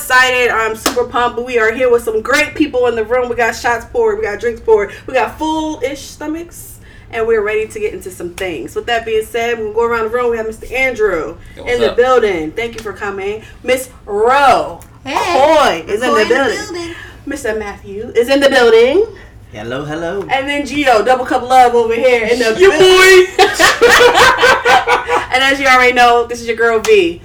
excited. I'm super pumped. But we are here with some great people in the room. We got shots poured, we got drinks poured, we got full-ish stomachs, and we're ready to get into some things. With that being said, we'll go around the room. We have Mr. Andrew Yo, in the up? building. Thank you for coming. Miss Rowe Hey. Ahoy is in Ahoy the building. Mr. Matthew is in the building. Hello, hello. And then Geo, double cup love over here in the Your boy. and as you already know, this is your girl V.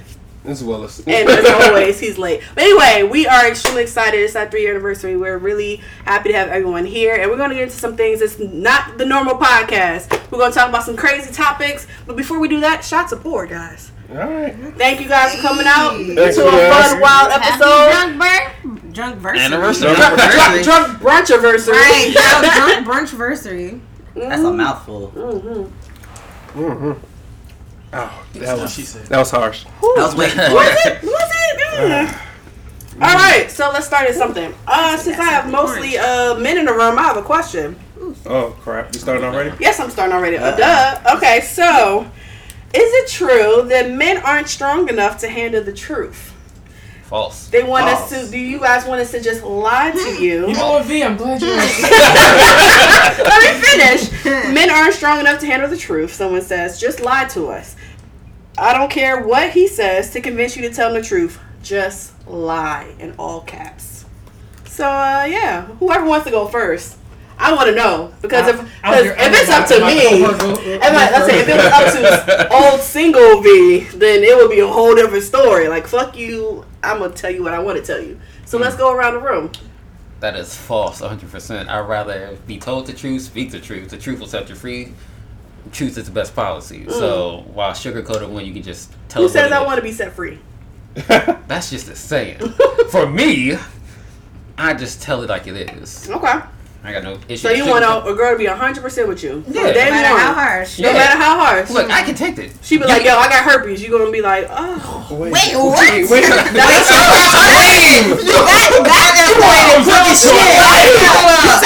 This is Willis. And as always, he's late. But anyway, we are extremely excited. It's our three year anniversary. We're really happy to have everyone here. And we're going to get into some things that's not the normal podcast. We're going to talk about some crazy topics. But before we do that, shots of pour, guys. All right. Thank you guys for coming out Thanks, to a guys. fun, wild Happy episode. drunk burn, drunk versary. Anniversary. Drunk, drunk, drunk brunch anniversary. Right, drunk brunch versary. That's a mouthful. Mm-hmm. Oh, that was she said. that was harsh. I was waiting for Was it. it? Was it? Mm. All right, so let's start at something. Uh, since I have mostly uh men in the room, I have a question. Oh crap! You started already? Yes, I'm starting already. Uh, duh. Okay, so is it true that men aren't strong enough to handle the truth? False. They want us to. Do you guys want us to just lie to you? You know what, V? I'm glad you. Let me finish. Men aren't strong enough to handle the truth. Someone says, just lie to us. I don't care what he says to convince you to tell him the truth. Just lie in all caps. So uh, yeah, whoever wants to go first. I want to know because if I'll if it's I'll up to me, cohort go- go- if, I, let's say if it was up to old single V, then it would be a whole different story. Like fuck you, I'm gonna tell you what I want to tell you. So let's go around the room. That is false, 100%. I'd rather be told the truth, speak the truth. The truth will set you free. Truth is the best policy. Mm. So while sugarcoated when you can just tell Who says I want to be set free? That's just a saying. For me, I just tell it like it is. Okay. I got no issue. So you want a, a girl to be hundred percent with you? Yeah. day No matter one. how harsh. No matter how hard. Look, I can take it. She be like, "Yo, I got herpes." You gonna be like, "Oh, Wait, Wait, what? Wait, wait. that's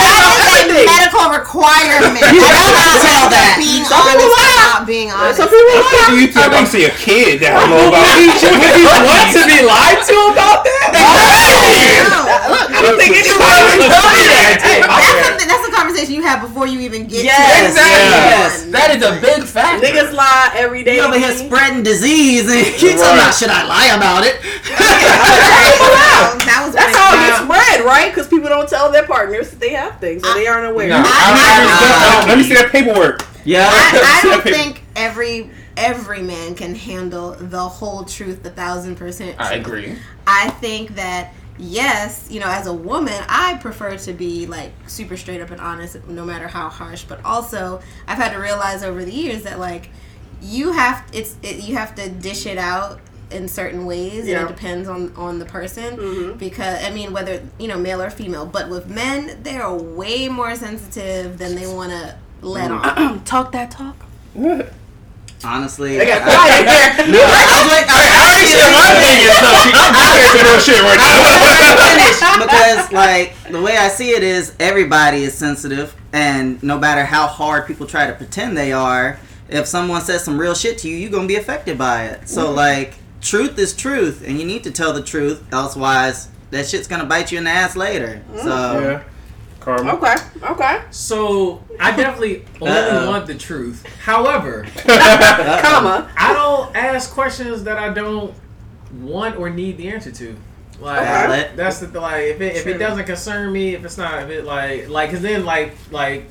That is a medical requirement. I don't tell that. Being Some people honest lie. being honest. some people lie." you think? I'm see a kid that I don't know about. Would you want to be lied to about that? Look, I don't think anybody would tell me that. Hey, my That's, bad. something, that's a conversation you have before you even get Yes, to it. yes. That is a big fact. Niggas lie every day. You over here B. spreading disease and you talking about should I lie about it? That was That's my- how it gets spread, right? Because people don't tell their partners that they have things, or they aren't aware. No. I- uh, Let me see that paperwork. Yeah. I, I don't think every every man can handle the whole truth, a thousand percent. I agree. I think that yes, you know, as a woman, I prefer to be like super straight up and honest, no matter how harsh. But also, I've had to realize over the years that like you have it's it, you have to dish it out in certain ways. Yeah. And it depends on on the person Mhm. because I mean whether you know male or female. But with men, they are way more sensitive than they want to let on. talk that talk. Honestly, They got quiet here. I was like, I, I already said my opinion, so she, I'm saying some real shit right now. because like the way I see it is everybody is sensitive and no matter how hard people try to pretend they are, if someone says some real shit to you, you're gonna be affected by it. So mm-hmm. like truth is truth and you need to tell the truth, elsewise that shit's gonna bite you in the ass later. So Yeah. Karma. Okay, okay. So I definitely only Uh-oh. want the truth. However, Comma. I don't ask questions that I don't want or need the answer to. Like Valid. that's the like if it if True. it doesn't concern me, if it's not if it like like because then like like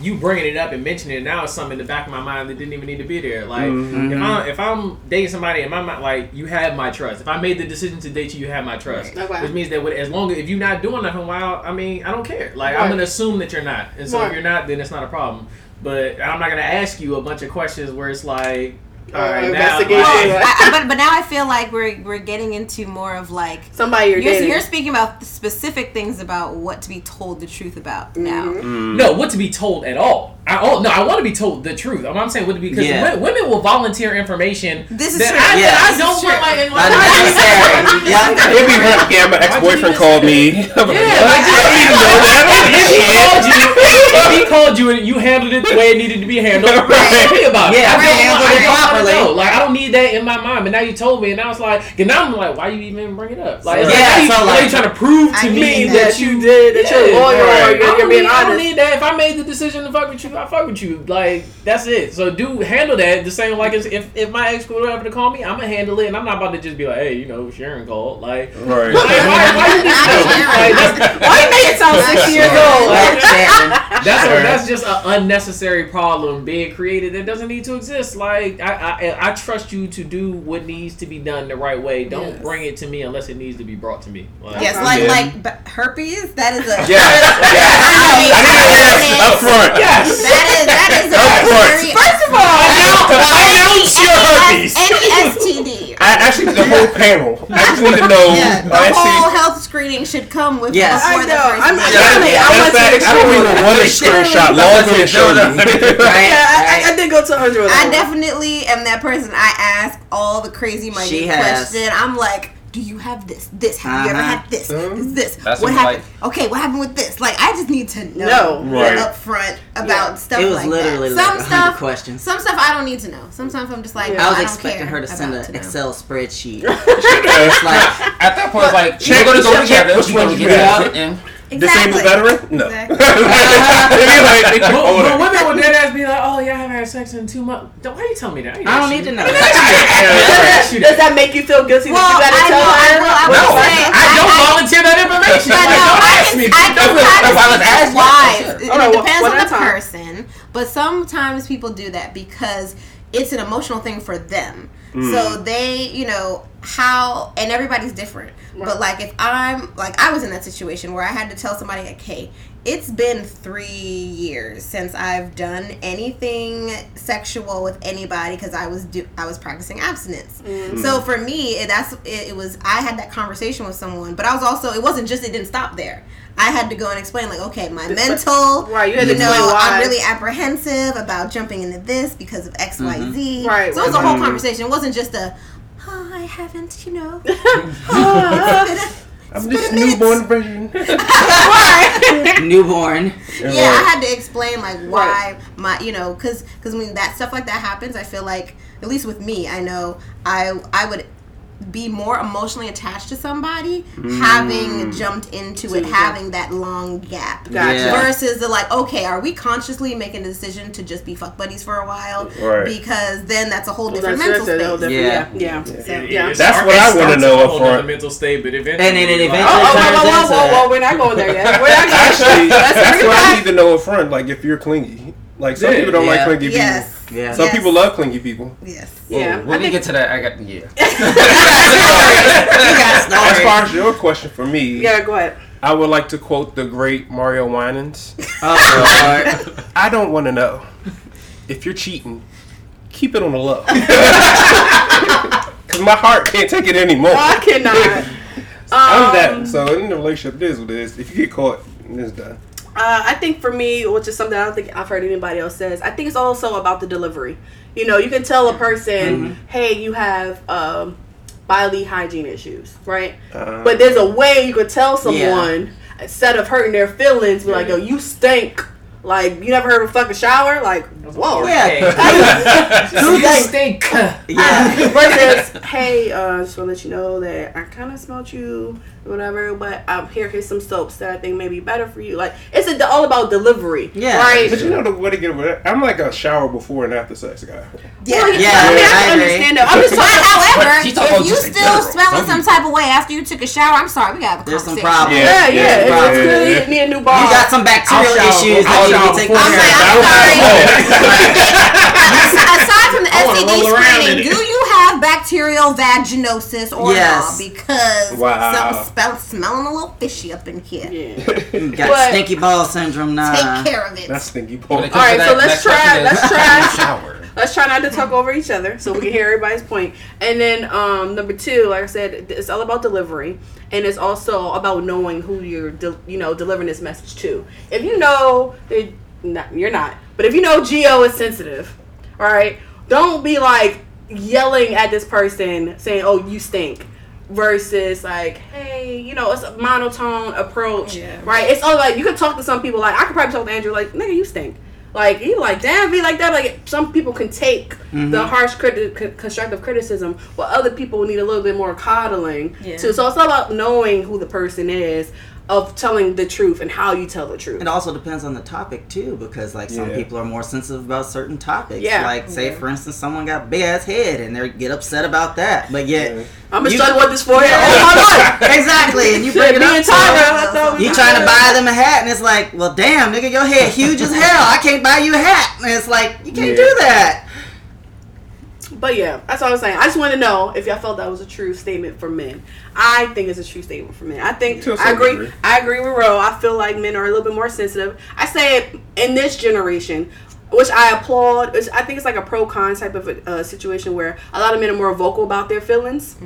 you bringing it up and mentioning it now is something in the back of my mind that didn't even need to be there. Like Mhm. if I'm if I'm dating somebody in my mind, like you have my trust. If I made the decision to date you, you have my trust. Okay. Which means that with, as long as if you're not doing nothing, well, I mean, I don't care. Like Right. I'm gonna assume that you're not, and so Right. if you're not, then it's not a problem. But I'm not gonna ask you a bunch of questions where it's like, all now, investigation. like, I, I- but but now I feel like we're we're getting into more of like Somebody you're you're, you're speaking about specific things about what to be told the truth about now. Mhm. No, what to be told at all. I oh no, I want to be told the truth. I'm, I'm saying what to be because Yeah. women, women will volunteer information. This is that true. I, that Yeah. I don't is want my. in my Not life. Yeah. It'd be right. Yeah, my ex boyfriend called me. Yeah, like, I didn't even know that. if he called you, if he called told you you handled it the way it needed to be handled. Right. Tell me about it. Yeah, I I don't- handled I it don't wanna know. Like I don't need that in my mind. But now you told me, and I was like, and now I'm like, why you even bring it up? Like, it's Yeah, like, so so like- you trying to prove to I me that, that you did, that you're loyal, right. or I you're, don't you're being need, I don't need that. If I made the decision to fuck with you, I fuck with you. Like that's it. So do handle that the same like if if my ex would ever to call me, I'm gonna handle it, and I'm not about to just be like, hey, you know, Sharon called. Like, Right. why, why, why you just like, Why you make it sound sixty years old? Like that's, a, that's just an unnecessary problem being created that doesn't need to exist. Like I, I, I trust you to do what needs to be done the right way. Don't Yes. bring it to me unless it needs to be brought to me. Like, Yes, like Yeah. like but herpes. That is a Yeah. I mean, Yes, up front. Yes. That is that is a Of course. very First of all, Announce your herpes. any STD. I actually the whole panel. I just need to know. Yeah, the I see. whole health screening should come with Yes. before I the know. first I'm- visit. Yeah, I Matter went of to fact, I don't even want a screenshot. Log in and show me. Right? yeah, I. I, I did go to hundred. I definitely am that person. I ask all the crazy minute She question. I'm like, do you have this? This? Have you ever Uh-huh. had this? Mhm. This? This? That's what what, happened? Okay, what happened with this? Like, I just need to know No. Right. up front about Yeah. stuff It was like literally that. like Some stuff, questions. some stuff I don't need to know. Sometimes I'm just like, Yeah. I was don't expecting care her to send an. Excel spreadsheet. It's It's like, At that point, it's like Check we're gonna go which- check together. which We're gonna ones get you that have. In. Disabled veteran? No. Exactly. Like, they But, but women would dead ass be like, "Oh, yeah, I haven't had sex in two months." Don't- Why you tell me that? I don't need to know. Does, does that make you feel guilty Well, that you gotta I tell know, I will- I No, will I, say, I don't I- volunteer that information. I Like, know. don't I ask me. I can That's what- kind that's of why I was asking why. It, question. Oh, no, it one- depends on the person, but sometimes people do that because it's an emotional thing for them. Hmm. So they, you know, how and everybody's different. But like if I'm like I was in that situation where I had to tell somebody like, hey, it's been three years since I've done anything sexual with anybody because I was do I was practicing abstinence. Mm-hmm. So for me, it, that's it, it was I had that conversation with someone, but I was also it wasn't just it didn't stop there. I had to go and explain like, okay, my mental, Right, you had to know. I'm really apprehensive about jumping into this because of X, Y, mm-hmm. Z. Right, So it was a whole right. conversation. It wasn't just a, oh, I haven't, you know. I'm just newborn version. newborn. yeah, I had to explain like why my you know because because when that stuff like that happens, I feel like at least with me, I know I I would be more emotionally attached to somebody mm. having jumped into it, To- having that long gap. Gotcha. Yeah. Versus the like, okay, are we consciously making a decision to just be fuck buddies for a while? Right. Because then that's a whole Well, different that's- mental that's a whole different- Yeah. Yeah, yeah. So, Yeah. It That's what I wanna know with a up front. mental state, but eventually, And then it like, eventually- Oh, oh, whoa, turns whoa, whoa, into- whoa, whoa, we're not going there yet. We're not going Actually, Let's that's bring it what I back. need to know up front. Like, if you're clingy. Like, some Yeah. people don't like Yeah. clingy Yes. people. Yeah. Some Yes. people love clingy people. Yes. Yeah. When we get to that, I got the yeah. You got As far as your question for me, Yeah, go ahead. I would like to quote the great Mario Winans. Oh, Lord. I don't want to know. If you're cheating, keep it on the low. Because my heart can't take it anymore. Oh, I cannot. I'm Um, that. So in the relationship, it is what it is. If you get caught, it's done. Uh, I think for me, which is something I don't think I've heard anybody else says, I think it's also about the delivery. You know, you can tell a person, hey, you have um, bodily hygiene issues, right? Uh, But there's a way you could tell someone instead of hurting their feelings, be like, yo, you stink. Like, you never heard of a fucking shower? Like, whoa. Yeah. You stink. Yeah. Versus, hey, uh, just want to let you know that I kind of smelled you, or whatever, but um, here, here's some soaps that I think may be better for you. Like, it's a, all about delivery. Yeah. Right? but you know the way to get over that? I'm like a shower before and after sex guy. Yeah. Well, Yeah, I mean, I I can understand that. I'm just But talking however, if you still general. smelling Some some type of way after you took a shower, I'm sorry, we gotta have a There's some conversation. problems. Yeah, yeah. Yeah, It's yeah, clearly yeah. need a new bar. You got some bacterial I'll issues before- that I'll need to be shower taken I'm sorry. Aside from the STD roll around in screening, do you have bacterial vaginosis or Yes. not? Because Wow. something's spell- smelling a little fishy up in here. Yeah. Got But- stinky ball syndrome now. Take care of it. That's stinky When porn. it comes All to right, so let's try- question let's try. shower. Let's try not to talk over each other so we can hear everybody's point. And then um, number two, like I said, it's all about delivery, and it's also about knowing who you're, de- you know, delivering this message to. If you know that not, you're not, but if you know Geo is sensitive, all right, don't be like yelling at this person saying, "Oh, you stink." Versus like, hey, you know, it's a monotone approach, Yeah. right? It's all like you could talk to some people like I could probably talk to Andrew like, nigga, you stink. Like he like damn be like that. Like some people can take Mm-hmm. the harsh criti- c- constructive criticism, while other people need a little bit more coddling. Yeah. Too. So it's all about knowing who the person is, of telling the truth and how you tell the truth. It also depends on the topic too, because like some Yeah. people are more sensitive about certain topics. Yeah. Like say for instance, someone got big ass head and they get upset about that, but yet Yeah. I'm gonna You- struggle with this for you all my life. exactly, and you bring it Me up. and to Tyra, them. I thought we You trying to buy them a hat, and it's like, well, damn, nigga, your head huge as hell. I can't buy you a hat. And it's like, you can't Yeah. do that. But yeah, that's all I was saying. I just want to know if y'all felt that was a true statement for men. I think it's a true statement for men. I think To a I certain agree. degree. I agree with Ro. I feel like men are a little bit more sensitive. I say it in this generation, which I applaud. It's, I think it's like a pro con type of a uh, situation where a lot of men are more vocal about their feelings,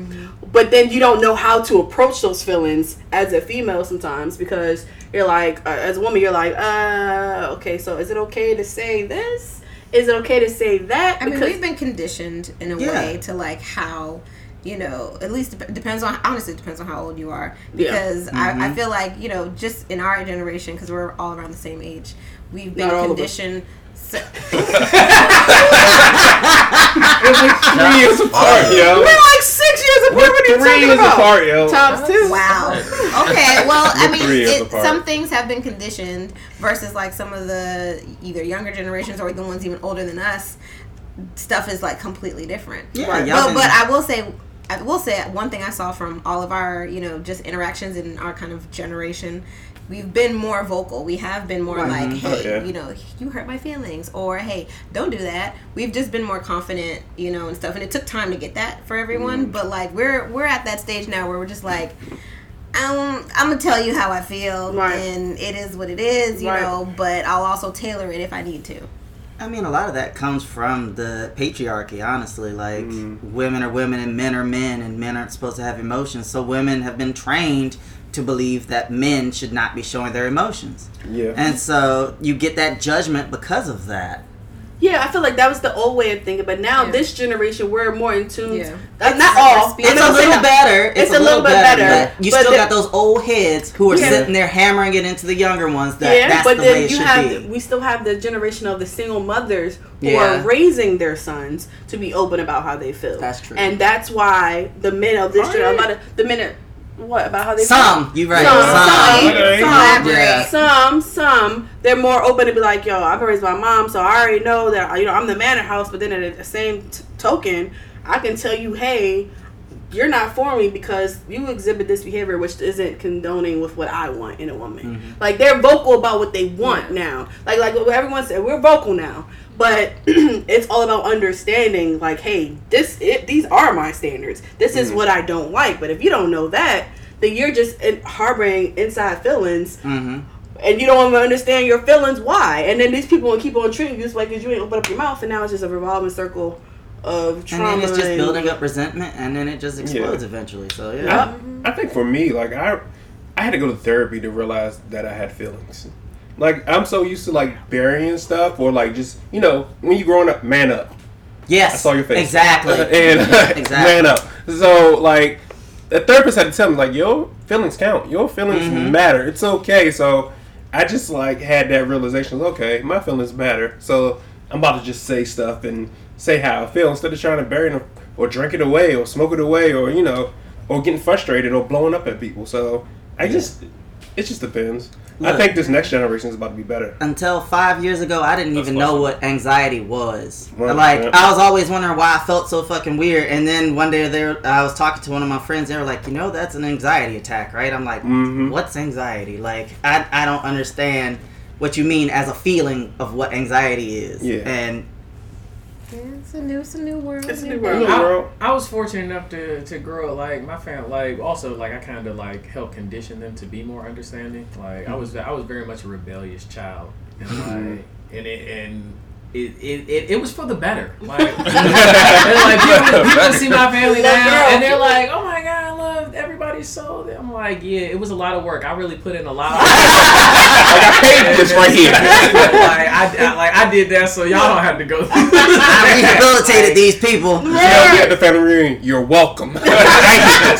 but then you don't know how to approach those feelings as a female sometimes because you're like, uh, as a woman, you're like, uh, okay, so is it okay to say this? Is it okay to say that? I mean, we've been conditioned in a Yeah. way to like how you know at least dep- depends on honestly it depends on how old you are Yeah. because I, I mm-hmm. feel like you know just in our generation because we're all around the same age we've been Not all of us. conditioned so, Three years apart, yo. We're like six years apart. What are you Three talking years about? apart, yo. Times two. Wow. Okay. Well, I mean, it, some things have been conditioned versus like some of the either younger generations or the ones even older than us. Stuff is like completely different. Yeah, Right. But but I will say. I will say one thing I saw from all of our, you know, just interactions in our kind of generation, we've been more vocal. We have been more Right. like, hey, Oh, yeah. you know, you hurt my feelings, or hey, don't do that. We've just been more confident, you know, and stuff. And it took time to get that for everyone, Mm. but like we're we're at that stage now where we're just like, um, I'm gonna tell you how I feel, Right. and it is what it is, you Right. know. But I'll also tailor it if I need to. I mean, a lot of that comes from the patriarchy, honestly. Like, Mm. women are women and men are men, and men aren't supposed to have emotions. So, women have been trained to believe that men should not be showing their emotions. Yeah. And so, you get that judgment because of that. Yeah, I feel like that was the old way of thinking, but now Yeah. this generation we're more in tune. Yeah. That's not all. speed. I'm It's a little that- better. It's a little bit better, But you but still the- got those old heads who are Yeah. sitting there hammering it into the younger ones that yeah, that's but the way then it you should have be. we still have the generation of the single mothers who Yeah. are raising their sons to be open about how they feel. That's true. and that's why the men of this generation, a lot of the men are what about how they feel? Some, you right. Some, Some. some, some, Yeah. some, some, they're more open to be like, yo, I've been raised by my mom, so I already know that, you know, I'm the man of house, but then at the same t- token, I can tell you, hey, you're not for me because you exhibit this behavior which isn't condoning with what I want in a woman. Mm-hmm. Like they're vocal about what they want now. Like like what everyone said, we're vocal now. But it's all about understanding like, hey, this it, these are my standards. This is what I don't like. But if you don't know that, then you're just in, harboring inside feelings hmm and you don't even understand your feelings why and then these people will keep on treating you just like because you ain't open up your mouth and now it's just a revolving circle of And then it's just and- building up resentment, and then it just explodes eventually. So yeah. Yeah. I think for me, like I, I had to go to therapy to realize that I had feelings. Like I'm so used to like burying stuff or like just you know when you growing up, man up. Yes. I saw your face. Exactly. and exactly. man up. So like the therapist had to tell me like your feelings count. Your feelings Mhm. matter. It's okay. So I just like had that realization. Okay, my feelings matter. So I'm about to just say stuff and say how I feel instead of trying to bury them or drink it away or smoke it away or you know or getting frustrated or blowing up at people. So I just it just depends. I think this next generation is about to be better. Until five years ago, I didn't That's even know what anxiety was. Right, like, yeah. I was always wondering why I felt so fucking weird. And then one day, there, I was talking to one of my friends. They were like, "You know, that's an anxiety attack, right?" I'm like, Mhm. "What's anxiety? Like, I, I don't understand what you mean as a feeling of what anxiety is." Yeah. And It's a new, it's a new world. It's a new thing. world. Yeah. I, I was fortunate enough to, to grow up like my family like also like I kind of like helped condition them to be more understanding like I mm-hmm. was I was very much a rebellious child and mm-hmm. like and it and it, it, it, it was for the better like, and, like people, people see my family now and they're like oh my god I love everybody's so I'm like yeah it was a lot of work I really put in a lot of Like I paid for this right here. like I, I like I did that so y'all don't have to go through I rehabilitated these people. Tell me at the family reunion, you're welcome. I,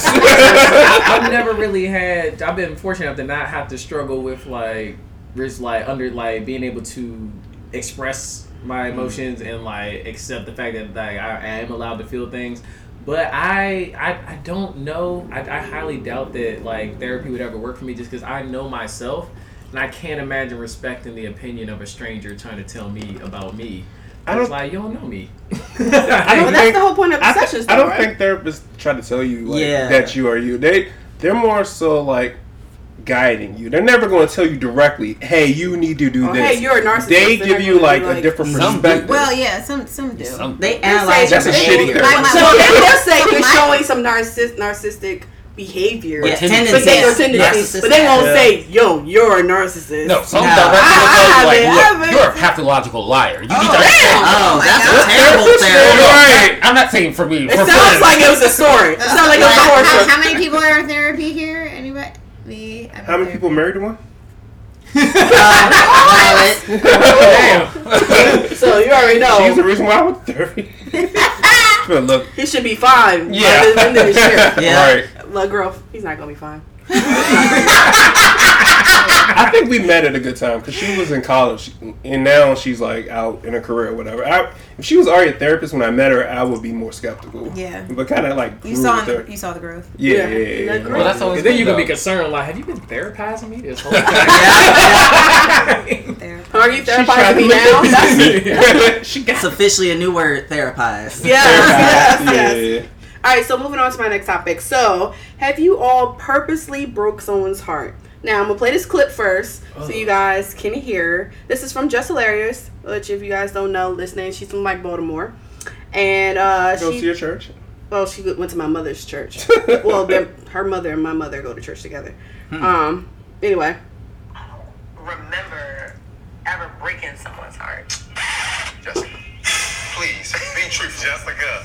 I've never really had. I've been fortunate enough to not have to struggle with like, just like under like being able to express my mm. emotions and like accept the fact that like I, I am allowed to feel things. But I, I, I don't know. I, I highly doubt that like therapy would ever work for me just because I know myself, and I can't imagine respecting the opinion of a stranger trying to tell me about me. I I don't- was like, you don't know me. I don't that's the whole point of the I, th- sessions, I don't right? think therapists try to tell you like Yeah. that you are you. They they're more so like guiding you. They're never going to tell you directly, "Hey, you need to do Oh, this." hey, you're a narcissist. They They're give you gonna like a different Some do. perspective. Well, yeah, some some do. Some- They They analyze. That's a they- shitty they- So they, they'll say you're showing some narciss- narcissistic behavior. Yeah, But tendencies. But they, your tendencies, Narcissistic. but they won't Yeah. say, "Yo, you're a narcissist." No, some No. directors I- will I tell you like, haven't- I look, haven't. you're a pathological liar. You need to oh, damn. Oh, oh that's God. a terrible Therapists, therapy. Right. I'm not saying for me. It for sounds friends. like it was a story. It sounds like it was a how, horror how, how many people are in therapy here? Anybody? Me. I'm How many therapy. people married to one? Uh, valid. Damn. So you already know. She's the reason why I went to therapy. but look, he should be fine. Yeah. by the end of this year. Yeah. right. Look, girl, he's not gonna be fine. I think we met at a good time because she was in college and now she's like out in a career or whatever. I, if she was already a therapist when I met her, I would be more skeptical. Yeah. But kind of like You saw with her. you saw the growth. Yeah, Yeah. yeah, yeah. yeah, Well, that's always And then you good, can be concerned, like, have you been therapizing me this whole Yeah. time? Therapy. Are you therapizing to me now? it- That's- she got It's officially a new word, therapize. yes, yes, yeah, yes. yeah, yeah. All right, so moving on to my next topic. So, have you all purposely broke someone's heart? Now, I'm gonna play this clip first, so you guys can hear. This is from Just Hilarious, which, if you guys don't know, listening, she's from like Baltimore, and uh, Go she to your church. well, she went to my mother's church. well, they're- her mother and my mother go to church together. Um. Anyway, remember ever breaking someone's heart. Jessica, please be truthful. Jessica,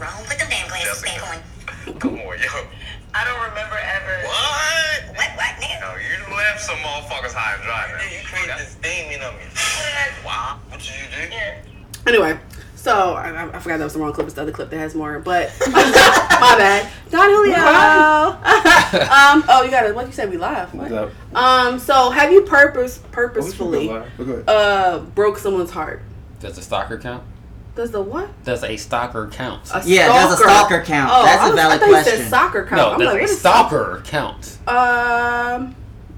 Wrong. Put them damn glasses Jessica. back on. come on, yo. I don't remember ever. What? What? What? Nigga? No, you left some motherfuckers high and dry, man. You created this demon on me. Wow. What did you do? Yeah. anyway. So I, I I forgot that was the wrong clip. It's the other clip that has more. But my bad. Don Julio. um. Oh, you got it. What you said? We live. What? What's up? Um. So have you purpose purposefully Go uh broke someone's heart? Does a stalker count? Does the what? Does a stalker count? A Yeah, does a stalker count? Oh, That's I a was- valid I thought you said question. soccer count. no, I'm does like, a what is stalker count? Um.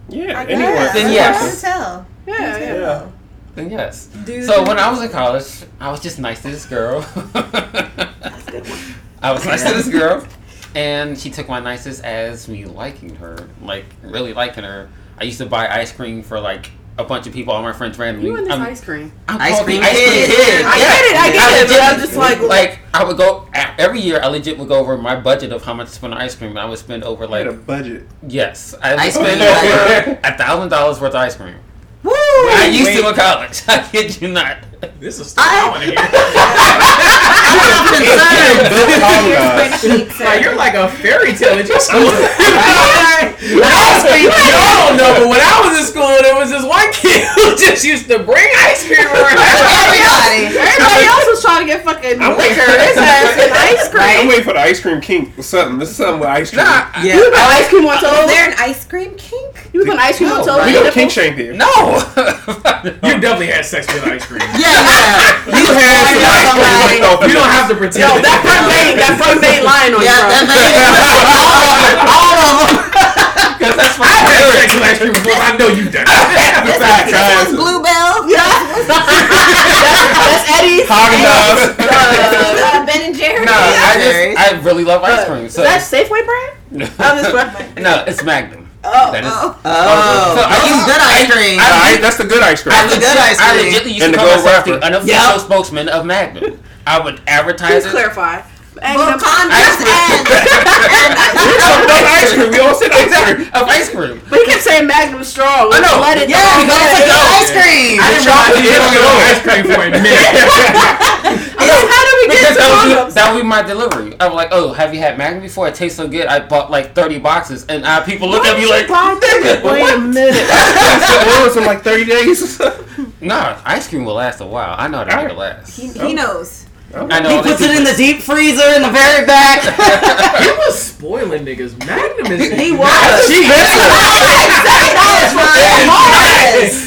Yeah, I anyone. guess. Then yes. tell. Yeah. Yeah. Yeah. Then yes. Dude. So when I was in college, I was just nice to this girl. That's a good one. I was nice to this girl, and she took my nicest as me liking her, like really liking her. I used to buy ice cream for like a bunch of people, all my friends randomly. You and this I'm- ice cream. I'm Ice cream the ice cream kid. kid. I Yeah. get it. I get it. But I'm just like, like I would go every year. I legit would go over my budget of how much to spend on ice cream. And I would spend over I like had a budget. yes, I would Ice spend over a thousand dollars worth of ice cream. Woo! I used wait. to in college. I kid you not. This is stuff I want to hear. Concerned. Like, you're like a fairy tale at your school. you don't know, but when I was in school, there was this one kid who just used to bring ice cream around. Everybody. Everybody else was trying to get fucking I'm liquor. waiting- His ass and ice I'm cream. waiting for the ice cream kink or something. This is something with ice cream. Nah, Yeah. You put oh, ice cream on Is toes. there an ice cream kink? You put ice cream on No, toes. we and don't kink shame here. no. You definitely had sex with ice cream. Yeah, yeah. You had some know ice cream somebody- licked off You don't have to pretend. Yo, that front vein, that front vein lying on Yeah, you, that bro. man. All of them. Because that's my I had favorite. sex with ice cream before. I know you've done it. Facts, guys. Bluebell. Yeah. That's Edy's. Haagen-Dazs. Uh, ben and Jerry. No, I just I really love ice cream. Is that Safeway brand? I'm just no, it's Magnum. Oh. That is. Oh. Oh, So I that's used- good ice cream. Nah, that's the good ice cream. I That's a legit, good ice cream. I legitimately used And to the call gold myself the wrapper. unofficial Yep. spokesman of Magnum. I would advertise Please it. clarify. And Well, the- condoms Ice cream. and, Not ice cream. We all said ice cream. Exactly, of ice cream. but he kept saying Magnum strong. I know. Let it Yeah, go. because it's a ice cream. I didn't realize you didn't get ice cream for a minute. How do we get Because that would, be, that would be my delivery. I'm like, oh, have you had Magnum before? It tastes so good. I bought like 30 boxes, and uh, people look at me like, nigga, Wait a what? minute. It was in like 30 days. Nah, ice cream will last a while. I know how to make it last. he, he knows. I know He puts it in the deep freezer in the very back. He was spoiling niggas. Magnum is. He was. She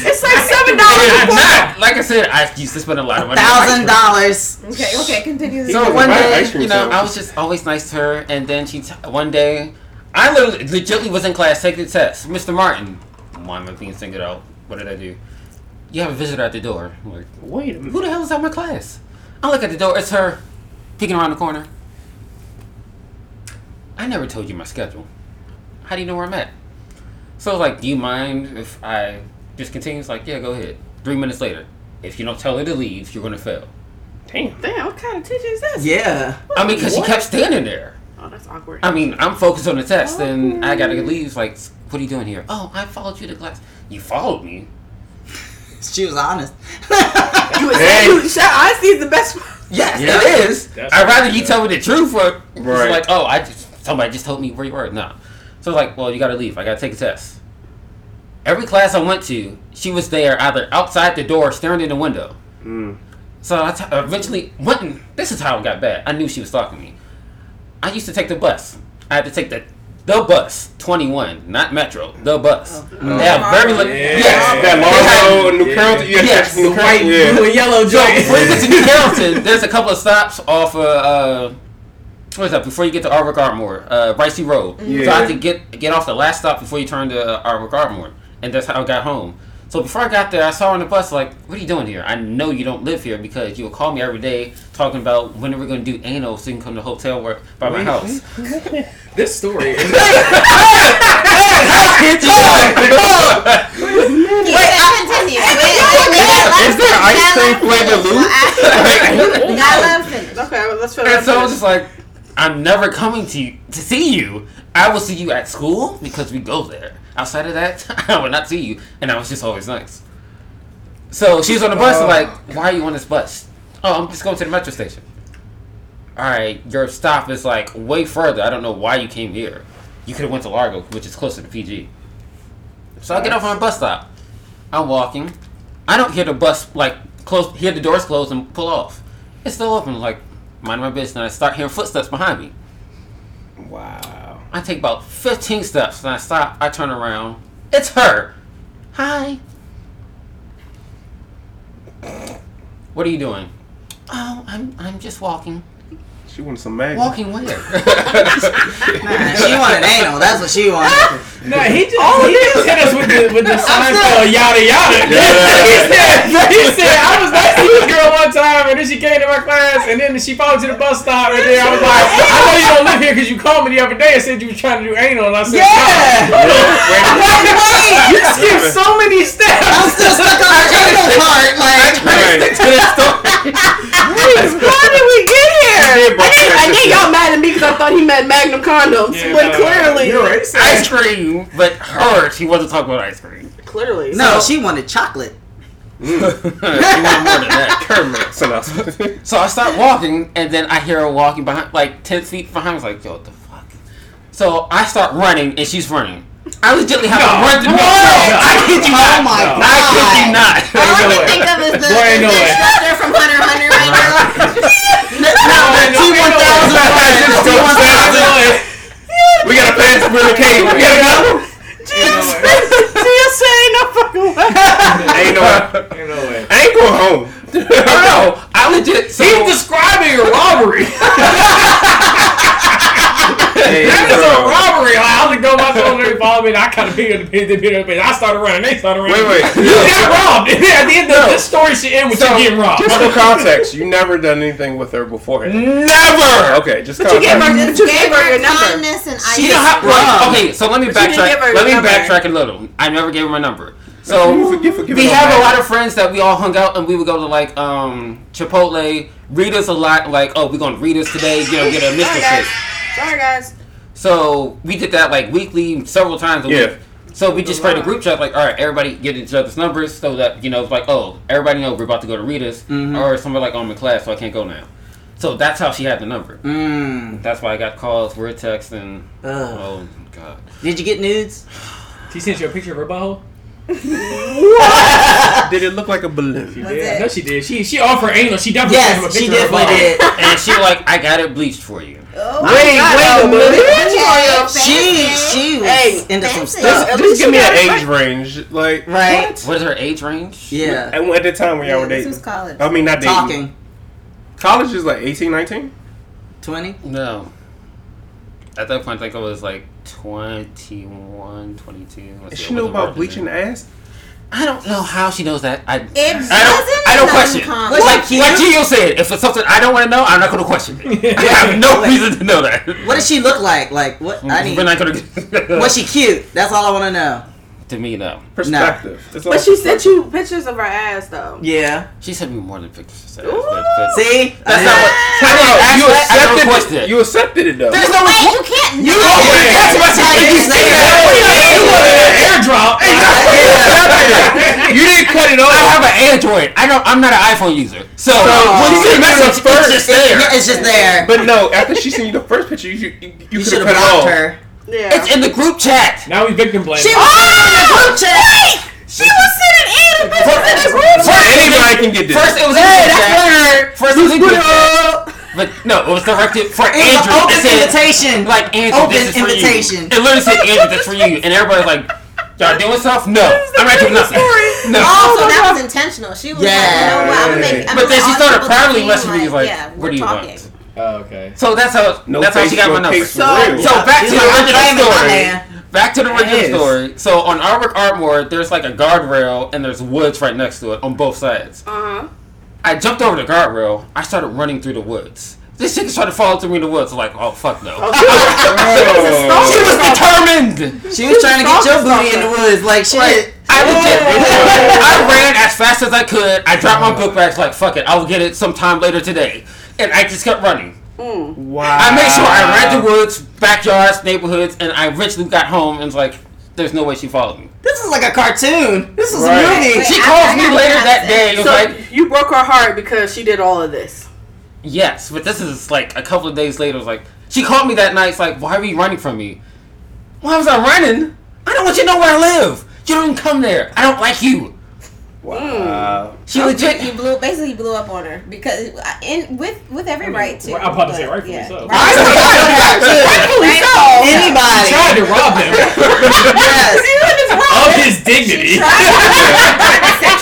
It's like seven dollars. Not. Like I said, I used to spend a lot of money. Thousand dollars. Okay, okay, continue. So one day, you know, I was just always nice to her, and then she t- one day, I literally, legitimately was in class taking the test. Mr. Martin, why am I being singled out? What did I do? You have a visitor at the door. I'm like, Wait who the hell is at my class? I look at the door. It's her, peeking around the corner. I never told you my schedule. How do you know where I'm at? So I was like, do you mind if I just continue? It's like, yeah, go ahead. Three minutes later, if you don't tell her to leave, you're gonna fail. Damn. Damn, what kind of teacher is this? Yeah. I mean, because she kept standing there. Oh, that's awkward. I mean, I'm focused on the test, and I gotta leave. It's like, what are you doing here? Oh, I followed you to class. You followed me. She was honest. You would Hey. say you honesty is the best. Yes, Yeah. it is. That's I'd rather you tell me the truth, or Right. like, oh, I just somebody just told me where you were. No. So it's like, well, you gotta leave. I gotta take a test. Every class I went to, she was there either outside the door, staring in the window. Mm. So I t- eventually went and this is how it got bad. I knew she was stalking me. I used to take the bus. I had to take the the bus, 21, not Metro, the bus. They have very li- Yeah. yes. That They long have- road New Yeah. Carrollton. You have Yes. to New white, Carrollton. blue, and yellow So joint. before you get to New Carrollton, there's a couple of stops off of uh, what is that? Before you get to Ardwick Ardmore, uh, Bricey Road. Yeah. So I had to get get off the last stop before you turn to uh, Ardwick Ardmore, and that's how I got home. So before I got there, I saw her on the bus. Like, what are you doing here? I know you don't live here because you would call me every day talking about when are we going to do anal so you can come to the hotel where, by my house. This story is. Wait, continue. Is there ice cream flavored loop? Gotta let him finish. Okay, well, let's finish. And so I was just like, I'm never coming to you, to see you. I will see you at school because we go there. Outside of that, I would not see you. And I was just always nice. So she was on the bus, Oh. like, why are you on this bus? Oh, I'm just going to the metro station. Alright, your stop is like way further. I don't know why you came here. You could have went to Largo, which is closer to PG. So I get off on a bus stop. I'm walking. I don't hear the bus like close hear the doors close and pull off. It's still open, like mind my business and I start hearing footsteps behind me. Wow. I take about 15 steps and I stop, I turn around. It's her. Hi. What are you doing? Oh, I'm I'm just walking. She wanted some mag. Walking where? Nah, she wanted anal. That's what she wanted. No, he just, he just hit us with the, with the Seinfeld yada yada. Yeah. he, said, he said, I was nice to this girl one time, and then she came to my class, and then she followed to the bus stop, and then I was like, I know you don't live here because you called me the other day and said you was trying to do anal, and I said, Yeah. no. You skipped so many steps. I'm still stuck on her anal part. Like, Right. How did we get here? Did I both think, I think y'all mad at me because I thought he meant Magnum condoms, Yeah, but no, clearly, You're right. Ice cream, but her, she wasn't talking about ice cream. clearly, no, So- she wanted chocolate. Mm. she wanted more than that. Kermit. So So I start walking, and then I hear her walking behind, like ten feet behind. I was like, "Yo, what the fuck?" So I start running, and she's running. I legitimately have to run. To, no, No. I kid you Oh my No. I kid you god. not. All I no can think of is the, Boy, ain't the no instructor from Hunter Hunter right now. We gotta pass through the cave. We gotta go. TSA, no fucking way. Ain't no. Ain't no way. I ain't going home. No, no, I legit. So, He's describing a robbery. Hey, That is a robbery. Like, I was like, go my phone, they follow me, and I kind of beat up the pin, beat up the pin. I started running, they started running. Wait, wait. You got robbed. At the end of this story should end with So, you getting robbed. Just for context, you never done anything with her beforehand. never. Okay, just But you gave her, context. you Gave gave her her your number. kindness and ice. You know how? Wow. Like, okay, so let me But you didn't give her backtrack. Let me number. backtrack a little. I never gave her my number. So You forget- forget we have a lot of friends that we all hung out and we would go to like um Chipotle, Rita's a lot. Like, oh, we're going to Rita's today. You know, get a Sorry, Mr. guys. Shake. Sorry, guys. So we did that like weekly, several times a Yeah. week. So we just created a group chat, like, all right, everybody get each other's numbers, so that you know, it's like, oh, everybody know we're about to go to Rita's, Mhm. or somebody like, oh, I'm in class, so I can't go now. So that's how she had the number. Mmm. That's why I got calls, word text, and Ugh. oh god. Did you get nudes? He sent you a picture of her butthole? Did it look like a balloon? She did. it? I know she did. She she offered anal. She definitely sent him a yes, she picture of her definitely did. And she like, I got it bleached for you. Oh, Wait, wait a minute. okay, She she was Hey, into some stuff, At Just give me an it age range, like right? What is her age range? Yeah, And at the time when y'all Yeah, were this dating. was college. I mean, not dating. talking College is like 18, 19? twenty. No. At that point, I think I was like 21, 22. Let's see, She I knew about bleaching ass? I don't know how she knows that. I, It I don't. wasn't I don't question. uncommon. Like, What? like Geo said, if it's something I don't want to know, I'm not going to question it. I have no reason to know that. What does she look like? Like what? I need. We're not going to. Was she cute? That's all I want to know. To me, though. Perspective. It's But she sent you pictures of her ass though. Yeah. She sent me more than pictures. But, Ooh. but See, that's not what. I Hold didn't on, ask you that. I accepted it. it. You accepted it though. There's no Wait, request. you can't. You know. opened That's what she Like, did. you say that. You wanted an airdrop. you didn't cut it off. I have an Android. I don't. I'm not an iPhone user. So, So, when you she see a sent you message, the first- it's just there. It's just there. But no, after she sent you the first picture, you you, you, You could should have have cut it off. her. Yeah. It's in the group chat. Now we victim blaming. She was in the ah! group chat. She was sending anal pictures in the group. First, Anybody can get this. First, it was in the Hey, group that's chat. her. First, it was in the group chat. But no, it was directed for It was Andrew. an open It said, invitation. Like Andrew, Open this is for invitation. you. It literally said Andrew, this for you, and everybody's like, "Y'all doing stuff? No, I'm not doing oh, nothing. No." Oh, so that was intentional. She was like, you know what? I'm gonna make. I'm But then she started people privately messaging me like, yeah, "What we're do you talking. want?" Oh, okay. So that's how No that's how she got my no number. So- real. So back to She's the original story. Back to the original story. So on Ardwick Ardmore, there's like a guardrail and there's woods right next to it on both sides. Uh huh. I jumped over the guardrail. I started running through the woods. This chick started to follow through me in the woods. I'm like, oh fuck no. Oh. she was determined. She was trying to get your booty in the woods. Like shit. Like, I legit, I ran as fast as I could. I dropped my book bags. Like fuck it, I'll get it sometime later today. And I just kept running. Wow. I made sure I ran the woods, backyards, neighborhoods, and I eventually got home and was like, there's no way she followed me. This is like a cartoon. This is Right. a movie. Wait, She I- calls I me later that I day. It was So like, you broke her heart because she did all of this. yes, but this is like a couple of days later. It was like, she called me that night. It's like, why are you running from me? Why was I running? I don't want you to know where I live. You don't even come there. I don't like you. Wow. She legit. You blew basically blew up on her because uh, in with with every right to. I'm about to say but, rightfully yeah. so. Rightfully so. Anybody. Tried to rob him Yes. of his dignity. She,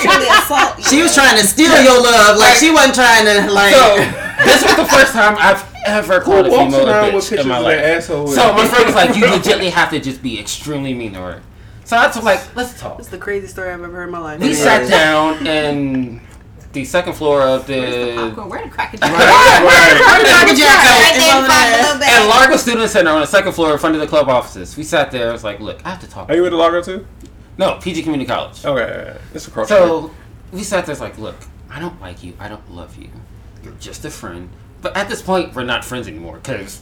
Tried to assault you. She was trying to steal your love. Like she wasn't trying to like. So this was the first time I've ever called a Who walks female a around with bitch pictures in my of life. asshole? So my friend was like, "You legitly have to just be extremely mean to her." So I was like, "Let's talk." It's the craziest story I've ever heard in my life. We Yeah. sat down in the second floor of Where's the the popcorn? Where the cracker jack? Right, right. Cracker Jack is there in over front of there. the little at bag. Largo Student Center on the second floor in front of the club offices. We sat there. I was like, "Look, I have to talk." Are you with the Largo too? No, PG Community College. Okay, it's across. So we sat there. It's like, "Look, I don't like you. I don't love you. You're just a friend." But at this point, we're not friends anymore because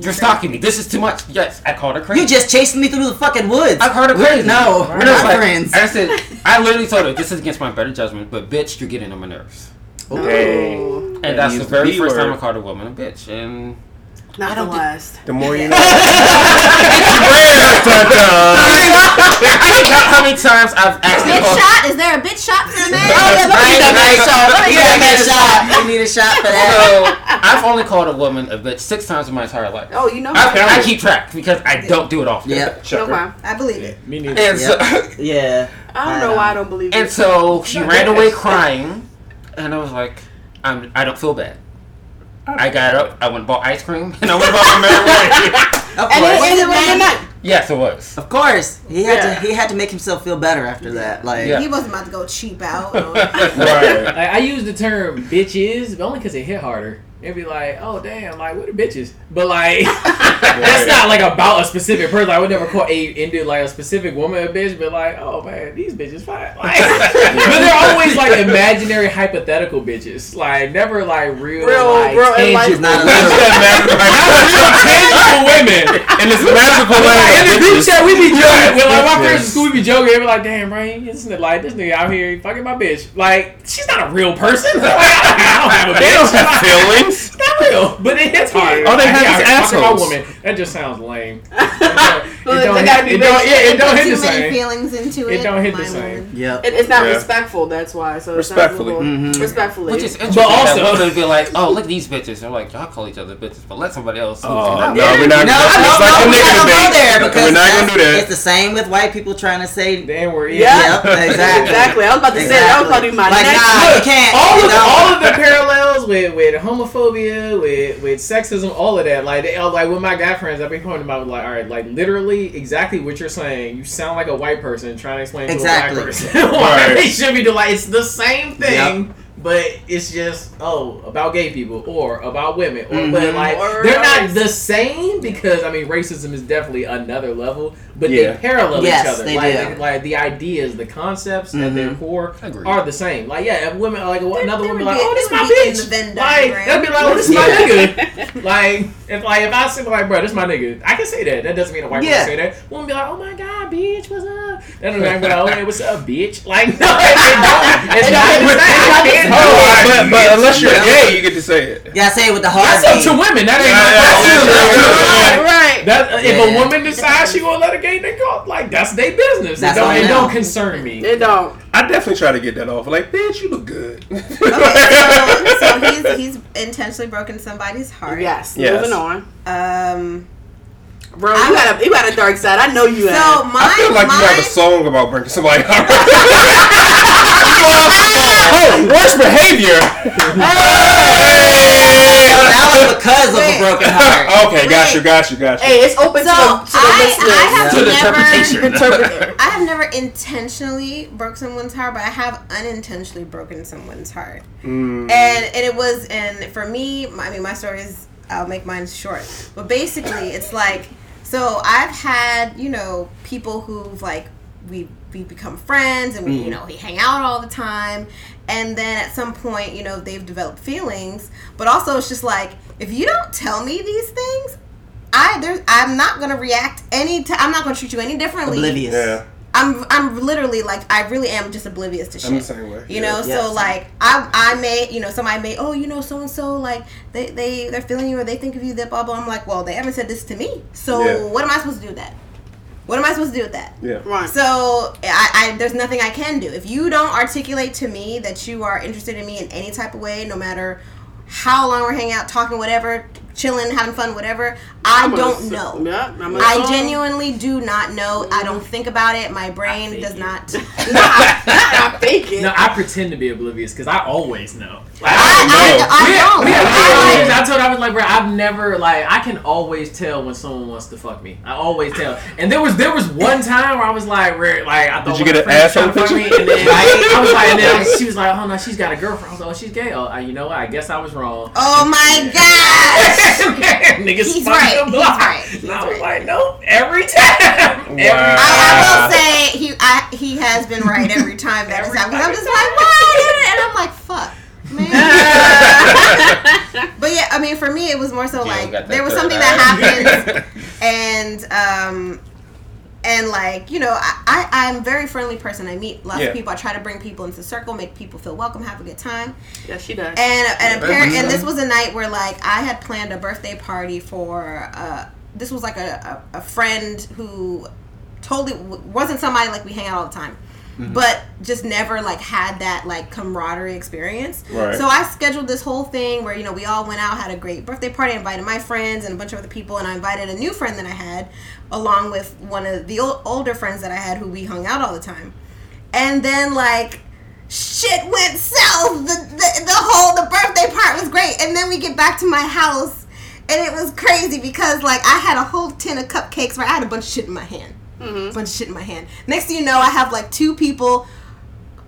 you're stalking me. This is too much. Yes, I called her crazy. You just chasing me through the fucking woods. I called her We're- crazy. No, we're And I was not like- friends. I said, I literally told her, this is against my better judgment, but bitch, you're getting on my nerves. No. Dang. And That that's the very B first time I called a woman a bitch. And Not I the don't think- last. The more you know. I don't count how many times I've actually Bitch called. shot? Is there a bitch shot for the man? Oh, yeah, let me get that shot. Let me get need that a shot. You need a shot for that. So I've only called a woman a bitch six times in my entire life. Oh, you know. I, I keep track because I don't do it often. Yeah, no problem. I believe it. Me neither. And so, yeah. I don't know why I don't believe it. and so she ran away crying, and I was like, I'm, I don't feel bad. I got up, I went and bought ice cream, and I went about my merry way. Of And it course. ended with night. Yes, it was. Of course. He had Yeah. to. He had to make himself feel better after that. Like. Yeah. He wasn't about to go cheap out. or- Right. Like I use the term bitches, but only because it hit harder. It'd be like, oh damn, like what are bitches? But like that's not like about a specific person. I would never call a into like a specific woman a bitch, but like, oh man, these bitches fine. Like, but they're always like imaginary hypothetical bitches. Like never like real, Real, like real in life. tangible, Not a not real tangible women. In this magical Like, land in the of group chat, we be joking. With like my friends in school, we be joking. We be like, "Damn, Brian, this nigga, like this nigga out here he fucking my bitch." Like, she's not a real person. Like, I don't have a bitch. They don't have feelings. It's not real, but it hits hard. All oh, they have yeah, is fucking my assholes. woman. That just sounds lame. yeah, But don't gotta be it don't- yeah, it don't hit Too the many same. feelings into it. It don't hit the same. woman. Yep. It, it's not Yeah. respectful. That's why. So it's Respectfully. Not Mhm. mm Respectfully. Which is interesting. But also- that women be like, "Oh, look at these bitches." They're like, "Y'all call each other bitches, but let somebody else." Oh, Oh, no, we're not. No, that's no, like no, a we're nigga not go there because We're not that's- gonna do that. It's the same with white people trying to say. The N word. Yeah. Yep, exactly. exactly. I was about to say that. I was about to my Like, next. nah, you can't. all of the, all of the parallels with with homophobia, with with sexism, all of that. Like like with my guy friends, I've been pointing them out. Like, all right, like literally exactly what you're saying. You sound like a white person trying to explain Exactly. to a black person why Right. they should be doing. Like it's the same thing. But it's just oh about gay people or about women, or but Mhm. like Or they're not the same because I mean racism is definitely another level, but Yeah. they parallel Yes, each other. they like, do. like the ideas, the concepts at their Mhm. core Agreed. are the same. Like yeah, if women like another woman be like, oh, this my would the bitch. Like diagram. that'd be like, oh, this my nigga. like if like if I say like, bro, this my nigga, I can say that. That doesn't mean a white Yeah. person say that. Woman be like, oh my god, bitch, what's up? That don't mean I'm like, oh hey, what's up, bitch? Like no, it don't. It's not the same. Can't Oh, but, but unless you're gay, you get to say it. Yeah, gotta say it with the heart. That's up V. to women. That ain't Yeah, my yeah, problem. right. That if Yeah. a woman decides she gonna let a gay nigga go, like that's their business. That's it don't, it don't concern me. It don't. I definitely try to get that off. Like, bitch, you look good. Okay, so, so he's he's intentionally broken somebody's heart. Yes. Yes. Moving on. Um. Bro, I you got a you got a dark side. I know you So have. my I feel like my you have a song about breaking somebody heart. oh, worst behavior. That was because of a broken heart. okay, got you, got you, got you. Hey, it's open So to the, to the I, listeners. I have To the never interpretation. I have never intentionally broke someone's heart, but I have unintentionally broken someone's heart. Mm. And and it was and for me, my- I mean my story is I'll make mine short. But basically it's like so I've had, you know, people who've like we we become friends and we you know we hang out all the time and then at some point you know they've developed feelings but also it's just like if you don't tell me these things i there's i'm not gonna react any t- i'm not gonna treat you any differently Oblivious. Yeah, i'm i'm literally like i really am just oblivious to shit I'm the same way. you Yeah. know Yeah, so same. like i i may you know somebody may oh you know so and so like they they they're feeling you or they think of you that blah blah i'm like well they haven't said this to me so Yeah. what am i supposed to do with that what am i supposed to do with that Yeah. Right. so I, I there's nothing I can do. If you don't articulate to me that you are interested in me in any type of way, no matter how long we're hanging out, talking, whatever, chilling, having fun, whatever, I I'm don't gonna- know. Yeah, I'm gonna genuinely do not know. I mm-hmm. don't think about it. My brain does it. not. I fake it. No, I pretend to be oblivious because I always know. Like, I, I, I, I, we, don't. we I, I, I told her, I was like, bro, I've never like I can always tell when someone wants to fuck me. I always tell. And there was there was one time where I was like, where like I thought Did you get an my friends asshole trying me, and then like, I was like, and then she was like, oh no, she's got a girlfriend. I was like, oh, she's gay. Oh, you know what? I guess I was wrong. oh my god. Niggas He's fucking right, he's right, he's And I was right. like, no, every time. Every Wow. I, I time. will say he I, he has been right every time that has Every happened. I'm just like, what? And I'm like, fuck, man. but yeah, I mean, for me, it was more so Yeah, like there was something eye. that happened, and um, and like you know, I, I I'm a very friendly person. I meet lots Yeah. of people. I try to bring people into the circle, make people feel welcome, have a good time. yeah, she does. And and, Yeah, apparent, and this was a night where like I had planned a birthday party for uh this was like a, a, a friend who totally w- wasn't somebody like we hang out all the time. Mm-hmm. But just never like had that like camaraderie experience. Right. So I scheduled this whole thing where you know we all went out, had a great birthday party, invited my friends and a bunch of other people, and I invited a new friend that I had, along with one of the old, older friends that I had who we hung out all the time. And then like shit went south. The, the the whole the birthday part was great, and then we get back to my house, and it was crazy because like I had a whole tin of cupcakes where I had a bunch of shit in my hand, a bunch of shit in my hand. Next thing you know, I have like two people.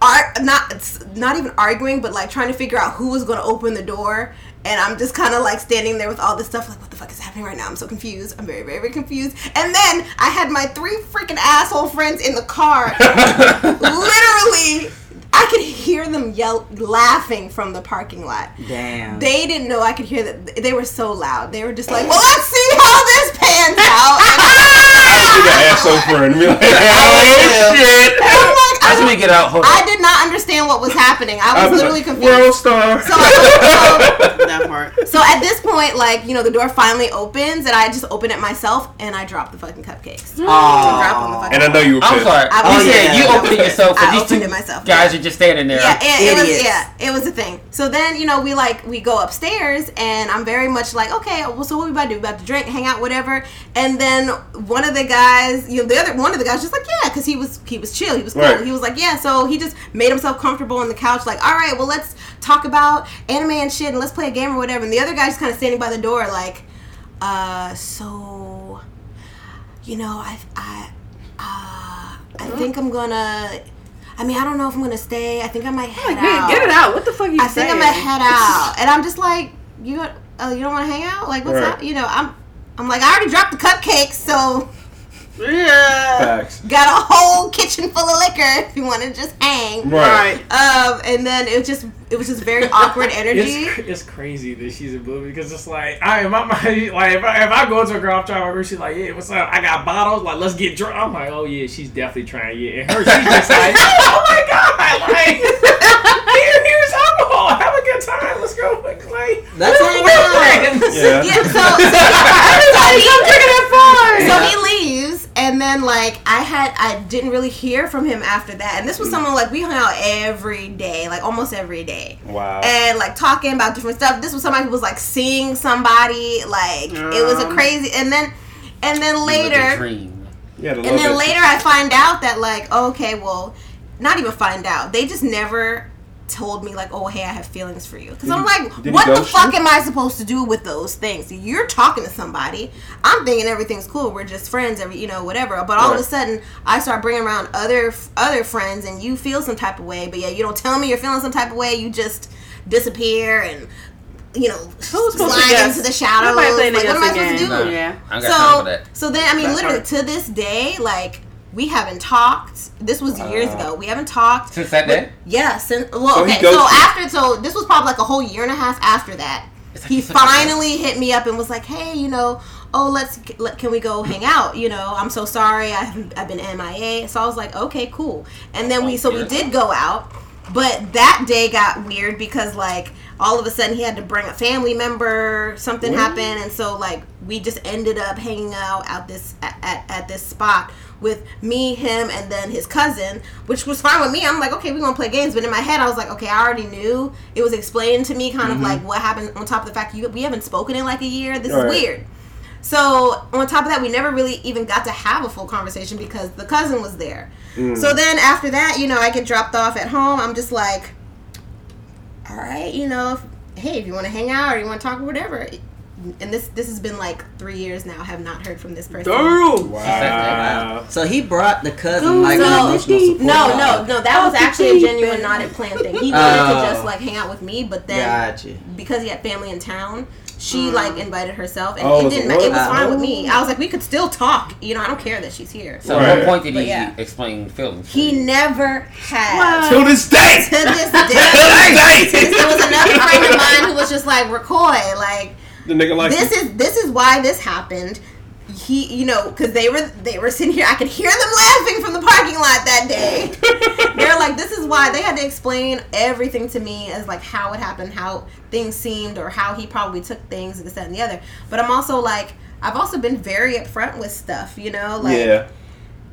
Are not it's not even arguing, but like trying to figure out who was going to open the door, and I'm just kind of like standing there with all this stuff, like what the fuck is happening right now? I'm so confused. I'm very, very, very confused. And then I had my three freaking asshole friends in the car, literally I could hear them yell laughing from the parking lot. Damn. They didn't know I could hear that. They were so loud. They were just like, "Well, let's see how this pans out." Be the asshole friend. Be like, oh shit. And I'm like, I Watch me get out. Hold I on. did not understand what was happening. I was literally confused. World star. So, I, um, that part. so, so at this point, like you know, the door finally opens, and I just open it myself, and I drop the fucking cupcakes. Oh. Drop on the Aw. fucking and I know you were I'm pissed. sorry. I Oh, was- yeah, you I opened it yourself, I and these opened two it myself, guys yeah. are just standing there. Yeah, it, it was yeah, it was a thing. So then you know we like we go upstairs and I'm very much like okay, well so what we about to do? We about to drink, hang out, whatever. And then one of the guys, you know, the other one of the guys just like yeah, because he was he was chill, he was cool. Right. He was like yeah, so he just made himself comfortable on the couch, like all right, well let's talk about anime and shit and let's play a game or whatever. And the other guy's kind of standing by the door like, uh, so you know I I uh, I think I'm gonna. I mean, I don't know if I'm gonna stay. I think I might head Like, out. get, get it out. What the fuck are you doing? I think? I'm gonna head out, and I'm just like, you, got- uh, you don't want to hang out? Like, what's Right. up? You know, I'm, I'm like, I already dropped the cupcakes, so Yeah. Facts. got a whole kitchen full of liquor if you want to just hang. Right. Um, and then it was just, it was just very awkward energy. It's, cr- it's crazy that she's a booby because it's like I in my like if I, if I go to a girl I'm trying to she's like yeah what's up I got bottles like let's get drunk I'm like oh yeah she's definitely trying yeah and her she's just like oh my god like here here's alcohol have a good time let's go like That's hang out. Yeah. Yeah, so, so, Everybody come drinking at fun. so he leaves, and then like I had, I didn't really hear from him after that. And this was someone like we hung out every day, like almost every day, Wow. and like talking about different stuff. This was somebody who was like seeing somebody, like it was a Um. crazy. And then, and then You live a later, dream. Yeah, the and then later I find out that like okay, well, not even find out. They just never told me like, oh hey, I have feelings for you. Because I'm like, what the fuck you? am I supposed to do with those things? You're talking to somebody. I'm thinking everything's cool. We're just friends. Every you know whatever. But all of a sudden, I start bringing around other other friends, and you feel some type of way. But yeah, you don't tell me you're feeling some type of way. You just disappear and. You know, Who's supposed to slide into the shadows. Like, what am I guessing supposed to do? Nah, Yeah. I ain't got time for So, that. so then I mean, That literally part. to this day, like we haven't talked. This was years Uh, ago. We haven't talked. Since that day? Yeah, since well, So okay. So to- after, so this was probably like a whole year and a half after that. Like He finally hit me up and was like, "Hey, you know, oh, let's let, can we go hang out? You know, I'm so sorry, I haven't, I've been MIA." So I was like, "Okay, cool." And then we, so we did go out, but that day got weird because like all of a sudden he had to bring a family member. Something happened, and so like we just ended up hanging out at this at, at, at this spot with me, him, and then his cousin, which was fine with me. I'm like, okay, we're gonna play games, but in my head, I was like, okay, I already knew. It was explained to me, kind of mm-hmm. like what happened. On top of the fact you, we haven't spoken in like a year. This Right. is weird. So on top of that, we never really even got to have a full conversation because the cousin was there. Mm. So then after that, you know, I get dropped off at home. I'm just like, all right, you know, if, hey, if you want to hang out or you want to talk or whatever. And this this has been like three years now. Have not heard from this person. Damn. Wow. So he brought the cousin Dude, like so- an emotional. No, no, no. That was actually a genuine not in plan thing. He wanted Oh. to just like hang out with me, but then Gotcha. because he had family in town, she like invited herself, and Oh, it didn't. It was fine with Oh. me. I was like, we could still talk. You know, I don't care that she's here. So Right. what point did he yeah. explain feelings? He you? never had. To this day. To this day, there was another friend of mine who was just like, "Roquois, like The nigga like this is this is why this happened." He, you know, because they were they were sitting here. I could hear them laughing from the parking lot that day. They're like, "This is why." They had to explain everything to me as like how it happened, how things seemed, or how he probably took things, and this that and the other. But I'm also like, I've also been very upfront with stuff. You know, like yeah.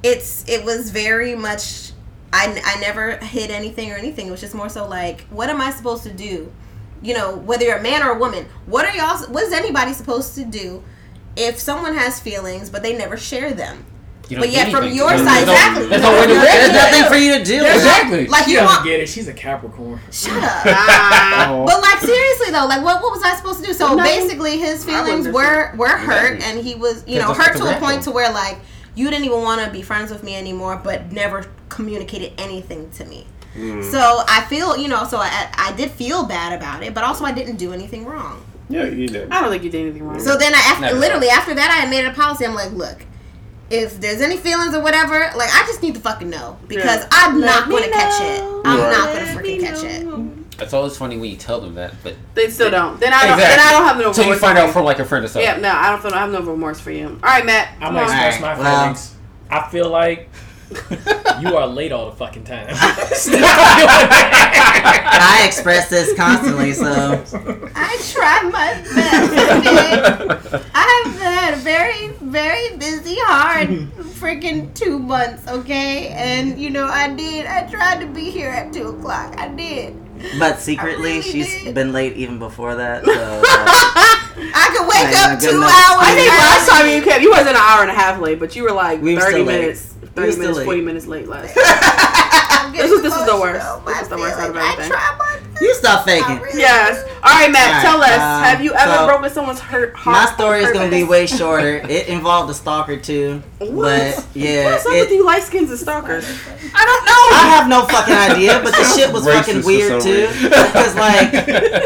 it's it was very much I, I never hid anything or anything it was just more so like what am i supposed to do you know whether you're a man or a woman what are y'all what is anybody supposed to do if someone has feelings but they never share them but yet from your There's side no- exactly There's no way to There's There's do that. nothing for you to do. Exactly. like she you doesn't want get it she's a Capricorn shut up Ah. But like seriously though, like what what was I supposed to do? So Nothing. basically, his feelings were were hurt, Exactly. and he was you know hurt to a point to where like you didn't even want to be friends with me anymore, but never communicated anything to me. Mm. So I feel you know, so I I did feel bad about it, but also I didn't do anything wrong. Yeah, you did. I don't think you did anything wrong. So then I after Never. literally after that I had made it a policy. I'm like, look. If there's any feelings or whatever, like I just need to fucking know because Yeah. I'm Let not gonna catch it. I'm Right. not gonna Let freaking me catch it. know. It's always funny when you tell them that, but They still don't. Then I don't. Then I don't have no. So you remorse find for out from like a friend or something. Yeah, no, I don't feel. I have no remorse for you. All right, Matt. I'm gonna on. express my Alright, well. feelings I feel like You are late all the fucking time. I express this constantly, so I try my best. okay? I've had a very, very busy, hard, freaking two months. Okay, and you know I did. I tried to be here at two o'clock. I did. but secretly really she's did. been late even before that. So uh, I could wake Ain't up two enough hours. I think last time early. you came, you wasn't an hour and a half late, but you were like We were 30 still late. minutes, We were 30 still minutes, late. 40 minutes late last time. I'm This is this was the emotional. worst. This My was the worst out of everything. I try my best. you stop faking. Really Yes. do. All right, Matt, All right, tell us. um, have you ever so- broken someone's hurt heart? My story is gonna be way shorter. It involved a stalker too, What? but yeah, What's up it- with you light skins and stalkers? I don't know. I have no fucking idea, but the shit was Racist fucking weird too. Because like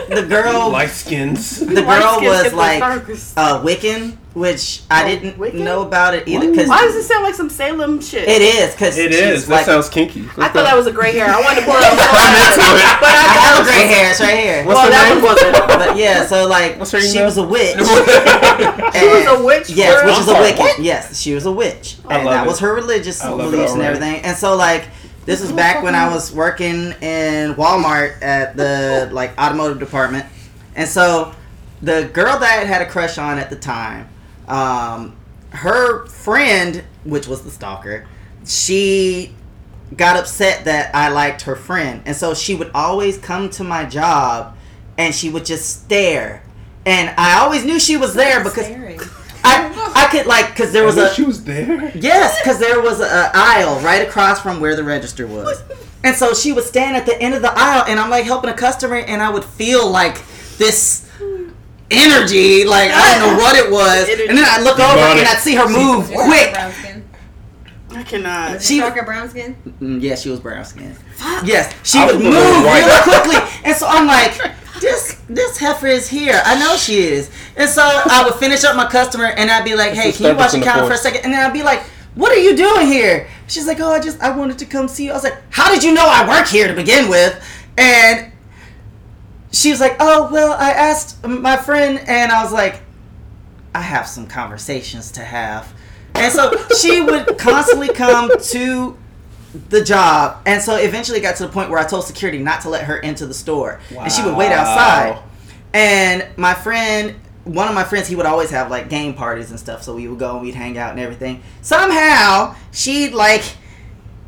the girl, Light skins. the girl was like Stalkers. uh, Wiccan, which I Oh, didn't Wiccan? know about it either. Because Why does it sound like some Salem shit? it is. Because It is. That Like, sounds kinky. I thought that was a gray hair. I wanted to pull it up. but I I have got a gray hair. It's right here. What's Well, her that name? wasn't. But yeah, so like What's her she email? was a witch. She was a witch. Yes, for which is a Wiccan. Yes, she was a witch, I and love that it. was her religious I love it beliefs and everything. And so like this was back when I was working in Walmart at the like automotive department, and so the girl that I had a crush on at the time, um, her friend, which was the stalker, she got upset that I liked her friend, and so she would always come to my job, and she would just stare. And I always knew she was there because Staring. I I could like because there was I a knew she was there. yes because there was a, a aisle right across from where the register was, and so she would stand at the end of the aisle, and I'm like helping a customer, and I would feel like this energy, like I don't know what it was, and then I would look over and. I'd see her move she quick. Brown skin. I cannot. Is She- she darker brown skin? Mm, yeah, she was brown skin. Yes, she I would move a really quickly, and so I'm like, this this heifer is here. I know she is, and so I would finish up my customer, and I'd be like, hey, the can you watch disturbance the counter for a second? And then I'd be like, what are you doing here? She's like, oh, I just I wanted to come see you. I was like, how did you know I work here to begin with? And she was like, oh well, I asked my friend, and I was like, I have some conversations to have. And so she would constantly come to the job. And so eventually it got to the point where I told security not to let her into the store. And she would wait outside. And my friend, one of my friends, he would always have like game parties and stuff. So we would go and we'd hang out and everything. Somehow she'd like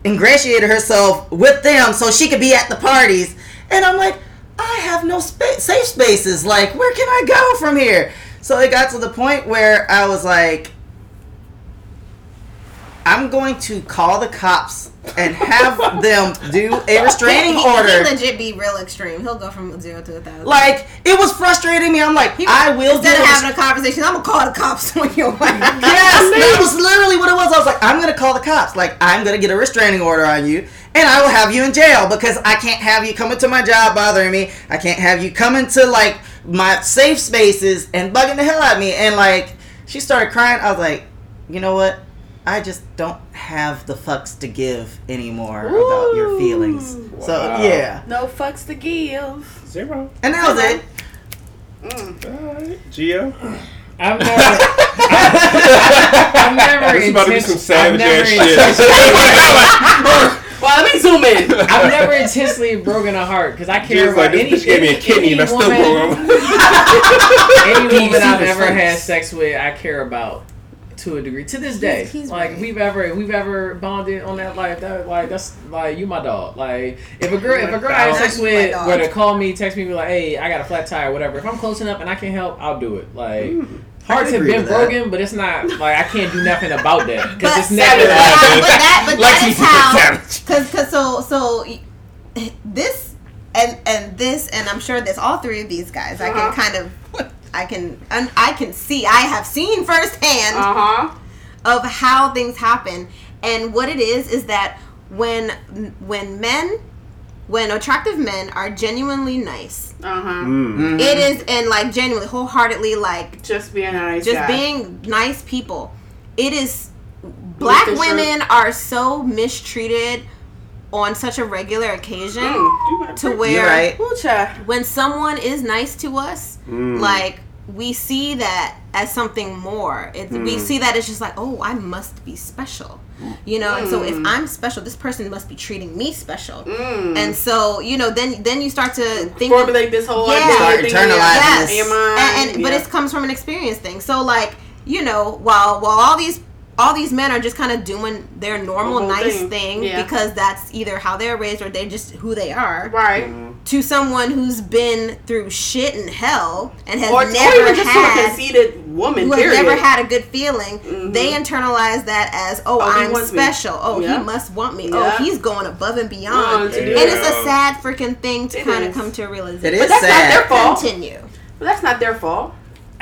ingratiated herself with them so she could be at the parties. And I'm like, I have no safe spaces. Like, where can I go from here? So it got to the point where I was like, I'm going to call the cops and have them do a restraining He, he order. legit be real extreme. He'll go from zero to a thousand. Like, it was frustrating me. I'm like, He- I will Instead do of having a conversation, I'm gonna call the cops on your wife. Yes, that was literally what it was. I was like, I'm gonna call the cops. Like, I'm gonna get a restraining order on you, and I will have you in jail because I can't have you coming to my job bothering me. I can't have you coming to like my safe spaces and bugging the hell out of me. And like, she started crying. I was like, you know what? I just don't have the fucks to give anymore about your feelings. So yeah, No fucks to give. Zero. and that was it. Alright. Geo. I've never, I've never, This is about to be some savage ass shit. Well, let me zoom in. I've never intentionally broken a heart because I care Geo's about like, this any, bitch gave me a kidney and I still woman, broke any woman I've ever had sex with, I care about to a degree. To this day, He's- he's like right. we've ever we've ever bonded on that life. That like that's like you my dog. Like if a girl if a girl I have sex with were to call me, text me, be like, hey, I got a flat tire, whatever. If I'm close enough and I can help, I'll do it. Like. Hearts have been broken, but it's not like I can't do nothing about that because But, it's never. but, like- but that, but Like that how, cause, cause so, so this and and this, and I'm sure there's all three of these guys. I Uh-huh. can kind of, I can, un- I can see, I have seen firsthand Uh huh. of how things happen, and what it is is that when when men, when attractive men are genuinely nice, Uh huh. Mm. it is and like genuinely, wholeheartedly like Just being nice just guy. being nice people. It is black With the women are so mistreated on such a regular occasion Mm, to where right. When someone is nice to us, Mm. like we see that as something more. It, We see that it's just like, oh, I must be special, you know. And so if I'm special, this person must be treating me special. And so you know, then then you start to think. Formulate this whole Yeah. idea. Start thing internalizing Yes, in your mind. and, and but Yeah. it comes from an experience thing. So like you know, while while all these all these men are just kind of doing their normal whole nice thing. thing, Yeah. because that's either how they're raised or they're just who they are. right. Mm-hmm. To someone who's been through shit and hell and has Or, or never even just a had conceited woman. who has never had a good feeling, mm-hmm. they internalize that as, oh, Oh, I'm wants me. special. Oh, Yeah. he must want me. Yeah. Oh, he's going above and beyond. And it's a sad freaking thing to kind of come to a realization. It But is that's not their fault. Continue. But that's not their fault.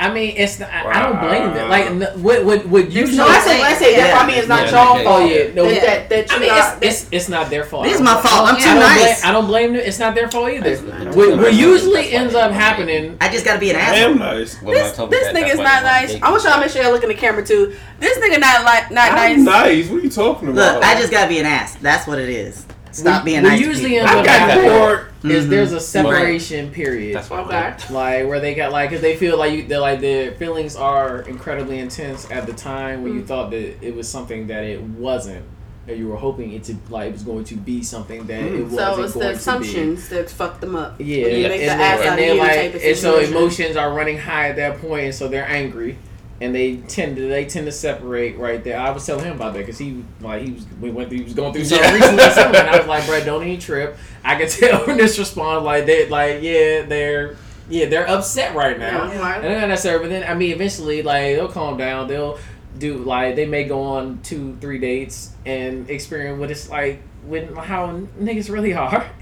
I mean, it's not, I I don't blame them. Like, n- what what what usually? No, I say when I say their Yeah. I mean it's not Yeah, your fault. Yeah, no, that, yeah. that, that I mean, not- it's, it's it's not their fault. This I is don't- my fault. I'm too don't nice. Blame, I don't blame them. It's not their fault either. What, what usually ends up happening. I just gotta be an ass I asshole. am nice. This this that, nigga's not nice. I want y'all to make sure y'all look in the camera too. This nigga not like not I'm nice. nice. What are you talking about? Look, I just gotta be an ass. That's what it is. Stop being what nice. usually people. ends I up got happening bored. is Mhm. there's a separation period. That's why. Okay. like where they got like because they feel like you they're like their feelings are incredibly intense at the time when you thought that it was something that it wasn't or you were hoping it to like it was going to be something that it wasn't So it's going the assumptions that fucked them up. be. Yeah, and, the then- and out of then, you like and so emotions are running high at that point and so they're angry and they tend to they tend to separate right there. I was telling him about that because he like he was we went through, he was going through something Yeah. recently something, and I was like, bro, don't even trip. I could tell from this response like they like yeah they're yeah they're upset right now. Yeah, right. And then that's but then I mean eventually like they'll calm down. They'll do like they may go on two three dates and experience what it's like when how niggas really are.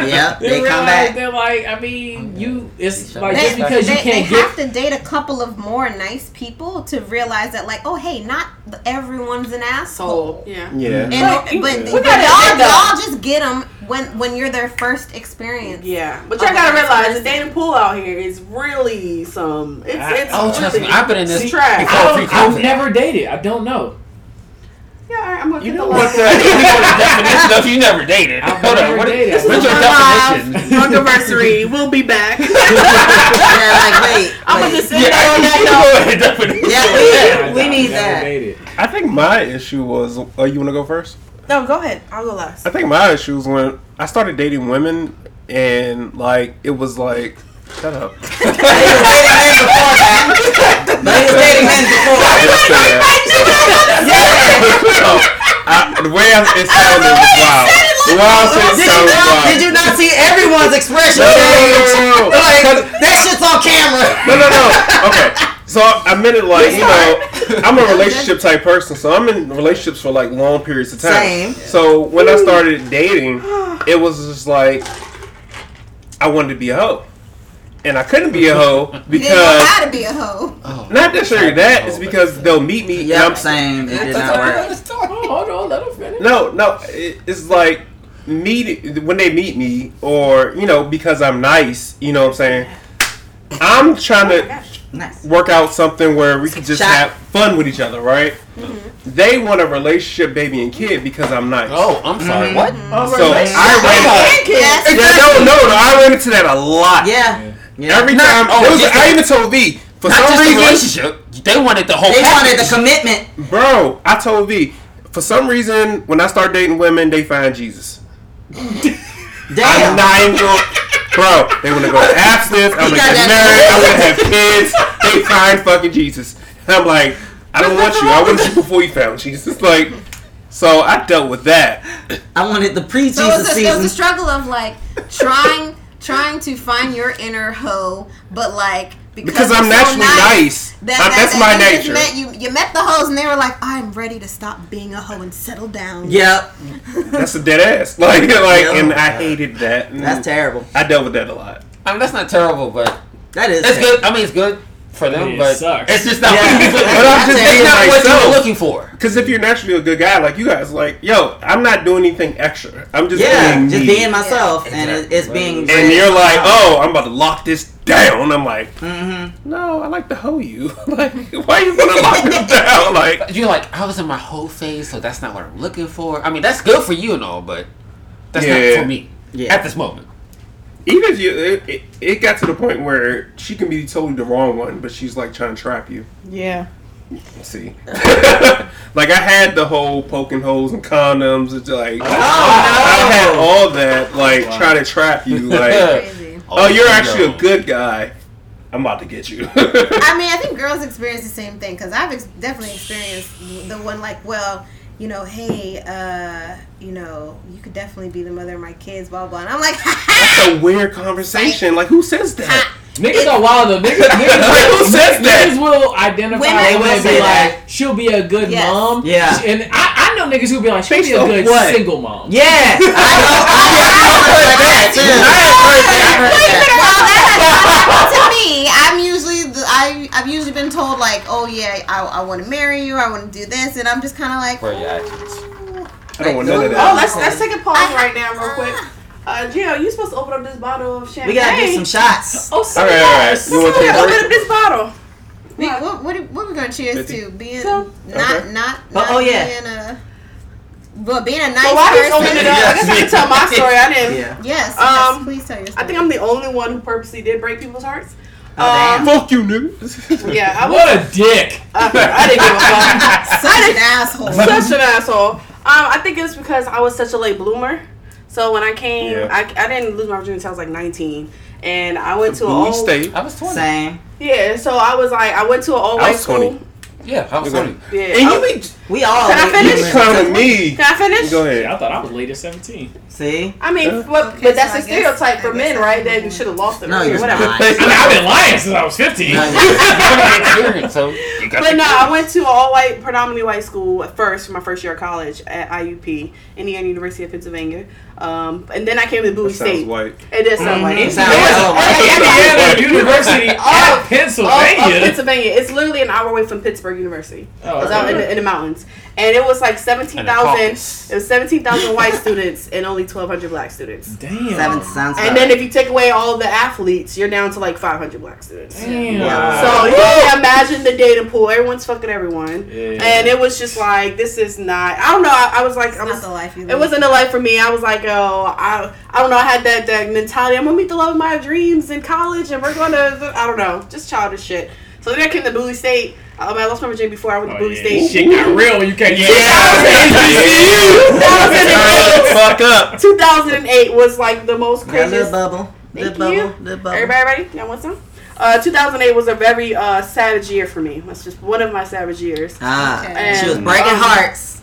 Yeah, they, they come realize back. They're like I mean oh, you it's like They, just because they, you can't they get have to date a couple of more nice people to realize that, like, oh, hey, not everyone's an asshole. So yeah. Yeah. And mm-hmm. but, you- but, we but gotta y'all, y'all just get them when when you're their first experience. Yeah, but y'all gotta realize the dating pool out here is really some. It's I- it's Oh, trust me, I've been in this it's trash. before. I don't, pre-COVID. I've never dated. I don't know. Yeah, all right, I'm gonna You get know the what last the- I think you the definition of you never dated. I've Hold never on, what dated. is, This what's your definition? anniversary. We'll be back. Yeah, like wait, I'm gonna wait. just sit Yeah, on that I note. the definition. Yeah, I- we need never that. Dated. I think my issue was. Oh, you want to go first? No, go ahead. I'll go last. I think my issue was when I started dating women, and like it was like, shut up. He dating men before. But he was dating men before. I that. Uh, the way it sounded was wild. The way I said it Did you sounded not? wild. Did you not see everyone's expression No, no, change? no, no, no. Like that shit's on camera. No, no, no. Okay. So I meant it like, you know, I'm a relationship type person, so I'm in relationships for like long periods of time. Same. So when I started dating, it was just like I wanted to be a hoe. And I couldn't be a hoe because You didn't know because how to be a hoe. Oh. not necessarily that, oh, it's because they'll meet me and Yep, I'm same. It did not work. Oh, hold on, let him finish. No, no, it's like meet when they meet me, or you know, because I'm nice. You know what I'm saying? I'm trying oh to Nice. work out something where we can just Shot. have fun with each other, right? They want a relationship, baby and kid, because I'm nice. Oh, I'm sorry. Mm-hmm. What? so I ran. Yes. Yeah, no, no, no, I ran into that a lot. Yeah. Yeah. Every Not- time, oh, was, just I even told V for Not some just the reason, relationship. They wanted the whole They wanted the commitment. bro. I told V for some reason when I start dating women, they find Jesus. I'm not even going. Bro, they want to go to abstinence. I'm gonna get married. I'm gonna have kids. They find fucking Jesus. And I'm like, I don't want you. I wanted you before you found Jesus. Like, so I dealt with that. I wanted the pre-Jesus it was, a, it was a struggle of like trying trying to find your inner hoe, but like because, Because I'm so naturally nice. That, that- that's that my you nature. Met, you you met the hoes and they were like, I'm ready to stop being a hoe and settle down. Yep. That's a dead ass. Like, like, Yeah. and I hated that. And That's terrible. I dealt with that a lot. I mean, that's not terrible, but That is. That's terrible. good. I mean, it's good for them, It but sucks. it's just not. Yeah. what But I'm just it's being not what you myself. were looking for. Because if you're naturally a good guy, like you guys, like, yo, I'm not doing anything extra. I'm just Yeah, being just me. being myself, and it, it's being. and you're like, oh, I'm about to lock this down. I'm like, Mm-hmm. no, I like to hoe you. like, why are you gonna lock this down? Like, You're like, I was in my whole phase, so that's not what I'm looking for. I mean, that's good for you and all, but that's Yeah. not for me Yeah. at this moment. Even if you, it, it, it got to the point where she can be totally the wrong one, but she's like trying to trap you. Yeah. See, like I had the whole poking holes and condoms. It's like Oh, I had all that, like trying to trap you. Like, Crazy. oh, you're no. actually a good guy. I'm about to get you. I mean, I think girls experience the same thing because I've ex- definitely experienced the one like, well, you know, hey, uh, you know, you could definitely be the mother of my kids, blah blah. And I'm like, That's a weird conversation. Like, who says that? Niggas are wild though. Niggas, niggas, Who says that? niggas will identify Women a will woman and say be that. like, she'll be a good Yes. mom. Yeah. And I, I know niggas who be like, she'll Based be a good what? single mom. Yeah, I know. I have heard that too. I have heard that. well, that's to me. I'm usually the, I I've usually been told like, oh yeah, I, I want to marry you, I want to do this, and I'm just kind of like, Where are your actions? I don't want none of Oh, that. let's let's take a pause right now, real quick. Uh, Geo, you supposed to open up this bottle of champagne. We gotta do some shots. Oh, All sorry. right, all right. You want to Open up this bottle. we, what what, what we gonna cheers Fifty. to? Being So- not Okay. not Oh, not oh, yeah. being a but being a nice So why just person. open it up? I guess I can tell my story. I didn't. Yeah. Yes, Um, yes, please tell your story. I think I'm the only one who purposely did break people's hearts. Oh, damn. Fuck you, nigga. Yeah, I was. What a dick. I, I didn't give a fuck. such an asshole. such an asshole. Um, I think it's because I was such a late bloomer. So when I came, Yeah. I, I didn't lose my virginity until I was like 19, and I went to an Bowie all State. I was 20. Same. yeah. So I was like, I went to an old I white school. 20. Yeah, I was 20. Yeah. And I- you be We all. Can I finish? bloomers. kind of me. can I finish? Go ahead. I thought I was late at 17. See. I mean, Yeah. but, Okay, but that's so a I guess- stereotype for men, right? That you should have lost them. No, you're whatever. not. I mean, I've been lying since I was 15. No, experience, so But no, I went to all white, predominantly white school at first for my first year of college at IUP, Indiana University of Pennsylvania. Um, and then I came to Bowie That State. white. It did sound white. Mhm. Sounds It was- hella white. Indiana University of Oh, of Pennsylvania. Pennsylvania. It's literally an hour away from Pittsburgh University. Oh, It's out in the, in the mountains, and it was like seventeen And the thousand. caucus. It was seventeen thousand white students and only twelve hundred black students. Damn. Seven sounds. And about then if you take away all the athletes, you're down to like five hundred black students. Damn. Yeah. So you can imagine the dating pool. Everyone's fucking everyone, Yeah. and it was just like this is not. I don't know. I, I was like, It's I not was, the life you it live. wasn't a life for me. I was like, oh, I, I don't know. I had that that mentality. I'm gonna meet the love of my dreams in college, and we're gonna, I don't know, just childish shit. So then I came to Bowie State. Um, I lost my virginity before I went to Oh, Bowie yeah. State. Shit got real when you came. Yeah. Fuck up. 2008 was like the most Got a little craziest. bubble. Thank Little bubble. you. Little bubble. Everybody ready? Y'all want some? Uh, 2008 was a very uh, savage year for me. That's just one of my savage years. Ah, Okay. she was breaking um, hearts.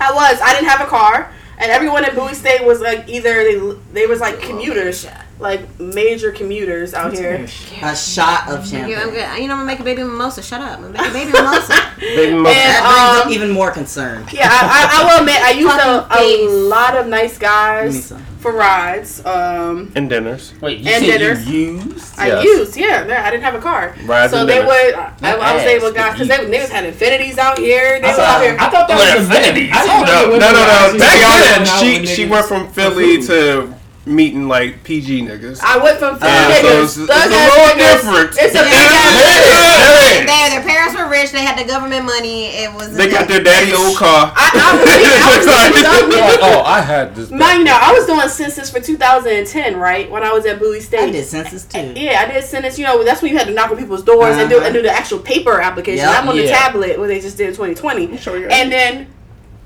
I was. I didn't have a car, and everyone at Bowie State was like either they they was like commuters, like major commuters out here. A shot of Yeah, I'm champagne. good. You know, I'm gonna make a baby mimosa. Shut up. I'm gonna make a baby mimosa. Baby And, mother. That brings um, even more concern. Yeah, I, I, I will admit I used a, a lot of nice guys for rides. Um, And dinners. Wait, you And said dinners. you used? I Yes. used, yeah, yeah, I didn't have a car, Rides so and they dinners. would. I, I was able, ass, guys, because they but niggas had Infinitis out here. They I was out here. I thought that was the affinities? I didn't Hold know up. that women No, no, no. actually Back then, she she went from Philly to meeting like PG niggas. I went from Uh, niggas, so it's, it's thug a ass little niggas. different. It's a big ass. Hey, hey. They, their parents were rich. They had the government money. It was. They got their daddy old car. I, I was, I was doing dumb oh, I had this. Mind you, now I was doing census for 2010, right? When I was at Bowie State. I did census too. Yeah, I did census. You know, that's when you had to knock on people's doors and do Uh-huh. and do the actual paper application. Yep. I'm on the tablet what they just did 2020, Show your and then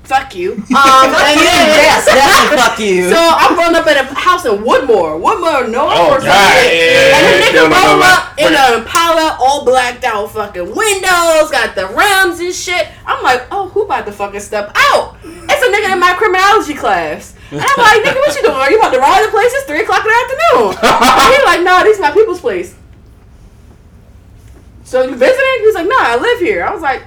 fuck you. Um, and then, yes, definitely fuck you. So I'm growing up at a house in Woodmore. Woodmore, no Oh, or something. God, yeah. And the nigga No, no, no, roll up in an Impala, all blacked out, fucking windows, got the rims and shit. I'm like, oh, who about to fucking step out? It's a nigga in my criminology class. And I'm like, nigga, what you doing? Are you about to ride the place? It's 3 o'clock in the afternoon. And he's like, no, this is my people's place. So you visiting? He's like, nah, I live here. I was like,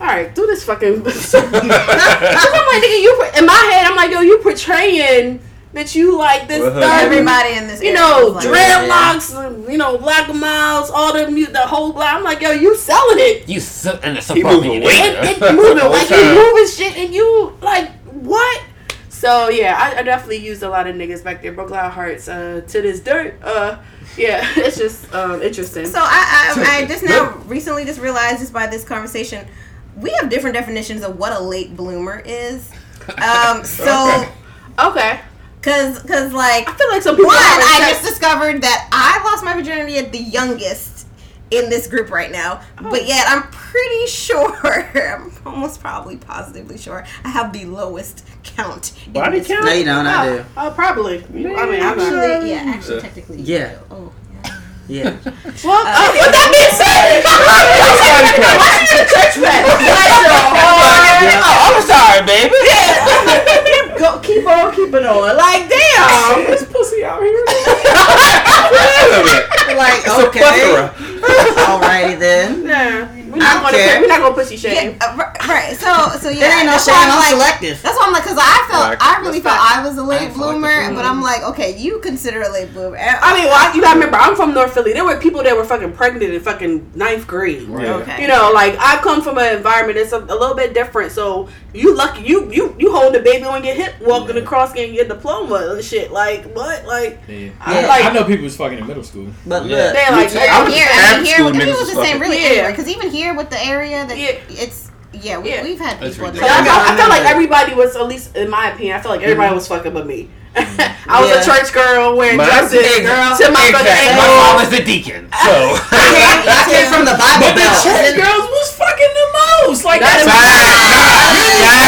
all right, do this fucking. Cause I'm like, nigga, you in my head, I'm like, yo, you portraying that you like this Uh-huh. thug, Everybody in this. you know, like, dreadlocks, you know, black miles, all the the whole black. I'm like, yo, you selling it, You su- in the moving area. weight. it, it moving like time. you moving shit, and you like what? So yeah, I, I definitely used a lot of niggas back there, broke a lot of hearts. Uh, to this dirt, uh, yeah, it's just um interesting. So I, I, I just now recently just realized just by this conversation, we have different definitions of what a late bloomer is. Um, so Okay. okay, Cause, cause like I feel like some people. one, I sex- just discovered that I lost my virginity at the youngest in this group right now. Oh. But yet, I'm pretty sure, I'm almost probably positively sure, I have the lowest count. in Body this count? group. No, you don't. I do. Oh, probably. I mean, Actually, yeah, actually, Yeah. technically. you Yeah. do. Oh, yeah. Yeah. Well, uh, with that being said, what's your church back? Oh, I'm sorry, baby. Go, keep on keeping on. Like, damn. This pussy out here. like okay. Alrighty then. Nah, we're not gonna. care. We're not gonna pussy shame. Yeah, uh, right, right. So, so yeah. There ain't no shame. I'm I'm like, selective. That's why I'm like, because I felt, I really felt I was a late ain't like bloomer, but I'm like, okay, you consider a late bloomer. I mean, well, I- you gotta remember, I'm from North Philly. There were people that were fucking pregnant in fucking ninth grade. Yeah. okay. You know, like I come from an environment that's a, a little bit different. So you lucky, you you you hold the baby on your hip, walking Yeah. across, getting your diploma and shit. Like what? Like Yeah. I Yeah. like I know people was fucking in middle school. But Yeah. look, they're like too. yeah, And here, and After here, school and it niggas was the same fucking- really Yeah. anywhere. Because even here with the area that Yeah. it's yeah, we, Yeah. we've had That's people. in So I, ridiculous. felt, I felt like everybody was at least in my opinion. I felt like everybody mm-hmm. was fucking but me. Mm-hmm. I was Yeah. a church girl wearing Mine- dresses girl. to my fucking Exactly. My mom was the deacon, so. I came, I came from the Bible But the church girls was fucking the most. Like That that's is-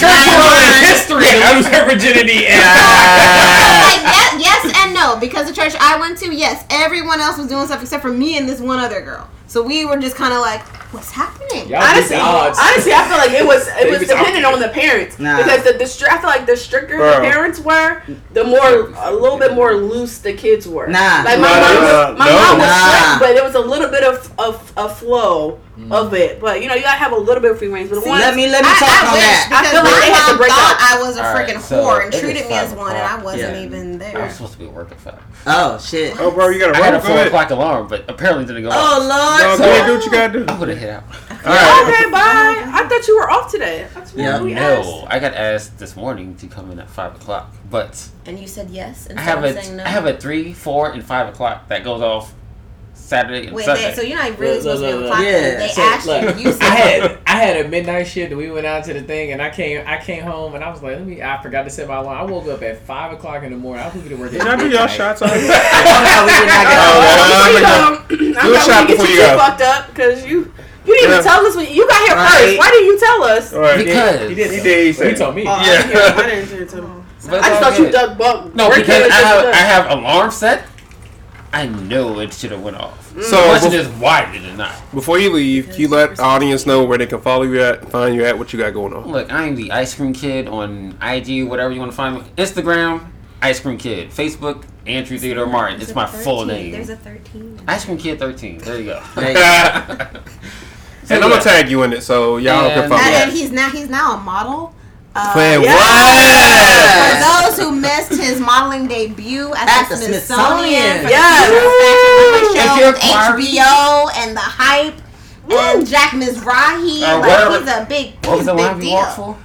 Church girl in history to lose her virginity. And like yes, yes and no because the church I went to, yes, everyone else was doing stuff except for me and this one other girl. So we were just kind of like, what's happening? Y'all Honestly, honestly, I feel like it was it was was dependent on the parents Nah. because the, the stri- I feel like the stricter Bro. the parents were, the more a little bit more loose the kids were. Nah. like my Nah, mom was my no. mom was Nah. strict, but it was a little bit of of a flow Mm. of it. But you know, you gotta have a little bit of free range. But the ones, Let me let me I, talk I on wish that. I because feel like my they had to mom break thought up. I was a All right, freaking so whore and treated me as five one, and I wasn't Yeah. even I there. was supposed to be at work at five. Oh shit. Oh, bro, you gotta. I to had a four ahead. o'clock alarm, but apparently didn't go off. Oh No, lord. go ahead, do what you got to do. I'm gonna hit out. All right. okay, bye. I thought you were off today. That's Yeah. we asked. No, I got asked this morning to come in at five o'clock, but And you said yes I have of a no. I have a three, four, and five o'clock that goes off Saturday and Wait, Sunday. they, so you're not really Look, supposed to be look, on the look, clock. look. then. They So, asked look, you. You I had I had a midnight shift and we went out to the thing and I came I came home and I was like let me I forgot to set my alarm. I woke up at five o'clock in the morning. I was going to work. Did y'all do y'all shots already? Oh, no, we did not get Oh, that. well, I'm You gonna- know, Do a I'm not shot gonna get before you you too go. fucked up because you you didn't Yeah. even tell us when you got here Right. first. Why didn't you tell us? All right. Because He did. He did, he He said. told me. Oh, I Yeah. didn't hear him. I didn't hear it too. I just thought you good. dug bunk. No, because I have. I have alarm set. I know it should have went off. Mm. So, the question bef- is why did it not? Before you leave, can you let audience know where they can follow you at, find you at, what you got going on? Look, I am the ice cream kid on IG, whatever you want to find me. Instagram, ice cream kid. Facebook, Andrew Theodore Martin. It's my full name. There's a 13. Ice cream kid thirteen. There you go. There you go. So, and I'm gonna tag you in it, so y'all can And- follow. And, and he's now he's now a model. Uh, Man, Yeah. For those who missed his modeling debut at, At the, the Smithsonian, Smithsonian. for Yes. the Fashion Runway show with HBO and the hype and Jack Mizrahi, Uh, like where- he's a big, What was he's the line big deal. walked for?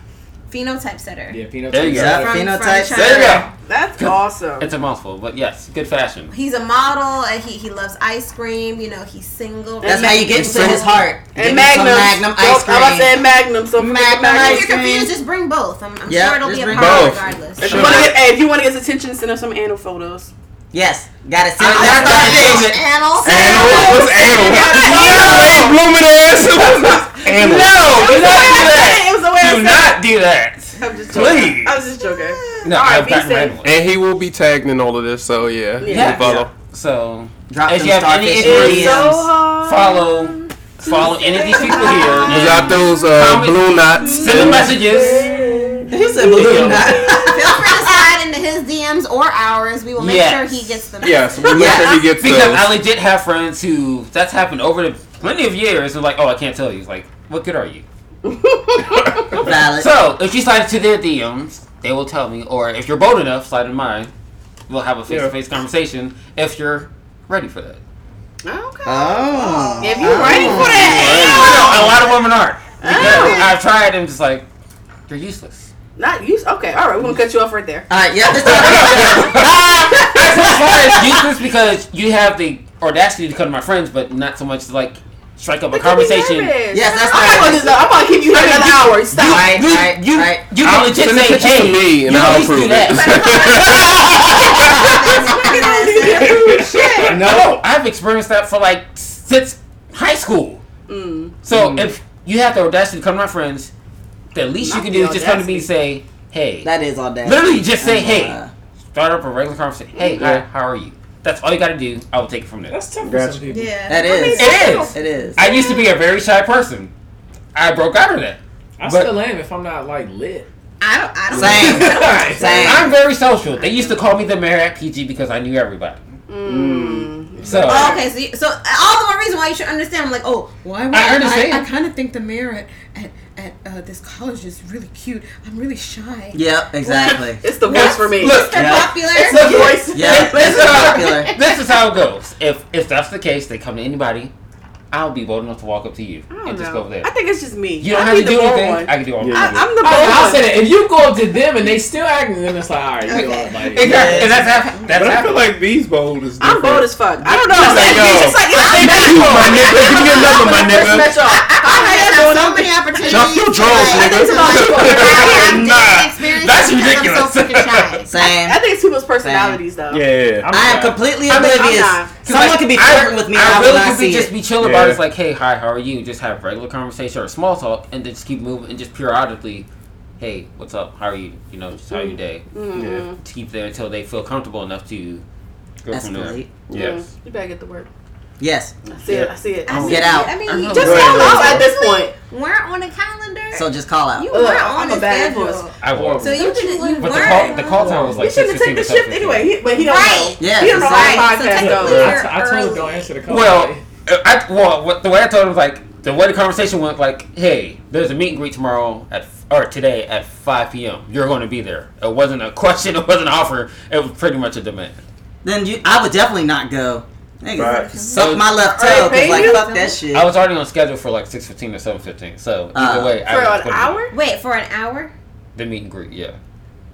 Phenotype setter. Yeah, Pino. There you go. From, Phenotype from There you go. That's awesome. It's a mouthful, but yes, good fashion. He's a model and he, he loves ice cream. You know, he's single. That's how you get into his heart. And me some Magnum. Magnum I ice cream. was saying Magnum. So Magnum Magnum If you're confused, just bring both. I'm, I'm Yeah, sure it'll be a bring problem both. regardless. If Sure. you want to get, hey, if you want to get his attention, send him some anal photos. Yes, gotta see. I- That's I- what I- it is. Anal. Anal? What's anal? Blooming ass. Anal. No, do not do that. It was the way I Do not do that. I'm just joking. Please. I was just joking. No, All right, be safe. And he will be tagged in all of this, so yeah, Yeah. can follow. So, Drop if you have any starfish inquiries, It's so DMs. hard. follow follow any of these people here. We and got those uh, blue knots. Send them messages. He said balloon knot. Feel free to slide into his DMs or ours. We will make Yes. sure he gets them. Yes, we'll make sure he gets Because those. I legit have friends who that's happened over the plenty of years. And like, oh, I can't tell you. It's like, what good are you? Valid. So if you slide to their DMs, they will tell me. Or if you're bold enough, slide in mine. We'll have a face-to-face conversation if you're ready for that. Okay. oh. If you're ready for I that, know, a lot of women aren't. Oh. Because Oh. I've tried and just like, they're useless. Not you. Okay, all right, we're gonna cut you off right there. All right, yeah. This as far as useless because you have the audacity to come to my friends, but not so much to like strike up a That could be conversation. nervous. Yes, that's I'm not gonna do that. I'm gonna keep you here another hour. Stop. Right, You, right, you, right. you I'll legit send the say, hey, to me and you I'll at least do that. Shit. No, I've experienced that for like since high school. Mm. So if you have the audacity to come to my friends, the least you can do is just come to me and say, "Hey." That is all day. Literally, just say, Uh, "Hey." Start up a regular conversation. Hey, hi, how are you? That's all you got to do. I will take it from there. That's tough for some people. Yeah. that is. I mean, it is. It is. I used to be a very shy person. I broke out of that. I But- still am if I'm not like lit. I don't. I don't. Same. Same. I'm very social. They used to call me the mayor at PG because I knew everybody. Mm. So Oh, okay, so you, so all the more reason why you should understand. I'm like, oh, why? would I understand. I, kind of think the mayor at at, at uh, this college is really cute. I'm really shy. Yep, exactly. It's the voice for me. Look, They're Yeah. popular. It's the voice. Yeah, This is how- popular. this is how it goes. If if that's the case, they come to anybody. I'll be bold enough to walk up to you I don't just go over there. I think it's just me. You don't I have to do anything. one. I can do all. Yeah. I, I'm the bold I, I'll say that if you go up to them and they still acting, then it's like, all right, you know, Okay. like, Exactly. And that's hap- that's But I feel like B's bold is I'm bold as fuck. I don't know. Just like, It's yo. just like it's My nigga, give me your number, my nigga. I had so many opportunities. Drop your drawers, nigga. Nah, that's ridiculous. I'm so freaking shy. Same. I think it's people's personalities though. Yeah. I'm I am shy. completely I mean, I'm oblivious. Not. Someone Like, could be I- flirting with me I, I really could be see just it. be chill about it. It's like, hey, hi, how are you? Just have regular conversation or small talk, and then just keep moving and just periodically, hey, what's up? How are you? You know, just how your day? Mm-hmm. To keep there until they feel comfortable enough to go from there. Escalate. Yes. You better get the word. Yes. I see it. I see it. I Get mean, out. I mean, you just Just Go call out at this point. weren't on a calendar. So just call out. you Ugh, weren't I'm on a a bad schedule. I was. So you could you but the weren't. call, the call time was like. We like should have 6:15 taken the shift anyway, he, but he don't Right. know. Yeah, he don't know how Right, the so podcast technically goes. I, you're t- I told him don't answer the call. Well, uh, I well, what, the way I told him was like the way the conversation went, like, hey, there's a meet and greet tomorrow at or today at 5 p.m. You're going to be there. It wasn't a question. It wasn't an offer. It was pretty much a demand. Then you, I would definitely not go. Nigga, Right. suck my left Are they toe. Cause like fuck that shit. I was already on schedule for like 6:15 or 7:15. So either Uh, way, For was an gonna hour? Wait for an hour. The meet and greet, yeah.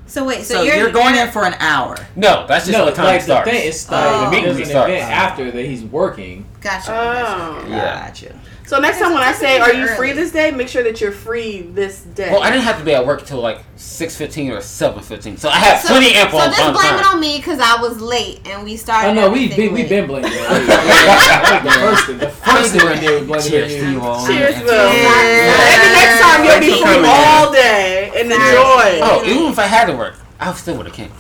So wait, so, so you're, you're, going in for an hour. No, that's just no, what time like it starts. the thing is like Oh. The meet and greet an starts. event after that he's working. Gotcha. gotcha. Oh. Yeah. Gotcha. So next time when I say, "Are you free this day?" Make sure that you're free this day. Well, I didn't have to be at work until like 6:15 or 7:15, so I had So, plenty ample so on just on blame it on me because I was late and we started. Oh no, we everything been we late. been blaming. it. Like, the first thing, the first thing we did was blaming Cheers it to on you all. Cheers, Yeah. Will. Yeah. Maybe next time you'll be Thanks free all day and enjoy. Oh, even if I had to work, I still would have came.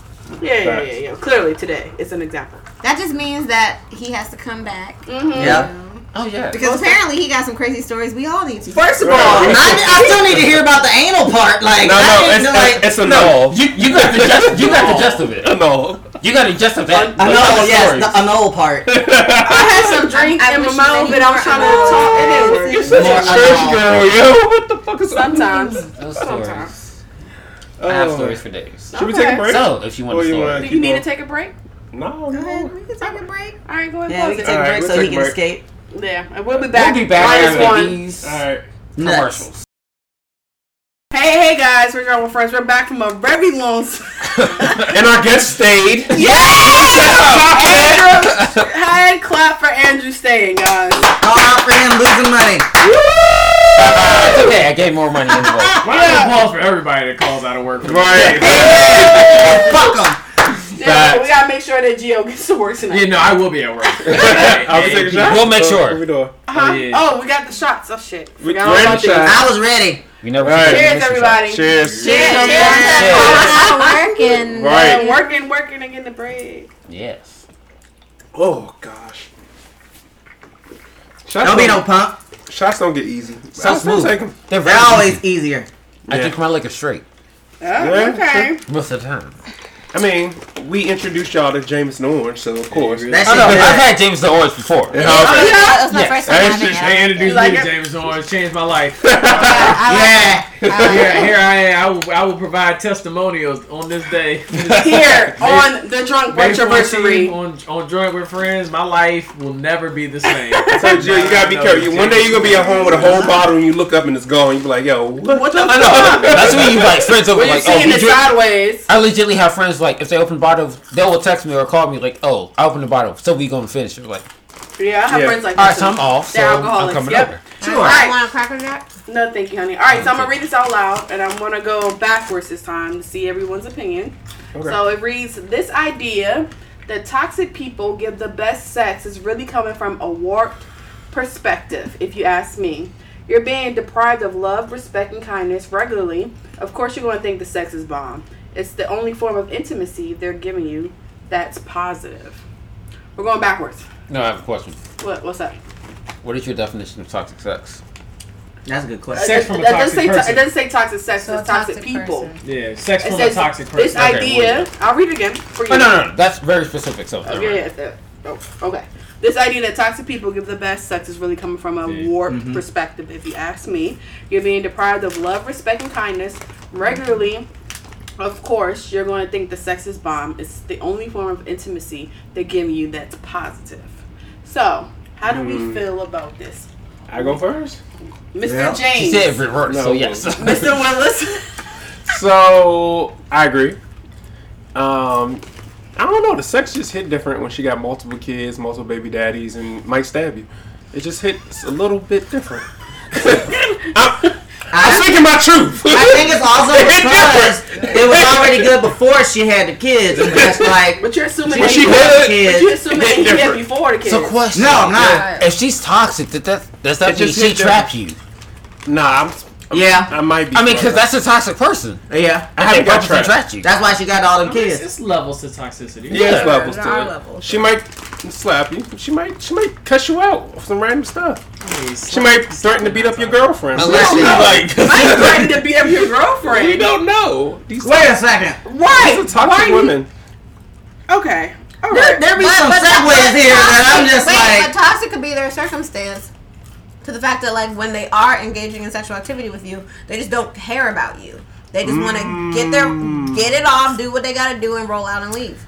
Yeah, yeah, yeah, yeah. Clearly today, it's an example. That just means that he has to come back. Mm-hmm. Yep. Oh yeah. Because apparently he got some crazy stories we all need to. First of Right. all, I, I still need to hear about the anal part. Like, No, no, didn't it's, know, like, it's, it's a No, no. you you got the gist. You got the gist of it. No. You got the gist of that. I those yes, stories. the anal part. I had some drink I in my mouth, but I was more trying to anal. talk. It didn't. You're such More a church anal. girl, yo. What the fuck is Sometimes. Those Sometimes. I have stories for days. Should we take a break? So, if you want to you story, Do you need to take a break? No, Go no. ahead, we can take a break. All right, go ahead. Yeah, we can take a break so he can escape. Yeah, and we'll be back. we'll be back one. All right. commercials. Hey, hey guys, we're Drama Friends. We're back from a very long. And our guest stayed. Yeah! Andrew, hand clap for Andrew staying, guys. Call out for him losing money. It's okay. I gave more money anyway. Why don't you pause for everybody that calls out of work? Right. Fuck him. Sure that Geo gets to work tonight. Yeah, no, I will be at work. I'll be taking shots. We'll make sure. What we doing? Uh-huh. Oh, yeah. Oh, we got the shots. Oh shit. We- Forgot we're all the these. I was ready. We never Right. forget Cheers, the mission everybody. Cheers. Cheers. Cheers. Cheers. Out of work Right. Working, working, and getting the bread. Yes. Oh gosh. Shots Don't be no punk. Shots don't get easy. So I'll still smooth. They're They're always easy. easier. I Yeah. drink my liquor straight Oh, Yeah, okay. most of the time. I mean, we introduced y'all to Jameson Orange, so of course. That I know, I've had Jameson Orange before. Yeah, Oh, yeah? That was my Yes. first time introduced, having they introduced You like me to James Orange, changed my life. I like Yeah. here, here I am. I will, I will provide testimonials on this day. Here on the drunk May anniversary. on on Joint with Friends, my life will never be the same. So Jill, you gotta be careful. You- One day you're gonna be at home with a whole bottle and you look up and it's gone. You be like, yo, what? What the I know. That's when you like friends over When like, oh, seeing we it sideways. I legitimately have friends like if they open bottles, they will text me or call me like, oh, I opened the bottle, so we gonna finish it. Like, Yeah, I have Yeah. friends like All that. right, so I'm too. off. They're I'm alcoholics. coming yep. over. Sure. All right. Want a cracker jack? No, thank you, honey. All right, so I'm gonna read this out loud, and I'm gonna go backwards this time to see everyone's opinion. Okay. So it reads: This idea that toxic people give the best sex is really coming from a warped perspective, if you ask me. You're being deprived of love, respect, and kindness regularly. Of course, you're going to think the sex is bomb. It's the only form of intimacy they're giving you that's positive. We're going backwards. No, I have a question. What, what's that? What is your definition of toxic sex? That's a good question. Sex It- from a it doesn't toxic say to- person. it doesn't say toxic sex. So a it's toxic, toxic people. person. Yeah, sex It from a toxic this person. Okay, idea. I'll read it again for you. Oh, no, no, no. That's very specific. So, Oh, yeah, yeah, it's. Oh, okay. This idea that toxic people give the best sex is really coming from a Yeah. warped mm-hmm. perspective, if you ask me. You're being deprived of love, respect, and kindness regularly. Of course, you're going to think the sex is bomb. It's the only form of intimacy they're giving you that's positive. So, how do we feel about this? I go first. Mr. Yeah. James. She said reverse, No. so yes. Mr. Willis. So I agree. Um, I don't know. The sex just hit different when she got multiple kids, multiple baby daddies, and might stab you. It just hits a little bit different. I'm, I'm speaking my truth. I think it's also because it was already good before she had the kids, and that's like, But you're assuming When that she he- did, but you're assuming that he did different. before the kids. So, question. No, I'm not. If she's toxic, that, that does that mean just she hit trapped you? Nah, I'm, yeah, I might be. I mean, because that's a toxic person. yeah. I haven't They got purposely trapped. trapped you. That's why she got all them It's, kids. it's levels to toxicity. Yeah, it's levels to it. levels. She might slap you. She might. She might cuss you out for some random stuff. She might threaten to beat up your girlfriend. Unless we she don't know. like. I'm to beat up your girlfriend. we don't know. These Wait a second. Right. These are toxic Why- women. Okay. All There, right. there be But- some but- segues but here that I'm just wait, like, but toxic could be their circumstance to the fact that like when they are engaging in sexual activity with you, they just don't care about you. They just want to get their get it off, do what they got to do, and roll out and leave.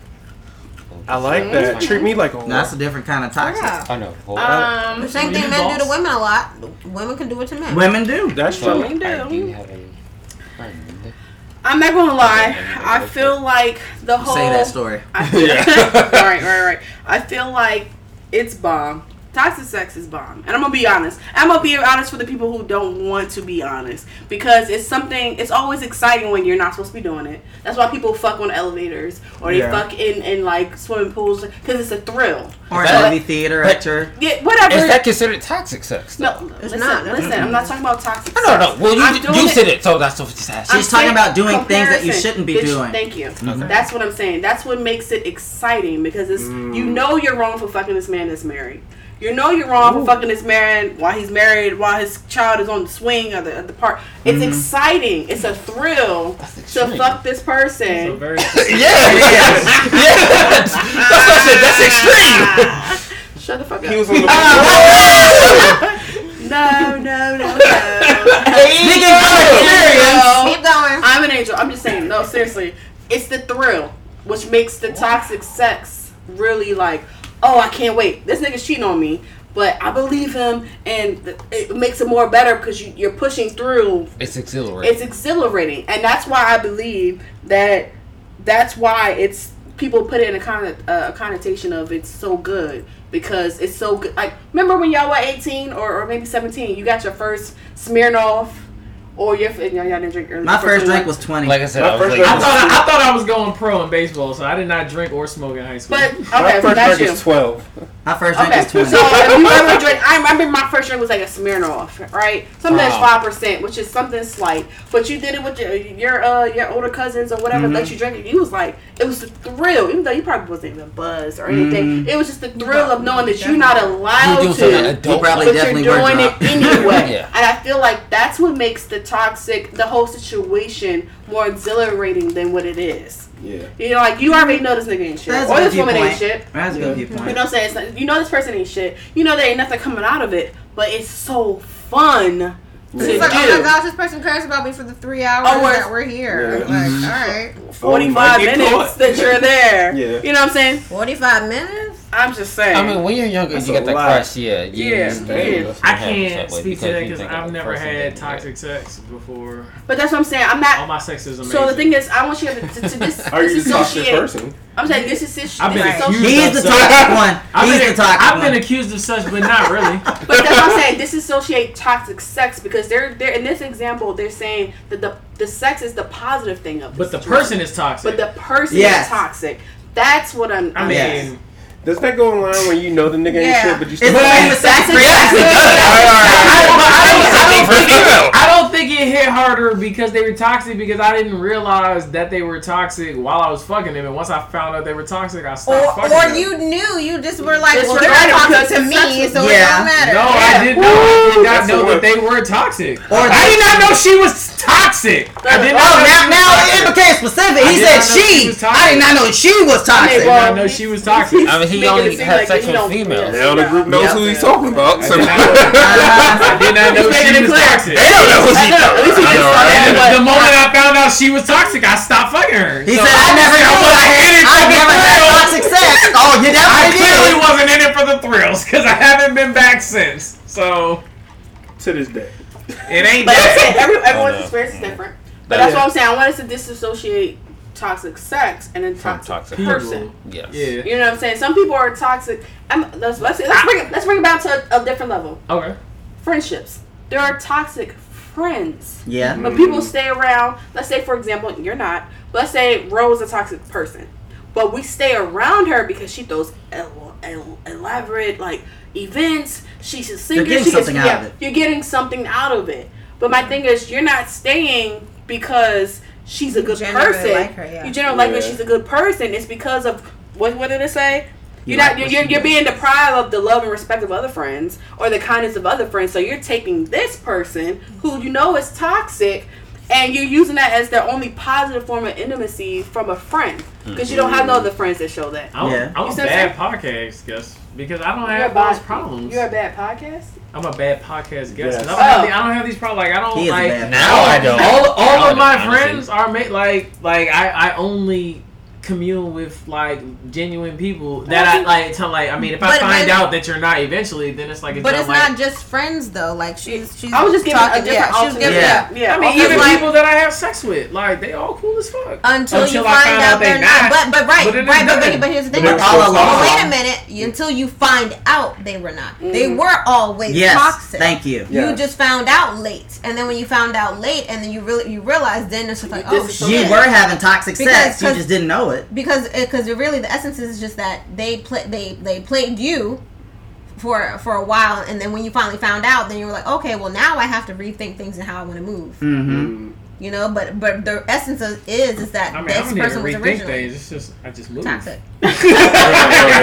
I like that. Treat me like a whore. that's a different kind of toxic. Yeah. I know. Hold Um, The same thing the men do to women a lot. Women can do it to men. Women do. That's true. Women do. I do have a friend. I'm not gonna lie. I feel like the whole. Say that story. I feel, Yeah. right, right, right. I feel like it's bomb. Toxic sex is bomb, and I'm gonna be honest. I'm gonna be honest for the people who don't want to be honest because it's something. It's always exciting when you're not supposed to be doing it. That's why people fuck on elevators or they Yeah. fuck in in like swimming pools because it's a thrill. Or Is in that- movie theater but- at church. Yeah, whatever. Is that considered toxic sex? no, It's listen, not. listen. I'm not talking about toxic. No, no, no. Well, you, doing you it- said it, so that's what she's asking. She's talking saying about doing things that you shouldn't be Bitch, doing. Thank you. Okay. That's what I'm saying. That's what makes it exciting because it's you mm. know you're wrong for fucking this man that's married. You know you're wrong for fucking this man while he's married, while his child is on the swing or the, the park. It's mm-hmm. exciting. It's a thrill to fuck this So person. very yeah, yeah, That's what I said. That's extreme. Shut the fuck up. He was on the. Oh. no, no, no, no. Speaking from No. Keep going. I'm an angel. I'm just saying. No, seriously, it's the thrill which makes the toxic sex really like. Oh, I can't wait. This nigga's cheating on me, but I believe him, and it makes it more better because you, you're pushing through. It's exhilarating. It's exhilarating, and that's why I believe that. That's why it's people put it in a uh, a connotation of it's so good because it's so good. Like remember when y'all were 18 or, or maybe 17, you got your first Smirnoff. Oh, or your y'all y'all didn't drink early. my first drink was 20. like I said, My I was first like, drink I thought I, I thought I was going pro in baseball, so I did not drink or smoke in high school. But My first that's drink you. was twelve. My first drink Okay, was so if you ever drink, I remember my first drink was like a Smirnoff, right? Something that's five percent, which is something slight. But you did it with your your uh your older cousins or whatever. Let you drink it. You was like, it was the thrill, even though you probably wasn't even buzzed or anything. It was just the thrill of knowing that you're not allowed You're doing to. adult. You probably But definitely you're doing it anyway, Yeah. and I feel like that's what makes the toxic, the whole situation, more exhilarating than what it is. Yeah. You know, like you already know this nigga ain't shit, That's or this woman ain't viewpoint. shit. That's a good You know what I'm saying? It's not, you know this person ain't shit. You know there ain't nothing coming out of it, but it's so fun to It's like, oh my gosh, this person cares about me for the three hours Oh, we're- that we're here. Yeah. Like, mm-hmm. all right. 45 minutes caught. that you're there. Yeah. You know what I'm saying? 45 minutes? I'm just saying. I mean, when you're younger, That's you get a that lot. crush. Yeah, you, Yeah. you- Yeah. I can't speak to that because I've never had toxic sex before. but that's what I'm saying. I'm not. All my sex is amazing. So the thing is, I want you to, to, to dis- Are you the toxic disassociate. person? I'm saying this is this I've been accused He's the So- toxic one. I've He's been, the toxic I've one. been accused of such, but not really. But that's what I'm saying. Disassociate toxic sex because they're they're in this example they're saying that the the sex is the positive thing of. But the person is toxic. But the person is toxic. That's what I'm. I mean, Yes. Does that go in line when you know the nigga ain't Yeah. shit, but you It's still? the same with sex. That's Exactly. I, I, don't, I, don't for think it. I don't think it hit harder because they were toxic because I didn't realize that they were toxic while I was fucking them, and once I found out they were toxic, I Or, stopped fucking or them. you knew, you just were like, well, they're it toxic to me, so with- it Yeah. don't matter. No, Yeah. I did not. I did not know that they were toxic. Or I did not know she was toxic. I did Oh, not know now, now it became specific. He said she she. I did not know she was toxic. mean, did not know she was toxic. I mean, he only had like sex with females. Now the group knows who he's talking about. I did not know, I did not know He's she making it clear. toxic. They don't know who she At least he I didn't know, start right? it, And but- the moment I found out she was toxic, I stopped fucking her. He So said, I never I knew was I in it I for never had toxic sex. Oh, you I clearly did. wasn't in it for the thrills because I haven't been back since. So to this day, it ain't But I'm that. saying every, everyone's experience is different. But that's Yeah. what I'm saying. I want us to disassociate toxic sex and then toxic, toxic person. Yes. Yeah. You know what I'm saying? Some people are toxic. I'm, let's let's let's bring it let's bring it back to a, a different level. Okay. Friendships. There are toxic friends. Yeah. But people stay around. Let's say, for example, you're not. But let's say Rose is a toxic person, but we stay around her because she throws el- el- elaborate like events. She's a singer. getting she gets- something out yeah, of it. You're getting something out of it. But my thing is, you're not staying because she's a good generally person. like her, yeah. You generally like her. She's a good person. It's because of what? What did it say? You You're like not. what You're, you're being deprived of the love and respect of other friends or the kindness of other friends. So you're taking this person who you know is toxic, and you're using that as their only positive form of intimacy from a friend because you don't have no mm-hmm. other friends that show that. I'm, Yeah. I'm a bad podcast guest because I don't You're have bad- those problems. You're a bad podcast. I'm a bad podcast guest. 'cause Yes. I, don't have Oh. the, I oh. don't have these problems. Like I don't He is like. bad Now I don't. All, all Now of my I honestly. friends are made like like I, I only commune with like genuine people that I like to like I mean if I But- find but- out that you're not eventually then it's like it's But not it's like, not just friends though. Like she's she's. I was just giving talking, a different yeah, she giving, Yeah. yeah. I mean Also, even like- people that I have sex with like they all cool as fuck Until, you Until find I found out out they they're not. not. But but right, But then right. But, but, but here's the thing. But But it's all along. wait a minute. You, until you find out they were not. They mm. were always Yes. toxic. Thank you. Yeah. You just found out late, and then when you found out late, and then you really you realize, then it's just like, oh shit. You were having toxic sex. You just didn't know it. Because because really the essence is just that they play they they played you for for a while and then when you finally found out then you were like okay well now i have to rethink things and how i want to move Mm-hmm. You know but but the essence of is is that I mean I this don't even person was rethink originally things it's just I just move toxic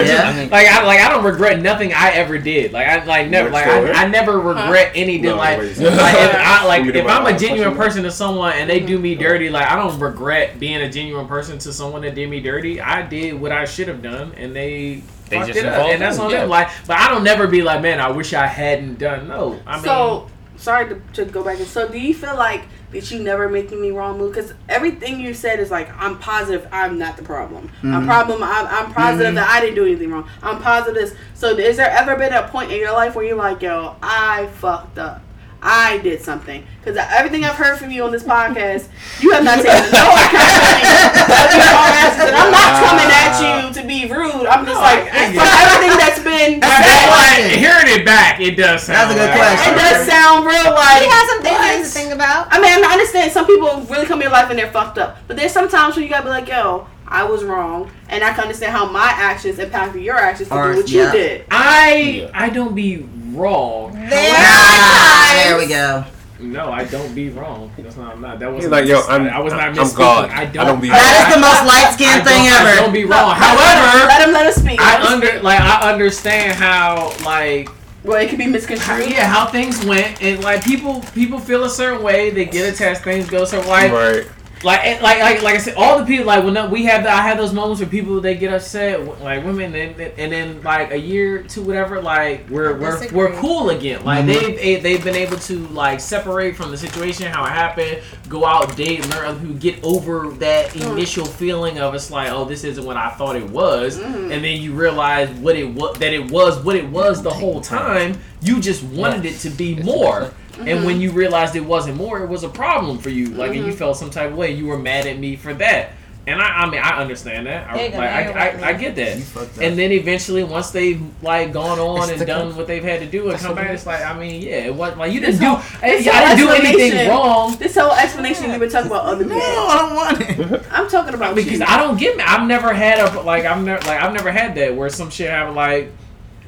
Yeah. like I like I don't regret nothing I ever did. Like I like never like I, I never regret anything. No, like like if I like Let me do if my I'm a genuine person to someone and they do me dirty, like I don't regret being a genuine person to someone that did me dirty. I did what I should have done, and they. They just it up, and that's on yeah. them. Like, but I don't never be like, man, I wish I hadn't done. No, I mean, so sorry to, to go back. So do you feel like that you never making me wrong move? Because everything you said is like I'm positive I'm not the problem. I'm mm-hmm. problem. I'm, I'm positive mm-hmm. that I didn't do anything wrong. I'm positive. So is there ever been a point in your life where you're like, yo, I fucked up. I did something because everything I've heard from you on this podcast, you have not taken no accountability of your own actions. And I'm not coming at you to be rude. I'm just like I- I from everything that's been That's a said, good like, question. hearing it back, it does sound. That's a good like- question. it does sound real like he has some things to think about I mean, I understand some people really come in your life and they're fucked up, but there's sometimes when you gotta be like, yo, I was wrong, and I can understand how my actions impacted your actions to Or- do what yeah. you did. I I don't be wrong. there Ah, are there we go. No, I don't be wrong. That's not. I'm not. That was He's like, yo, I'm- I was not I'm misspeaking. God. I I don't. I don't be Wrong. That is the most light I skinned don't- thing I don't be wrong. However, let him let us speak. Let I him under speak. like I understand how like well, it could be misconstrued. yeah how things went and like people people feel a certain way they get attached things go so like Right. Like like like like I said, all the people like when we have the, I have those moments where people they get upset, like women, and, and then like a year to whatever, like we're we're we're cool again. Like Mhm. they've eh, they've been able to like separate from the situation, how it happened, go out, date, learn other people, get over that initial feeling of it's like, oh, this isn't what I thought it was, and then you realize what it was that it was what it was the whole time. You just wanted it to be more. And when mm-hmm. you realized it wasn't more, it was a problem for you. Like, and you mm-hmm. felt some type of way. You were mad at me for that. And I, I mean, I understand that. I, There you go, like, I, I, I get that. And then eventually, once they've like gone on and done what they've had to do and come back, it's like, I mean, yeah, it wasn't like you This didn't do, whole- this I whole didn't do anything wrong. This whole explanation you were talking about other No, people. I don't want it. I'm talking about Because you. I don't get me. I've never had a like I've never like I've never had that where some shit happened like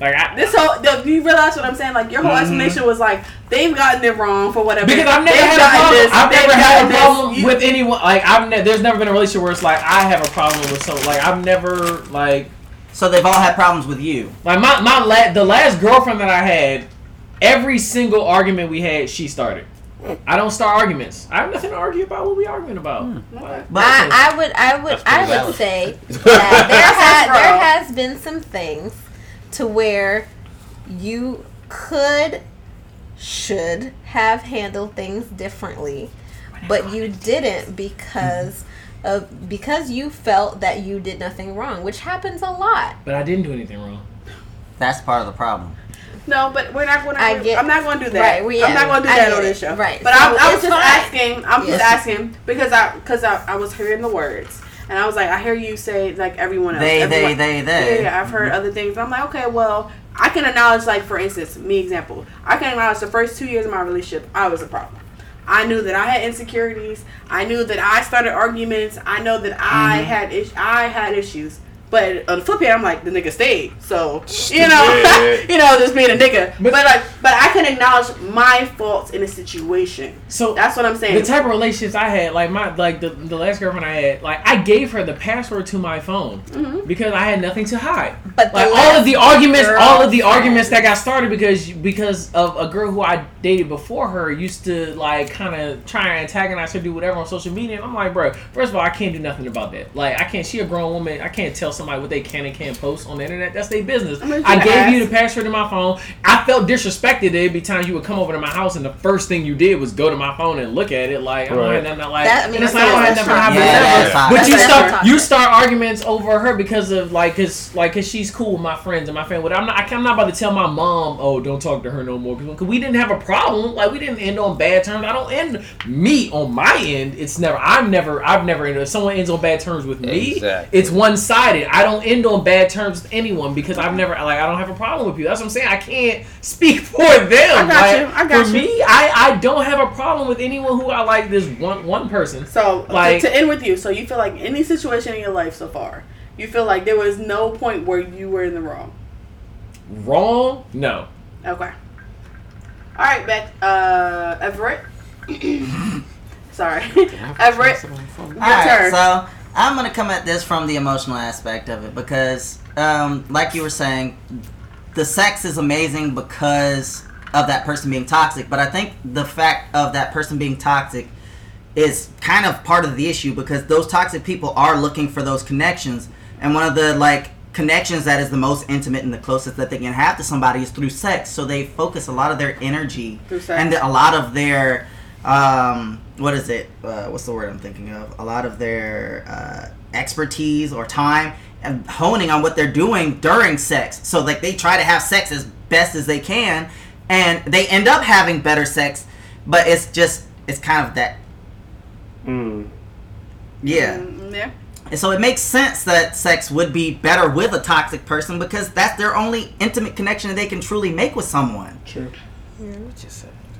like I, This whole, the, you realize what I'm saying? Like your whole Mhm. explanation was like they've gotten it wrong for whatever. Because I've never They've had a problem. this, I've never had a gotten this. problem You- with anyone. Like I've ne- there's never been a relationship where it's like I have a problem with someone. Like I've never like So they've all had problems with you. like my my la- the last girlfriend that I had. Every single argument we had, she started. I don't start arguments. I have nothing to argue about. What we arguing about? Like, But I, I would I would I would valid. say that there, That's ha- there has been some things to where you could should have handled things differently, but you didn't because mm-hmm. of because you felt that you did nothing wrong, which happens a lot. but I didn't do anything wrong. that's part of the problem. No, but we're not going to. I get- I'm not going to do that. Right, we- I'm not going to do I that get on it. this show. Right. But So I, I was it's just fine. asking. I'm just Yes. asking because I because I, I was hearing the words and I was like, I hear you say like everyone else. They, they, everyone- they, Yeah, they. yeah, I've heard mm-hmm. other things. I'm like, okay, well, I can acknowledge, like, for instance, me example. I can acknowledge the first two years of my relationship, I was a problem. I knew that I had insecurities. I knew that I started arguments. I know that I mm-hmm. had is- I had issues. But on the flip hand, I'm like the nigga stayed. So you know, you know, just being a nigga. But- But, like, but I can acknowledge my faults in a situation. So That's what I'm saying. the type of relationships I had, like my like the, the last girlfriend I had, like I gave her the password to my phone Mm-hmm. because I had nothing to hide. But Like all of the arguments, all of the arguments that got started because because of a girl who I dated before her used to like kind of try and antagonize her, do whatever on social media. And I'm like, bro, first of all, I can't do nothing about that. Like I can't. She a grown woman. I can't tell somebody what they can and can't post on the internet. That's their business. I'm gonna I just gave you the password to my phone. I felt disrespected. every time you would come over to my house and the first thing you did was go to my phone and look at it. Like I'm not Right. have like. That- I mean, and it's that's like I don't have that's nothing to hide. Yeah, whatever. that's. But you start you start arguments over her because of like cause like cause she's cool with my friends and my family. I'm not I'm not about to tell my mom oh don't talk to her no more because we didn't have a problem like we didn't end on bad terms. I don't end me on my end. It's never I'm never I've never ended. If someone ends on bad terms with me, Exactly. it's one sided. I don't end on bad terms with anyone because I've never like I don't have a problem with you. That's what I'm saying. I can't speak for them. I got Like, you. I got for you. me, I I don't have a problem with anyone who I like. This one one person. So to- Like- to, end with you, so you feel like any situation in your life so far, you feel like there was no point where you were in the wrong. Wrong? No. Okay. All right, Beth. Uh, Everette. Sorry, Everette. Your Alright, turn. so I'm gonna come at this from the emotional aspect of it because, um, like you were saying, the sex is amazing because of that person being toxic. But I think the fact of that person being toxic is kind of part of the issue because those toxic people are looking for those connections, and one of the like connections that is the most intimate and the closest that they can have to somebody is through sex. So they focus a lot of their energy Through sex. and a lot of their um, what is it? Uh, what's the word I'm thinking of? A lot of their uh, expertise or time and honing on what they're doing during sex. So like they try to have sex as best as they can, and they end up having better sex, but it's just it's kind of that Mm. yeah. Mm, yeah. And so it makes sense that sex would be better with a toxic person because that's their only intimate connection that they can truly make with someone. True.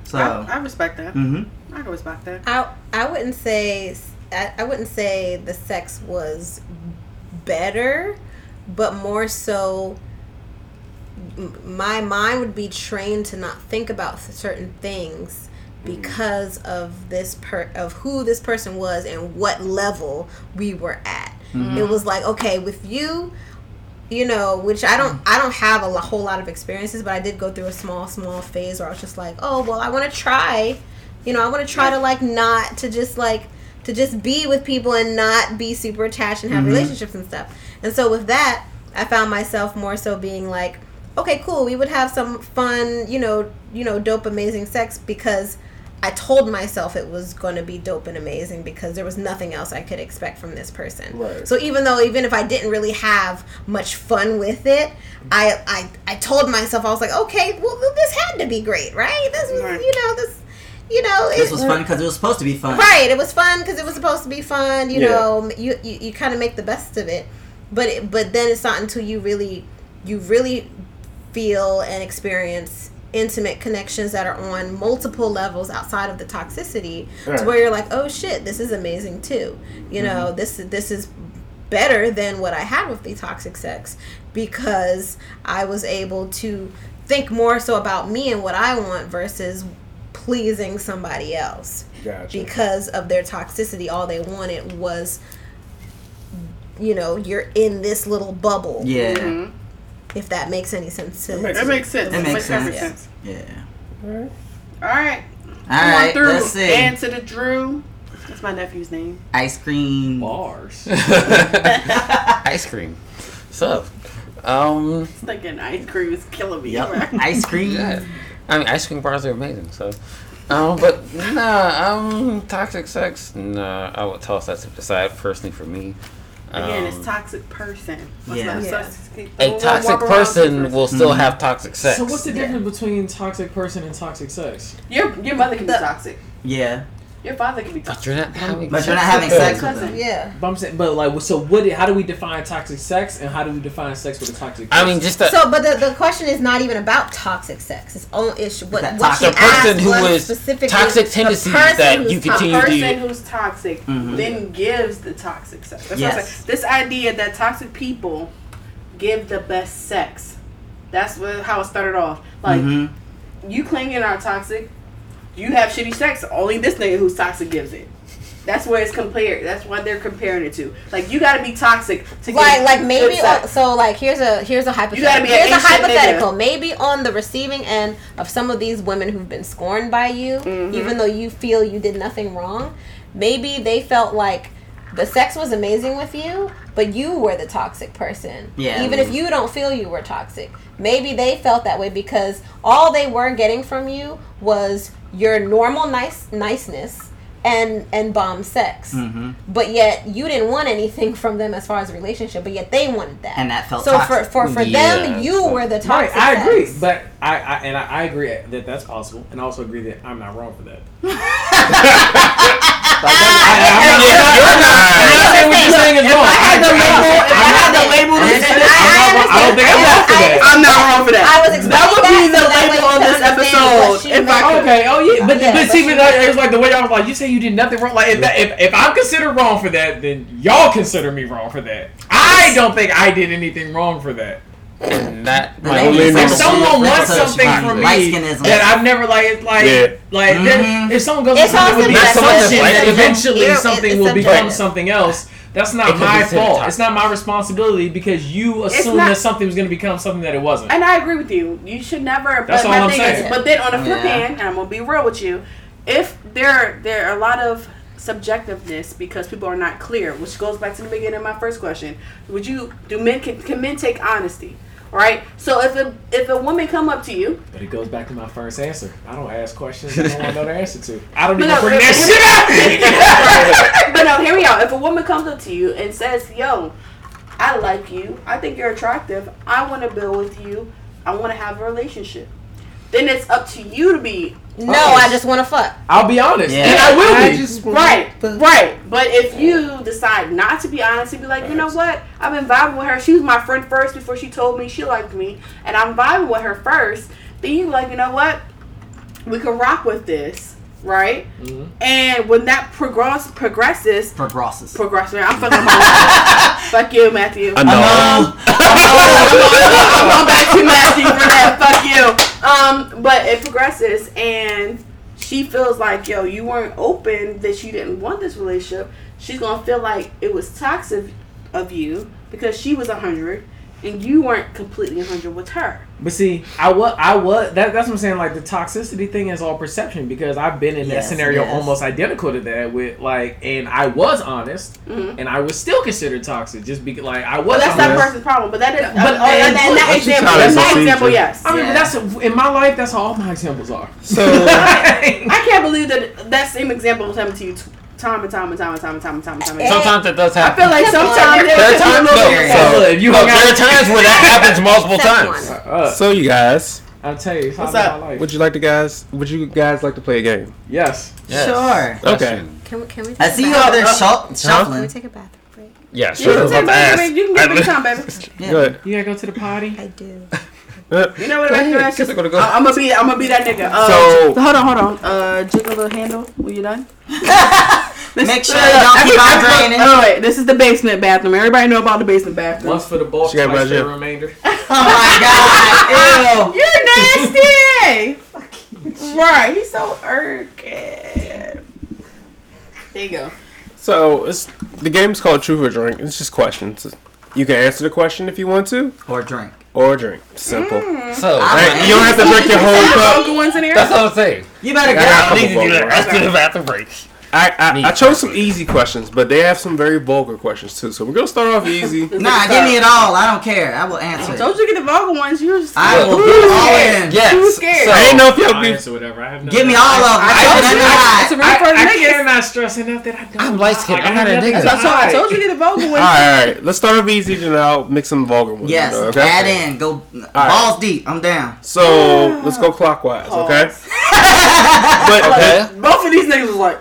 So, I, I respect that. hmm I can respect that. I I wouldn't say I, I wouldn't say the sex was better, but more so my mind would be trained to not think about certain things because of this per of who this person was and what level we were at. It was like okay with you you know which i don't mm. i don't have a whole lot of experiences but i did go through a small small phase where i was just like oh well i want to try. You know i want to try to like not to just like to just be with people and not be super attached and have mm-hmm. relationships and stuff. And so with that, I found myself more so being like, okay, cool, we would have some fun, you know, you know, dope amazing sex because I told myself it was going to be dope and amazing because there was nothing else I could expect from this person. Right. So even though even if I didn't really have much fun with it, I I, I told myself I was like, okay, well this had to be great, right? This was Right. you know this you know This was fun mm. because it was supposed to be fun. Right, it was fun because it was supposed to be fun. You Yeah. know, you you, you kind of make the best of it, but it, but then it's not until you really you really feel and experience intimate connections that are on multiple levels outside of the toxicity to where you're like, oh shit, this is amazing too. You know, this this is better than what I had with the toxic sex because I was able to think more so about me and what I want versus pleasing somebody else Gotcha. because of their toxicity all they wanted was you know you're in this little bubble Yeah. Mhm. If that makes any sense to That makes That makes sense. That makes perfect sense. Yeah. All right. All Come on right. through. Let's see. Answer the Drew. That's my nephew's name. Ice cream. Bars. Ice cream. So, um, It's like an ice cream is killing me. Yep. Ice cream. yeah. I mean, ice cream bars are amazing. So, um, but nah, um, toxic sex. Nah, I would toss that to the side personally for me. Again, Um, it's toxic person. Let's Yeah. Yeah. let's- a toxic person will still Mhm. have toxic sex. so what's the difference between toxic person and toxic sex? Your your mother can be toxic. Yeah. Your father can be But toxic. you're not having. But you're not sex having sex with them. yeah But I'm saying, but like, so what? How do we define toxic sex, and how do we define sex with a toxic? Person? I mean, just that. so but the, the question is not even about toxic sex it's only it's what, That what toxic asked person who was is specifically toxic tendencies that you continue a to person do. who's toxic Mhm. then gives the toxic sex. That's what I'm Yes. saying. This idea that toxic people give the best sex. That's what, how it started off. Like Mhm. you claim you're not toxic, you have shitty sex. Only this nigga who's toxic gives it. That's where it's compared. That's what they're comparing it to. Like you got to be toxic to get like maybe sex. so like here's a here's a gotta hypothetical here's a hypothetical maybe on the receiving end of some of these women who've been scorned by you Mm-hmm. even though you feel you did nothing wrong maybe they felt like the sex was amazing with you but you were the toxic person Yeah. even if you don't feel you were toxic maybe they felt that way because all they were getting from you was your normal nice niceness and and bomb sex Mhm. but yet you didn't want anything from them as far as a relationship, but yet they wanted that. And that felt so toxic. for for for Yeah, them, you so- were the Right. I agree, sex. but I, I and I, I agree that that's possible, and I also agree that I'm not wrong for that. Like, I, I, I'm not, Yeah, you're not. I'm not saying what you're saying is wrong. I had the label, if I had the label I- say I'm not wrong- don't think I'm wrong for that. I'm not wrong for that. I was that would be the that so that way label on this episode. If I Okay, oh yeah, but but but see, she but that, it was like the way y'all was like, you say you did nothing wrong. Like if if, if I'm considered wrong for that, then y'all consider me wrong for that. I don't think I did anything wrong for that. And that The might ladies be If Some some- someone wants something from about me light-skinism. that I've never like like Yeah. like Mhm. then if someone goes It's to something with the also Not someone that's assumption that eventually It's- something it's will a- become Right. something else. That's not could my fault. It's not my responsibility because you assumed not- that something was going to become something that it wasn't. And I agree with you. You should never. That's but all my I'm thing saying. is, but then on the flip Yeah. hand, and I'm gonna be real with you, if there there are a lot of subjectiveness because people are not clear, which goes back to the beginning of my first question. Would you do men can, can men take honesty? Right. So if a if a woman come up to you, But it goes back to my first answer. I don't ask questions I don't want to know the answer to. I don't even no, bring that shit up. but no, hear me out. If a woman comes up to you and says, "Yo, I like you. I think you're attractive. I want to build with you. I want to have a relationship." Then it's up to you to be no, I just want to fuck. I'll be honest, Yeah. and I will I be. just Right, right. But if you decide not to be honest and be like, you know what, I've been vibing with her. She was my friend first before she told me she liked me, and I'm vibing with her first. Then you like, you know what, we can rock with this, right? Mhm. And when that progress progresses, Progrosses. progresses. I'm fucking my Fuck you, Matthew. I know. I'm going back to Matthew for that. Fuck you. Um, but it progresses, and she feels like, yo, you weren't open, that you didn't want this relationship. She's gonna feel like it was toxic of you because she was a hundred, and you weren't completely 100 with her. But see, I was, I was. That, that's what I'm saying. Like the toxicity thing is all perception because I've been in Yes, that scenario yes. almost identical to that with like, and I was honest, Mhm. and I was still considered toxic just because like I was. Well, that's that honest. person's problem, but that is. But- But uh, in and- that That's just example, how in they that example, yes. I mean, Yeah. that's in my life. That's how all my examples are. So I can't believe that that same example was happening to you t- time and time and time and time and time and time and time. again. Sometimes it does happen. I feel like sometimes there are times, no, so. If you no, there are times where that happens multiple times. Uh, so you guys, I'll tell you. What's how I live up? would you like to guys? Would you guys like to play a game? Yes. Yes. Sure. Okay. Can we, can we take I a see you bath- over there Uh, shuff- Can we take a bathroom break? Yeah, You sure. can I was take about to you can get big time, baby. Good. You gotta go to the potty. I do. Uh, You know what Go I do? ahead, That's just, kids are gonna go. I'm gonna be, I'm gonna be that nigga. Uh, So- j- hold on, hold on. Uh, jiggle the handle when you're done. This- Make sure uh, you don't keep on every- draining. Oh wait, this is the basement bathroom. Everybody know about the basement bathroom. Once for the bulk, She got twice for budget. the remainder. Oh my god. Ew. You're nasty. right, he's so urgent. There you go. So it's the game's called Truth or Drink. It's just questions. You can answer the question if you want to, Or drink. Or drink. Simple. Mm. So, Right, You don't have to drink your whole cup. Uncle ones in here. that's what I'm saying. You better I got go. a couple bubbles. Let's do the bathroom break. I, I, I chose some easy questions, but they have some very vulgar questions too. So we're gonna start off easy. Nah, give me it all. I don't care. I will answer it. Told you to get the vulgar ones. You was I will Ooh, be all in. Yes. Too scared. So, I didn't know if y'all I'll be. answer whatever. I have no. Give me all of them. I I told got you. nothing to It's hide. a real for I, I cannot stress enough that I don't. I'm light skinned. I I'm not a nigga. to That's why I told you to get the vulgar ones. All right, all right. Let's start off easy, and I'll mix some vulgar ones. Yes, in there, okay. add in. Go balls deep. I'm down. So let's go clockwise, okay? But Okay. Both of these niggas was like,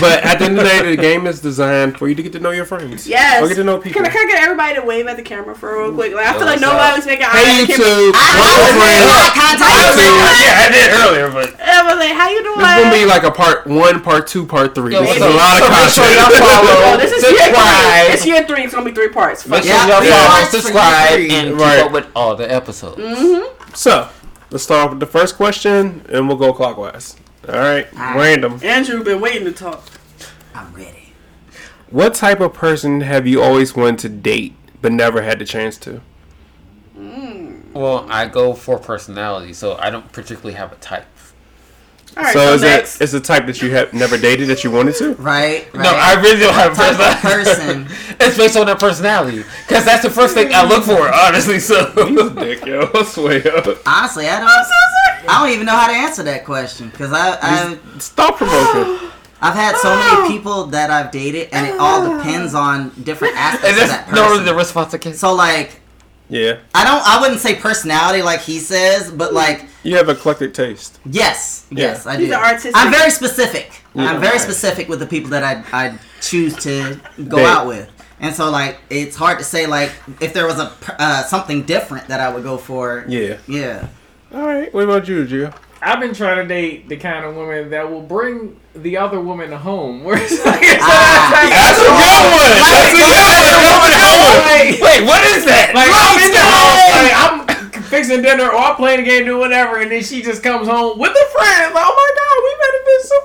but at the end of the day, the game is designed for you to get to know your friends. yes. Or get to know people. Can I, can I get everybody to wave at the camera for real quick? Like, I feel Yo, like what's nobody up? was making eye Hey at the camera. YouTube, I what's was up, friends? eye contact. Yeah, I did earlier, but I was like, how you doing? This is gonna be like a part one, part two, part three. Yo, this is a lot of so make sure content. y'all follow. Oh, this is year three. It's year three. It's gonna be three parts. Make sure Yeah, y'all three follow, subscribe, you three. and keep up with all the episodes. Mm-hmm. So let's start off with the first question, and we'll go clockwise. All right, Alright. random. Andrew been waiting to talk. I'm ready. What type of person have you always wanted to date but never had the chance to? Hmm. Well, I go for personality, so I don't particularly have a type. All right, so so, is next. it is the type that you have never dated that you wanted to? Right. right. No, I really don't have a Type of personality. person. it's based on their personality, because that's the first thing I look for, honestly. So Dick, yo, I swear. Honestly, I don't. I don't even know how to answer that question because I, I Stop provoking. I've had so many people that I've dated, and it all depends on different aspects is of this that normally person. the response to kids? So like, Yeah, I don't. I wouldn't say personality like he says, but like, you have eclectic taste. yes, yes, I do. He's an artistic- I'm very specific. Yeah. I'm very Right. specific with the people that I I choose to go Date. out with, and so like, it's hard to say like if there was a uh, something different that I would go for. Yeah. Yeah. All right. What about you, Geo? I've been trying to date the kind of woman that will bring the other woman home. Where it's like, Ah. That's a good one. That's a good one. Like, Wait, what is that? like I'm in the house, like I'm fixing dinner or I'm playing a game, doing whatever, and then she just comes home with a friend. Like, oh my god, we better been so.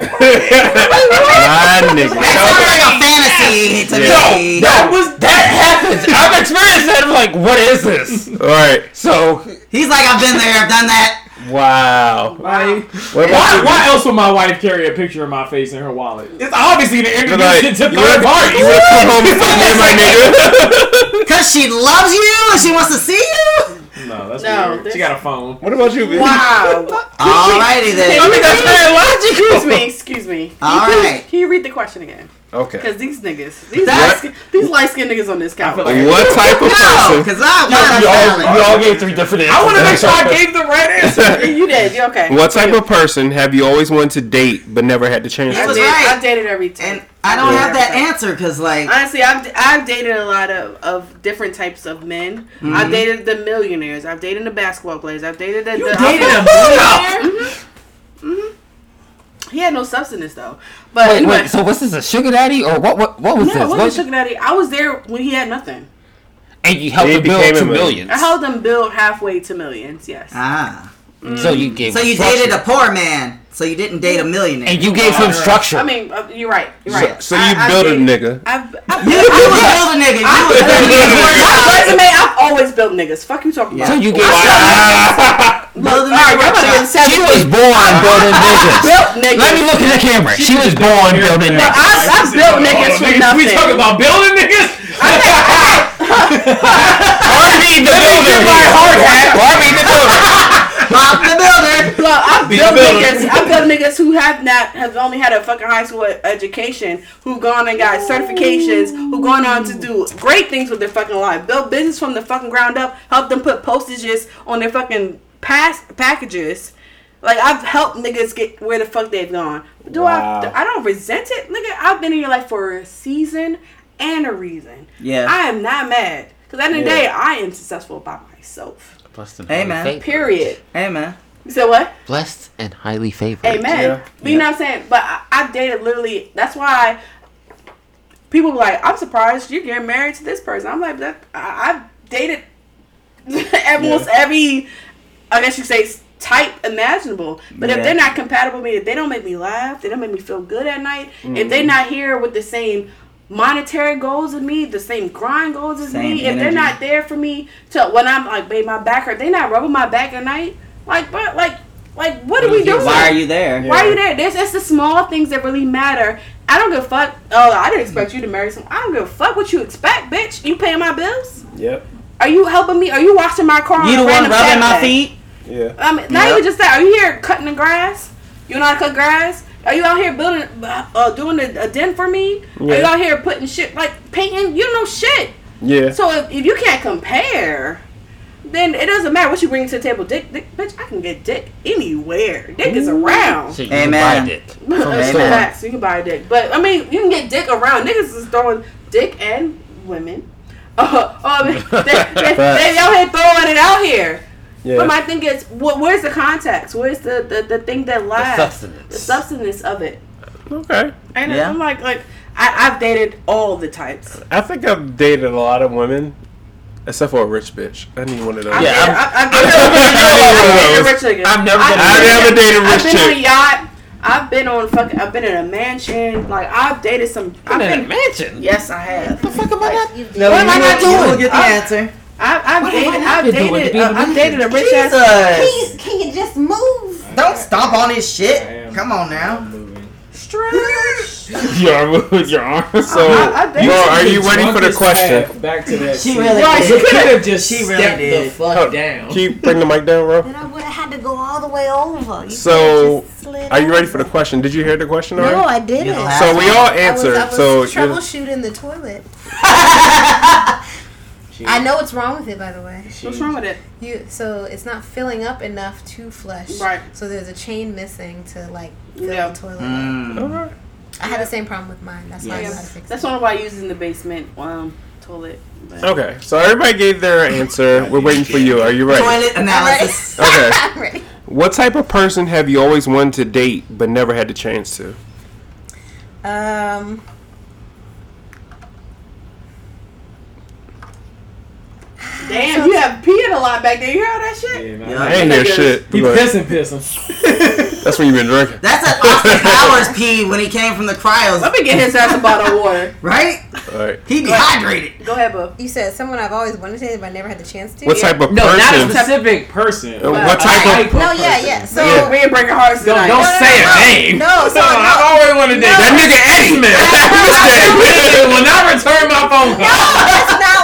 My nigga. That sounds like a fantasy to Yeah. me. That was that happens. I've experienced that. I'm like, what is this? All right. So He's like, I've been there, I've done that. Wow. Like, What why, why else would my wife carry a picture of my face in her wallet? It's obviously to you? introduce Like, it to third wanna- parties. You want come home and fuck me, my nigga? Cause she loves you and she wants to see you. No, that's No, weird. this- She got a phone. What about you, bitch? Wow. Alrighty then. I mean, that's very logical. Excuse me, excuse me. All Can right. Can you read the question again? Okay. Because these niggas, these That's- light, these light skinned niggas on this couch. like- What type of No, person? because I want you to all, you all gave three different answers. I want to make sure I gave the right answer. you did. You okay? What type of person have you always wanted to date but never had the chance He I to? was did, right. I've dated every type. And I don't Yeah. have that answer because, like, Honestly, I've I've dated a lot of, of different types of men. Mm-hmm. I've dated the millionaires. I've dated the basketball players. I've dated the. You the dated a millionaire? hmm He had no substance though. But Wait, anyway, wait. So was this a sugar daddy or what? What, what was no, this? I wasn't What- sugar daddy. I was there when he had nothing. and you helped He him build became a two million. millions. I helped him build halfway to millions. Yes. ah. So you gave. So you structure. dated a poor man. So you didn't date a millionaire. And you gave him structure. I mean, uh, you're right. You're So, right. so you I- built a dated- nigga. I've, I've, you, you was build a nigga. You was build a nigga. my resume, I've always built niggas. Fuck you talking about. so you gave. Build a All right, nigga y'all about to get workshop. She was born building niggas. built niggas. Let me look in the camera. She was born building No, niggas. I, I built niggas from nothing. We talking about building niggas? Harvey the builder. Harvey the builder. Bob the builder. Look, I Be built the builder. niggas. I've built niggas who have not have only had a fucking high school education, who gone and got certifications, who gone on to do great things with their fucking life. Built business from the fucking ground up. Helped them put postages on their fucking pass packages. Like I've helped niggas get where the fuck they've gone. Do Wow. I? I don't resent it, nigga. I've been in your life for a season and a reason. Yeah. I am not mad because at the end of the day, I am successful by myself. Blessed and Hey, highly favored. Period. Amen. man. You said what? Blessed and highly favored. Amen. Yeah. But you know what I'm saying? But I, I dated literally. That's why people be like, "I'm surprised you're getting married to this person." I'm like, that I, I've dated almost every, I guess you could say, type imaginable. But if they're not compatible with me, if they don't make me laugh, they don't make me feel good at night. If they're mm. not here with the same monetary goals as me, the same grind goals as Same me, if they're not there for me to when I'm like, babe, my back hurt, they not rubbing my back at night. Like, but like, like, what are we doing? Why are you there? Why are you there? There's it's the small things that really matter. I don't give a fuck. Oh, I didn't expect you to marry someone. I don't give a fuck what you expect, bitch. You paying my bills? Yep. Are you helping me? Are you washing my car? You a the one random rubbing my feet? Yeah. I mean, not Yep. even just that. Are you here cutting the grass? You know how to cut grass? Are you out here building, uh, doing a, a den for me? Are you out here putting shit like painting? You know shit. Yeah. So if, if you can't compare, then it doesn't matter what you bring to the table. Dick, dick, bitch, I can get dick anywhere. Dick is around. So you can Amen. buy dick. From That's facts. You can buy a dick, but I mean, you can get dick around. Niggas is throwing dick and women. Uh, uh, they, they, they out here throwing it out here. Yeah. But my thing is, wh- where's the context? Where's the, the, the thing that lasts? substance. The substance of it. okay. And Yeah. I'm like, like I, I've dated all the types. I think I've dated a lot of women, except for a rich bitch. I need one of those. Yeah, I'm- I, I've I'm- dated, I've dated a rich nigga. I've never I've been- I've never dated a I've been on a yacht. I've been on fucking. I've been in a mansion. Like I've dated some. I've been in a mansion. Yes, I have. What the fuck am I not? No, What am I you not will- you doing? will get the I- answer. I've, I've What dated. I I've been doing to dated. be Uh, in a I've dated a rich Jesus. ass. Can you just move? Don't stomp on his shit. Come on now. I'm moving. Stretch. Your arm with your arm. So, I- I dated bro, are you ready for the question? Back to that. She really Right, did. she could could've- just She really stepped did. the fuck Hold- down. Can you bring the mic down, bro? Then I would have had to go all the way over. You So, could've are you ready for the question? Did you hear the question No. I didn't. You don't have So we all I was, answered. I was so troubleshooting the toilet. I know what's wrong with it, by the way. What's wrong with it? You so it's not filling up enough to flush. Right. So there's a chain missing to like fill Yeah. the toilet. up. Mm. Alright. I had the same problem with mine. That's why I had to fix That's it. That's why I use in the basement um, toilet. But Okay, so everybody gave their answer. We're waiting for you. Are you ready? Toilet analysis. Okay. I'm. What type of person have you always wanted to date but never had the chance to? Um. Damn, you have peed a lot back there. You hear all that shit? Yeah, man. Yeah. I ain't hear shit. He Look, pissing, pissing. that's when you've been drinking. That's an Austin Powers pee when he came from the cryos, Let me get his ass a bottle of water. right? All right. He dehydrated. Go ahead, boo. You said someone I've always wanted to, but I never had the chance to. What Yeah. type of person? No, not a specific person. Uh, what type A of? No, yeah, yeah. So Yeah. We ain't breaking hearts Don't, tonight. don't no, say no. a name. No, so I've no. always wanted to date That nigga Eddie. Nigga will not return my phone call. No, that's not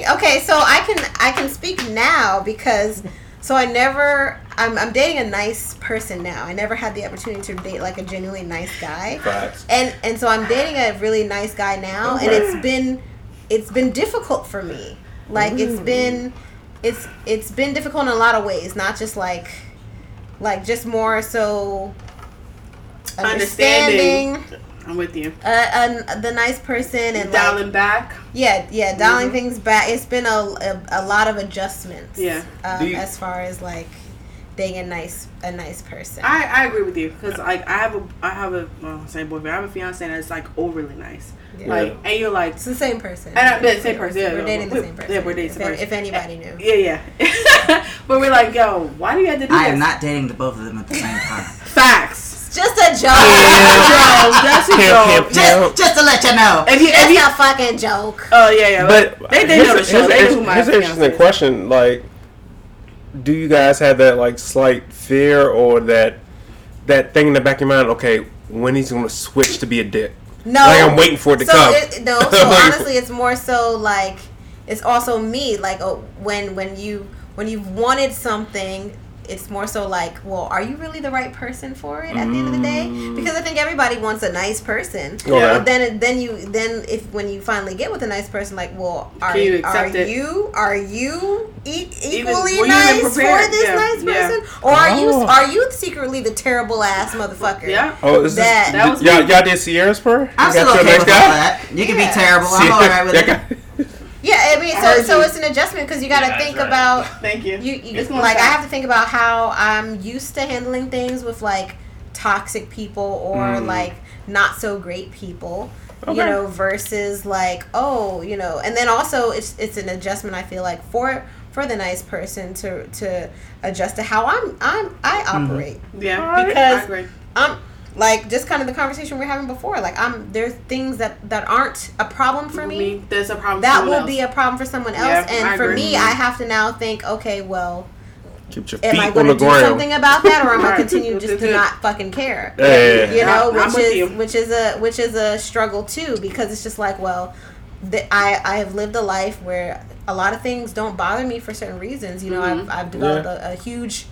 what Okay, so I can I can speak now because so I never I'm I'm dating a nice person now. I never had the opportunity to date like a genuinely nice guy. Facts. And and so I'm dating a really nice guy now and it's been it's been difficult for me. Like it's mm. been it's it's been difficult in a lot of ways, not just like like just more so Understanding. understanding I'm with you. uh, uh, the nice person and like, Dialing back. yeah, yeah, dialing things back. It's been a, a, a lot of adjustments. Yeah. Um, you- as far as like being a nice a nice person. I, I agree with you because like I have a I have a well, same boyfriend. I have a fiance that's like overly nice. Yeah. Like and you're like it's the same person. And I, the same person. Yeah, We're no, dating the same person. Yeah, we're dating if, the same person. if anybody knew. Yeah, yeah. but we're like, yo, why do you have to do I this? am not dating the both of them at the same time. Facts. It's just a joke. Joe, that's a Pimp, joke. pimp, pimp. Just, just to let you know. If you, if It's you, a fucking joke. oh yeah, yeah. But they, they know the show. here's, They know here's, who my here's an interesting is. question. Like, do you guys have that like slight fear or that that thing in the back of your mind? Okay, when he's gonna switch to be a dick? No, Like I'm waiting for it to so come. It, no, so honestly, it's more so like it's also me. Like oh, when when you when you've wanted something, it's more so like, well, are you really the right person for it at the end of the day? Mm. Because I think everybody wants a nice person. Okay. But then then you then if when you finally get with a nice person, like, well, are you are it? you are you e- equally were you even nice for this Yeah, nice yeah. person, or are you Oh. are you secretly the terrible ass motherfucker? Yeah. Oh, is this, That- that was y'all, y'all did Sierra's prayer? I'm still okay with all that. You can be Yeah. terrible. I'm alright with that it. Guy- Yeah, I mean, so heard so you. it's an adjustment because you got to Yeah, think right. about Thank you. you. you It's gonna like I have to think about how I'm used to handling things with like toxic people or Mm. like not so great people. You know, versus like oh, you know, and then also it's it's an adjustment. I feel like for for the nice person to to adjust to how I'm I'm I operate. Yeah, Because- I agree. I'm like just kind of the conversation we are having before. Like I'm there's things that that aren't a problem for me there's a problem. that will be a problem for someone else. Yeah, and I for me, I have to now think, okay, well, Keep your am I going to do ground. something about that, or am I Right. continue just to not fucking care? Yeah, yeah, yeah. You know, I'm- I'm which is you. which is a which is a struggle too, because it's just like, well, the, I I have lived a life where a lot of things don't bother me for certain reasons. You know, Mm-hmm. I've I've developed a, a huge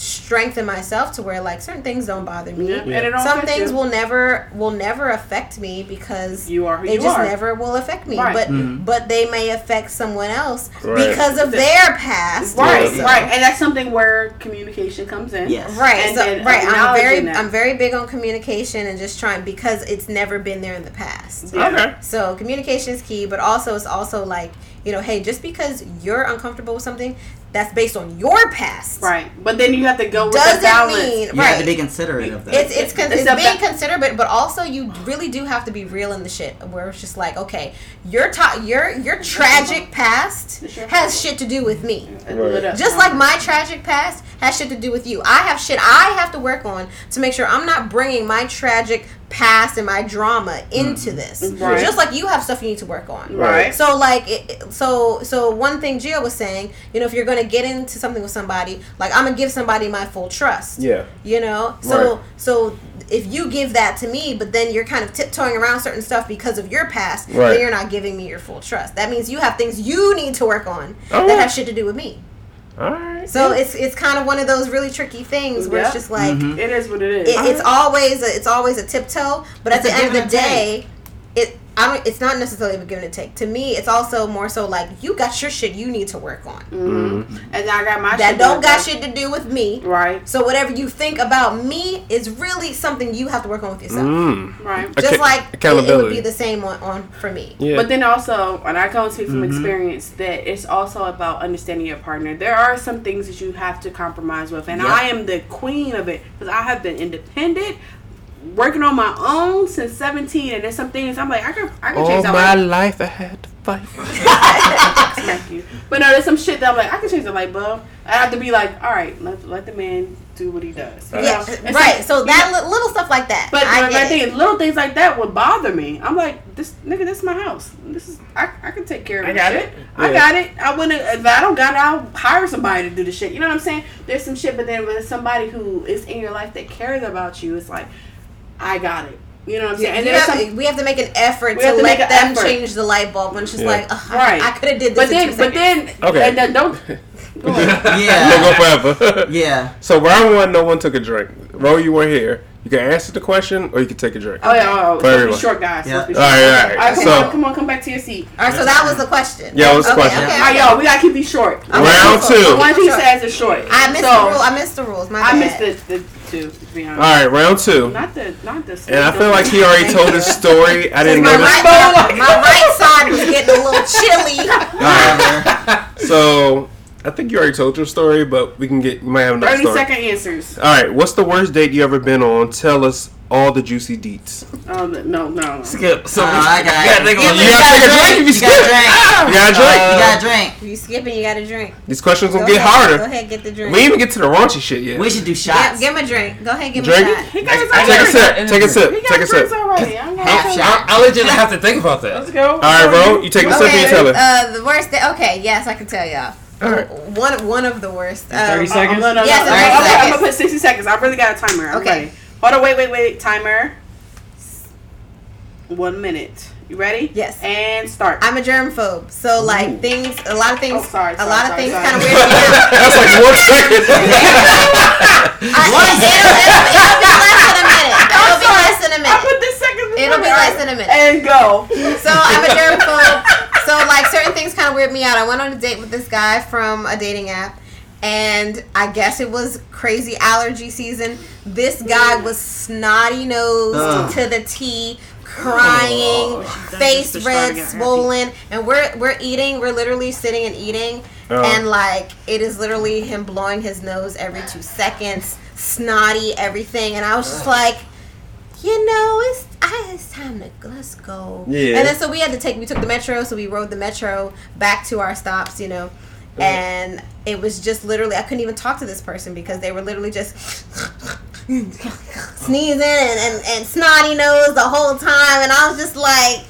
strength in myself to where like certain things don't bother me. Yeah, and it Some things you. will never will never affect me because You are they you just are. never will affect me. Right. But Mhm. but they may affect someone else Right. because of their past. Right, Yeah. right, and that's something where communication comes in. Yes. Right, And so, then right. I'm very, that. I'm very big on communication and just trying because it's never been there in the past. Yeah. Okay. So communication is key, but also it's also like you know, hey, just because you're uncomfortable with something, that's based on your past. Right, but then you have to go with the Doesn't balance. mean You right. have to be considerate of that. It's it's, con- It's it's being ba- considerate, but also you really do have to be real in the shit. Where it's just like, okay, your to- your your tragic past has shit to do with me. Right. Just like my tragic past has shit to do with you. I have shit I have to work on to make sure I'm not bringing my tragic past and my drama mm-hmm. into this. Right. Just like you have stuff you need to work on. Right. So like it, it- so so one thing Geo was saying, you know, if you're going to get into something with somebody, like I'm going to give somebody my full trust. Yeah. You know? So Right. so if you give that to me, but then you're kind of tiptoeing around certain stuff because of your past, Right. then you're not giving me your full trust. That means you have things you need to work on Oh, that have shit to do with me. All right. So it's it's kind of one of those really tricky things where Yep. it's just like Mhm. It is what it is. it, it's always a, it's always a tiptoe, but at the end of the give and day, it I don't. It's not necessarily a give and take. To me, it's also more so like you got your shit you need to work on Mm-hmm. And I got my that shit don't done. got shit to do with me. Right, So whatever you think about me is really something you have to work on with yourself. Mm. right. Just Acca- like it, it would be the same on, on for me. Yeah. But then also, and I can speak from Mhm. experience, that it's also about understanding your partner. There are some things that you have to compromise with, and Yep. I am the queen of it because I have been independent, working on my own since seventeen, and there's some things I'm like, I can, I can all change that. my light- life I had to fight. Smack you. But no, there's some shit that I'm like, I can change the light bulb. I have to be like, all right, let, let the man do what he does. You Yeah, know? And right. So that li- little stuff like that. But I the get thing it. is, little things like that would bother me. I'm like, this nigga, this is my house. This is I, I can take care of I got shit. it. I got it. I wouldn't if I don't got it, I'll hire somebody to do the shit. You know what I'm saying? There's some shit, but then when it's somebody who is in your life that cares about you, it's like, I got it. You know what I'm saying? And have- some we have to make an effort to to let make them effort. change the light bulb, and it's just Yeah. like, ugh, Right. I, I could have did this. but in then two but then Okay. and then don't go. Yeah. We'll go forever. Yeah. So round one, no one took a drink. Ro, you weren't here. You can answer the question, or you can take a drink. Oh yeah, oh, oh, Very supposed be short guys. Yeah. supposed to be All right, short. all right. Alright, come So- on, come on, come back to your seat. All right, so that was the question. Yeah, it was the okay, question. Okay, All right, okay. y'all, we gotta keep these short. Round two. so One he says is short. I missed so, the rule. I missed the rules. My I bad. missed the, the two, to be honest. right, round two. Not the, not the. And I feel like he already told his story. I didn't know this. right, my, my right side was getting a little chilly. All right. So I think you already told your story, but we can get. You might have another 30 story. second answers. All right. What's the worst date you ever been on? Tell us all the juicy deets. Oh, no, no, no. Skip. So Oh, I got you gotta it. think about but you gotta take a drink if you You skip. gotta drink. You got a drink. You gotta drink. If you skipping, you got to drink. These questions Go will get ahead, Go harder. ahead, get the drink. We ain't even get to the raunchy shit yet. We should do Give, shots. give him a drink. Go ahead, give Drink him it? a shot. He got his I- I own Take a sip. Take a sip. He Take a drinks sip. already. I'm gonna Half have shot. to- I'll, I'll have to think about that. Let's go. All right, bro. You take a sip and you tell us. uh, the worst. Day, okay, yes, I can tell y'all. All right. One one of the worst. Um, 30 seconds? No, no, no. Yes, no, thirty I'm, gonna- I'm gonna put 60 seconds. I've really got a timer. I'm Okay. ready. Hold on. Wait, wait, wait. Timer. One minute. You ready? Yes. And start. I'm a germphobe, so like things, a lot of things, Oh, sorry, a sorry, lot of sorry, things kind of weird me out. That's like one second. I, it'll, it'll, it'll be less than a minute. It'll be less than a I minute. I put this second. It'll be less than a minute. And go. So I'm a germphobe. So like certain things kind of weird me out. I went on a date with this guy from a dating app, and I guess it was crazy allergy season. This guy was snotty nosed Ugh. to the T, crying, oh, face red, starting happy. swollen, and we're we're eating. We're literally sitting and eating, Oh. and like it is literally him blowing his nose every two seconds, snotty, everything, and I was just like you know, it's I, it's time to let's go. Yeah. And then so we had to take we took the metro, so we rode the metro back to our stops, you know. And it was just literally I couldn't even talk to this person because they were literally just sneezing and, and, and snotty nose the whole time and I was just like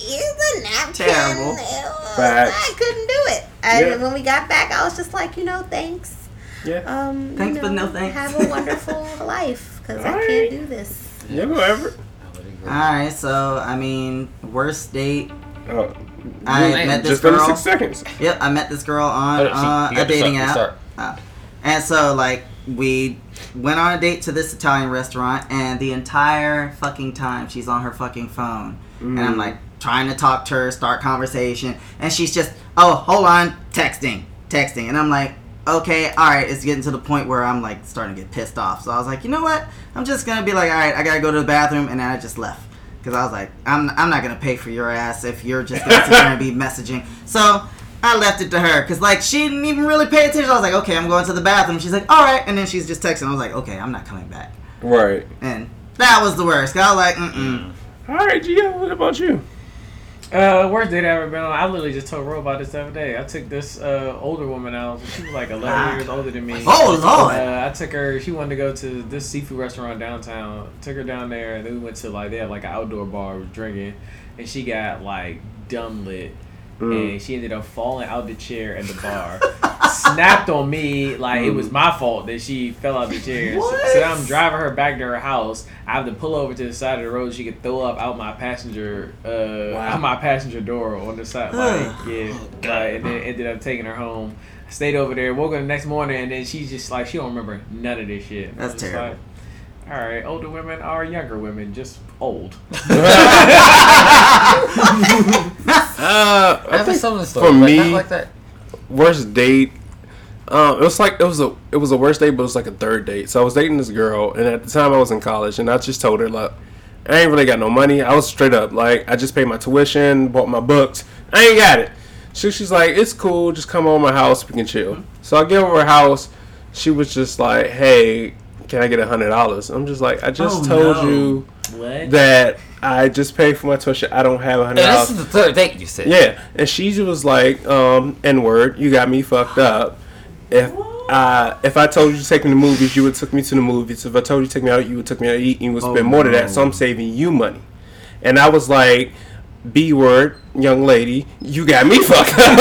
is the napkin Terrible. Ew, Facts. I couldn't do it. And Yeah. when we got back I was just like, you know, thanks. Yeah. Um, Thanks, you but no thanks. Have a wonderful life because I Alright. can't do this. Yeah, whatever. Alright, so I mean, worst date. Oh, I Man, met this girl. just under six seconds. Yep, I met this girl on Oh, she- uh, you a to dating start, app. start. Uh, and so, like, we went on a date to this Italian restaurant, and the entire fucking time she's on her fucking phone. And I'm like, trying to talk to her, start conversation, and she's just, oh, hold on, texting, texting. And I'm like, okay, alright, it's getting to the point where I'm like starting to get pissed off. So I was like, you know what? I'm just gonna be like, alright, I gotta go to the bathroom, and then I just left. Because I was like, I'm, I'm not gonna pay for your ass if you're just gonna sit there and be messaging. So I left it to her because like she didn't even really pay attention. I was like, okay, I'm going to the bathroom. She's like, all right, and then she's just texting. I was like, okay, I'm not coming back. Right. And that was the worst. 'cause I was like, mm mm. All right, Gia. What about you? Uh, worst date I ever been on. I literally just told Ro about this the other day. I took this uh, older woman out. She was like 11 Ah. years older than me. Oh lord. Uh, I took her. She wanted to go to this seafood restaurant downtown. Took her down there, and then we went to like they had like an outdoor bar. Was drinking, and she got like dumb lit, Mm. and she ended up falling out the chair at the bar. snapped on me like it was my fault that she fell out the chair. So, What? so then I'm driving her back to her house. I have to pull over to the side of the road. so She could throw up out my passenger, uh, Wow. out my passenger door on the side. Like yeah, like, and then ended up taking her home. Stayed over there. Woke up the next morning, and then she's just like she don't remember none of this shit. That's terrible. Like, all right, older women are younger women, just old. Uh, I similar story. for but me- like that. worst date. Um, it was like it was a it was a worst date, but it was like a third date. So I was dating this girl, and at the time I was in college, and I just told her like, I ain't really got no money. I was straight up like, I just paid my tuition, bought my books. I ain't got it. So she's like, it's cool, just come over my house, we can chill. So I get over her house. She was just like, hey, can I get a hundred dollars? I'm just like, I just Oh, told no. you What? that I just paid for my tuition. I don't have a hundred And dollars. this is the third date you said. Yeah, and she was like, um, "N word, you got me fucked up." If uh, if I told you to take me to the movies, you would took me to the movies. If I told you to take me out, you would took me out to eat. And you would Oh, spend more than that. So I'm saving you money. And I was like, "B word, young lady, you got me fucked up."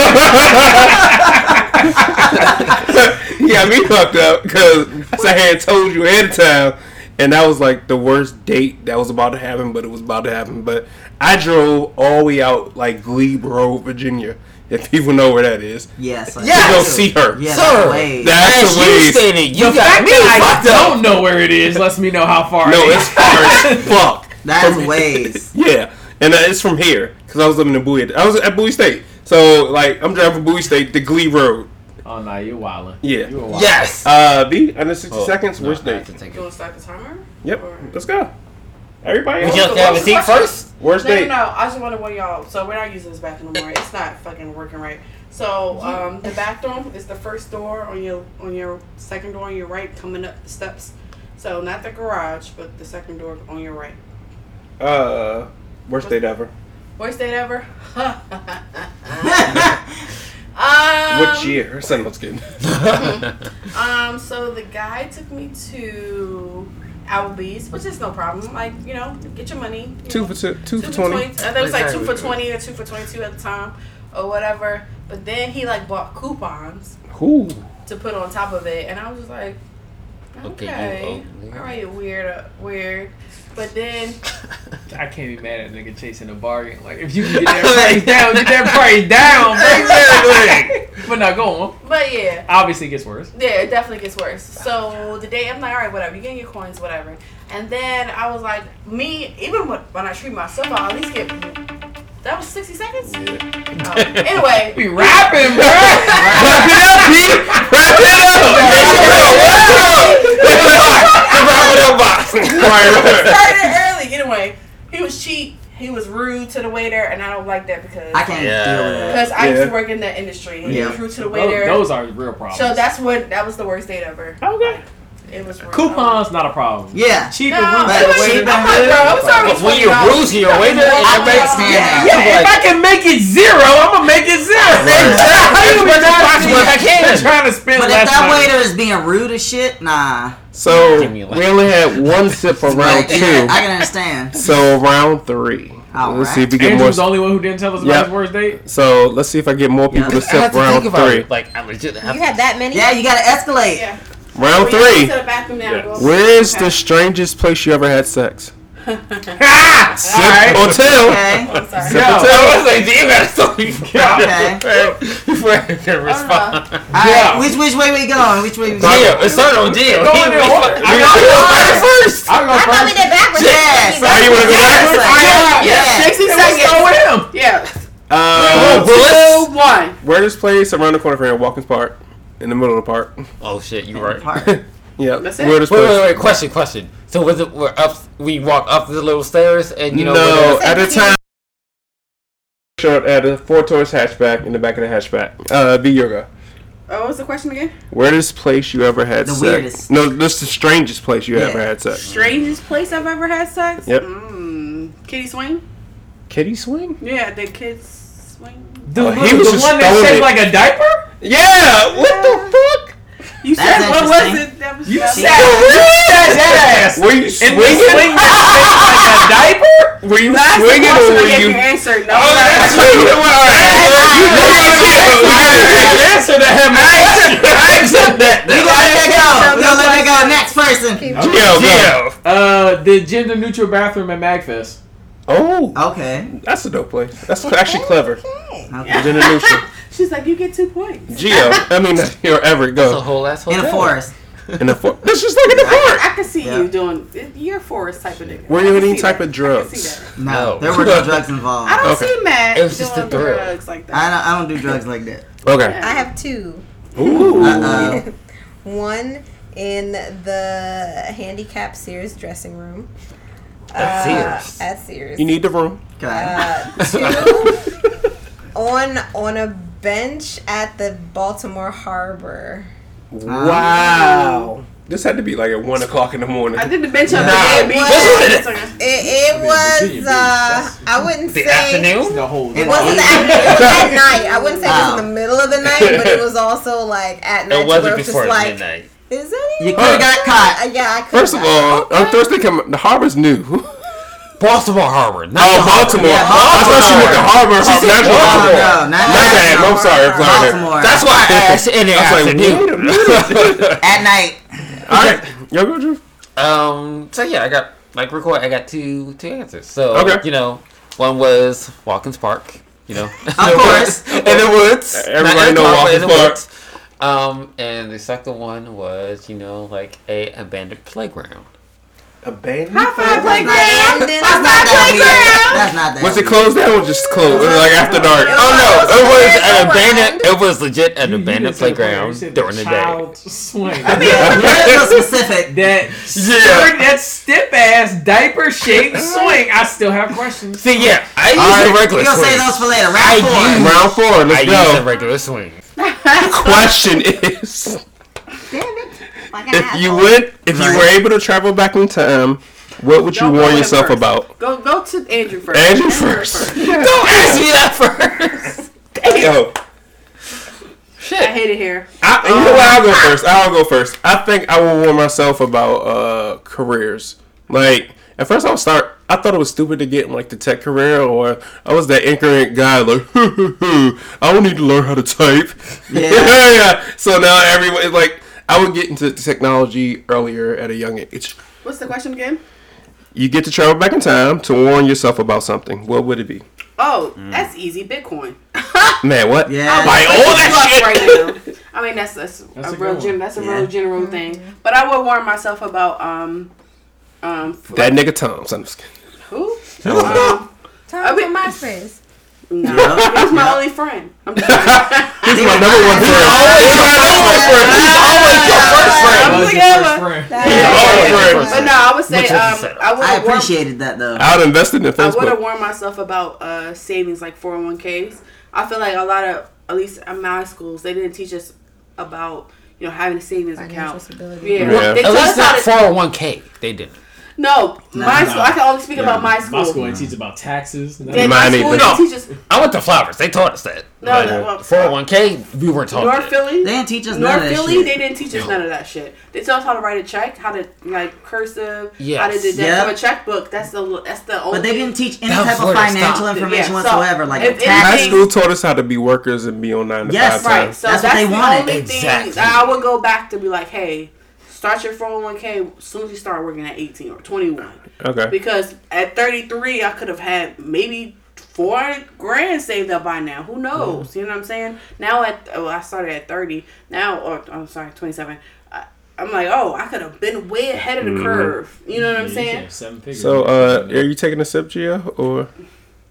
you got me fucked up because I had told you ahead of time. And that was like the worst date that was about to happen, but it was about to happen. But I drove all the way out like Glebe Road, Virginia. If people know where that is, Yes. I Yes! go see her. Yeah, Sir, that way. That's As the you ways. stated, you the got fact me that I fucked up. don't know where it is lets me know how far. No, it it's is. far as fuck. That's From- ways. Yeah, and uh, it's from here because I was living in Bowie. I was at Bowie State, so like I'm driving from Bowie State to Glebe Road. Oh no, you're wilding. Yeah. you were wilding. Yes. Uh, B under 60 Oh, seconds. no, Worst I date. to take You it. want to start the timer? Yep, Or- let's go. Everybody, Would you like to have a seat first? worst No, no, date. no. I just want to what y'all. So we're not using this bathroom anymore. It's not fucking working right. So um, the bathroom is the first door on your on your second door on your right, coming up the steps. So not the garage, but the second door on your right. Uh, worst date ever. Worst date ever. um, What year? Son, let's get. Um, so the guy took me to Applebee's, which is no problem. Like, you know, get your money. you Two know. for two, two Two for twenty. I think it was like two for twenty or two for twenty-two at the time, or whatever. But then he like bought coupons Who? to put on top of it, and I was just like, Okay, okay, you- oh, all right, weird, uh, weird. But then, I can't be mad at a nigga chasing a bargain. Like if you can get that price down, get that price down. Exactly. but not go on. but yeah, Obviously, it gets worse. Yeah, it definitely gets worse. So the day I'm like, all right, whatever, you getting your coins, whatever. And then I was like, me, even when, when I treat myself, I'll at least get. That was 60 seconds? Oh, anyway, We rapping, bro. Wrap it up, Pete. Wrap it up, box. Started early. Anyway, he was cheap. He was rude to the waiter, and I don't like that because I can't Yeah. deal with that. because I used to work in that industry. And He Yeah. was rude to the Those, waiter. those are real problems. so that's what that was the worst date ever. okay. It was rude. Coupons not a problem. Yeah. Cheap No, and rude it to the was cheap and I'm like, bro, I'm sorry. When you're $20. bruising your waiter, I it can't makes yeah, that. Yeah, if I can make it zero, I'm gonna make it zero. How you As much as not possible if I can. trying to spend But if that money? waiter is being rude as shit, nah. So Give me a we only had one sip for round two. I can understand. So round three. All let's right. see if we get Andrew's the only one who didn't tell us about Yeah. his worst date. So let's see if I get more people Yeah. to I have sip to round about three. it. Like I legit have You had that many? Yeah, you gotta escalate. Yeah. Round We gotta three. to the bathroom now. Yeah. Go. Where's Okay. the strangest place you ever had sex? Ah! Sip Alright. hotel. Okay. I'm sorry. Sip I was like, you gotta stop me before I can respond. Alright, Yeah. which which way we going? Which way we going? Geo, it started on Geo. Go He in there, was what? fucking- I you got- was first. I'll go I thought we first. did backwards. Yes. Oh, you wanna go backwards? Yes. Yeah, 60 Let's go seconds. with him. Yeah. Uh, Two, one. where this place around the corner from here, Watkins Park, in the middle of the park. Oh shit, you right. Part. yeah, That's it. where this Wait, wait, wait. Question, question. So was it we're up? We walk up the little stairs, and you know. no, at the time. Showed at a Ford Taurus hatchback in the back of the hatchback. Uh, be yoga. Oh, what was the question again? Weirdest place you ever had The sex? weirdest. No, this the strangest place you Yeah. ever had sex. Strangest place I've ever had sex? Yep. Mm, kitty swing? Kitty swing? Yeah, the kids swing. The, Oh, he the was one that shaped it. like a diaper? Yeah. What the fuck? You That's said what was it? That was You that said was- that ass. Were you And swinging? the swing that shaped like a diaper? Were you That's the swinging or question were I gave you? you answered. No, Oh, that's that's what you were. All right. Answer that. I accept that. We gonna let that go. We gonna let that go. Next person. Geo, go. Uh, the gender neutral bathroom at Magfest. Oh, Okay. that's a dope place. That's actually clever. Okay. Gender neutral. She's like, you get two points. Geo. I mean, here ever That's a whole ass In hotel. a forest. in the for- That's just like in the forest. I can see Yeah. you doing. You're a forest type of nigga. Were I you can any type that. of drugs? No, No. there were no drugs involved. I don't Okay. see Matt It was just doing a thrill. drugs like I that. don't, I don't do drugs like that. Okay. I have two. Ooh. Uh oh. One in the handicap Sears dressing room. At Uh, Sears. At Sears. You need the room. Okay. Uh, two on on a bench at the Baltimore Harbor. Wow. This had to be like at one o'clock in the morning. I did the bench on the Nah. dead beach. It, it was. Uh, I wouldn't The say. afternoon. The whole. It wasn't the afternoon. It was at night. I wouldn't say it was in the middle of the night, but it was also like at night. It wasn't where it was before just like, midnight. Is that You could have got caught. Uh, yeah, I could. First of all, I'm thirsty. Come, the harbor's new. Baltimore Harbor. Not Oh, the harbor. Baltimore. Yeah, I thought she went to harbor. She said Not Baltimore. Baltimore. No, not My bad. I'm sorry. I'm sorry. Baltimore. That's why I asked in the I was like, afternoon. wait a minute. At night. All right. Yo, go, Drew. Um. So yeah, I got like record. I got two two answers. So Okay. you know, one was Watkins Park. You know, Of course. in the woods. Everybody Not in know park, but in Watkins Park. Woods. Um, and the second one was you know like a abandoned playground. Abandoned High five playground? playground. Abandoned That's not that weird. That's not that Was it closed down or just closed? Like after dark? Oh no! It was an abandoned. It was legit an You- you abandoned didn't say the playground during the day. child swing. There is a specific. that Yeah. that stiff ass diaper shaped swing. I still have questions. See, yeah, I use All right, the regular We're gonna swing. save those for later. I Round four. use- Round four. Let's use the go. regular swing. Question is, Damn it. Fucking if you asshole. went, if you were able to travel back in time, what would you Don't go warn yourself first. about? Go go to Andrew first. Andrew first. Don't ask me that first. Yo, I hate it here. I, you know what? I'll go first. I'll go first. I think I will warn myself about uh careers. Like at first, I'll start. I thought it was stupid to get in like the tech career, or I was that ignorant guy like, I don't need to learn how to type. Yeah. yeah. So now everyone is like, I would get into technology earlier at a young age. What's the question again? You get to travel back in time to warn yourself about something. What would it be? Oh, that's easy. Bitcoin. Man, what? Yeah. I'm like all that shit. right now. I mean, that's that's, That's a, a real good gen, one. that's a Yeah. real general thing. But I would warn myself about um um f- That nigga Tom's. I'm just kidding. who um, Time I for mean- MySpace. no, he's my only friend. I'm just kidding. He's my number one friend. I'm That was like, your yeah, first but- friend. Always But no, I would say Which um. I would I have warned, appreciated that though. I would invested in it. I would have warned myself about uh savings like 401ks. I feel like a lot of at least at my schools they didn't teach us about you know having a savings account. Yeah, Yeah. they At least not four hundred one k. They did. No, my no. school. I can only speak about my school. My school ain't teach about taxes. Yeah, my Mine school either. didn't teach us. I went to Flowers. They taught us that. No, no, well, Four hundred one k. We weren't taught North that. Philly. They didn't teach us none North of that Philly, shit. they didn't teach us none of that shit. They taught us how to write a check, how to like cursive, how to Yes. do that Yep. a checkbook. That's the that's the only. But they didn't teach any type of financial information Yeah, so whatsoever, like if tax. High school taught us how to be workers and be on nine to Yes, five Right. So That's that's, what they wanted. Exactly. I would go back to be like, hey, start your 401k as soon as you start working at 18 or 21. Okay. Because at 33, I could have had maybe 400 grand saved up by now. Who knows? You know what I'm saying? Now at, oh, I started at 30. Now, or I'm sorry, 27. I, I'm like, oh, I could have been way ahead of the curve. You know what I'm saying? can't Seven figures. So, uh, are you taking a sip, Geo, or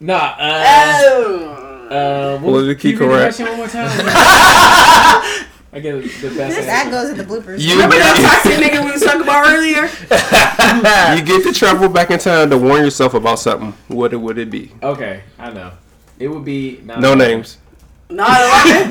nah. Uh, Oh. uh, what, Politically can you read the correct. one more time? I get the best. That goes in the bloopers. you Remember that get, toxic nigga we was talking about earlier? you get to travel back in time to warn yourself about something? What it would it be? Okay, I know. It would be not No names. Not a lot.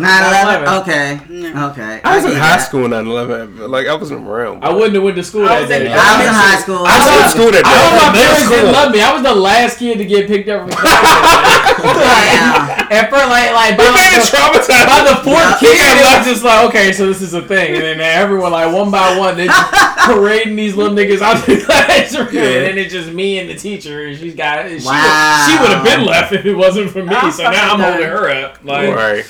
9/11. Okay. No. Okay. I was in high that. school in 9/11. Like I wasn't around. I wouldn't have went to school I that was day. I I was in high school. I was in school that I know my day. parents Middle didn't love me. I was the last kid to get picked up from school. Yeah. and for like, like by, You made the, traumatized. by the fourth Yeah. kid, it was just like, okay, so this is a thing. And then everyone, like, one by one, they just parading these little niggas out the classroom. Yeah. And then it's just me and the teacher. And she's got, she, Wow. would, she would have been left if it wasn't for me. I'm so now I'm holding her up. Like, All right.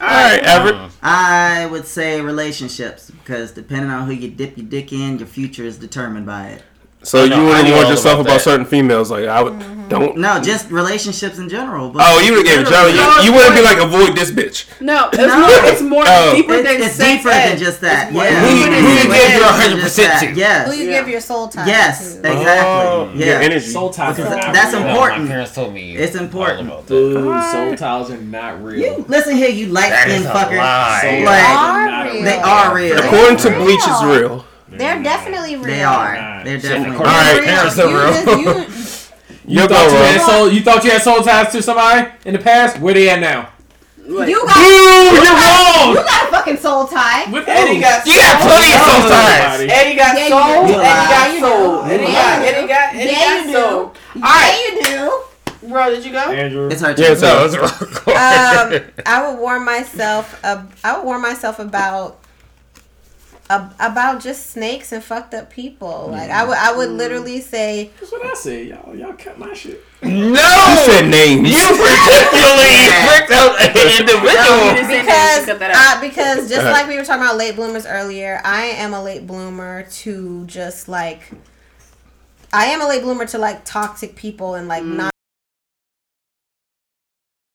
All right, Everette. I would say relationships because depending on who you dip your dick in, your future is determined by it. So I you know- wouldn't knew warn all yourself about about certain females? Like I would. Mm-hmm. Don't. No, just relationships in general. But Oh, you would have gave it Johnny. You, you wouldn't be like avoid this bitch. No, it's No. more. It's more Oh. deeper It- than it's sex deeper ed. than just that. It's more Yeah. Who you- deeper than who you sex give your Just 100% to? Yes. Who you Yeah. give your soul time Yes. to. Exactly. Oh, yeah. your energy. soul ties are That's- not that's real. important. My parents told me It's important. all about that. Boo, soul ties are not real. You listen here, you light That skinned is a fucker. Like, ties are not real. They are real. According to Bleach, it's real. They're definitely real. They are. Nah, They're definitely real. All right. Parents are You real. you- You You thought you had soul. You thought you had soul ties to somebody in the past. Where they at now? Like, You got, Boo! You're you wrong. got a fucking soul tie. With Eddie who? got You got plenty of soul ties. Eddie got Yeah, soul. Eddie got soul. Eddie got. you Eddie got. Eddie Yeah, got you soul. All Yeah, you do. bro. Did you go? Andrew. It's her turn. it's No, her. it's wrong. um, I would warn myself. Ab- I would warn myself about ab- about just snakes and fucked up people. Like I would, I would literally say, That's what I said. Y'all, y'all cut my shit. No, You no. said names. You particularly picked out an individual. because that. Cut that out. uh, because just Uh. like we were talking about late bloomers earlier, I am a late bloomer to just like. I am a late bloomer to like toxic people and like not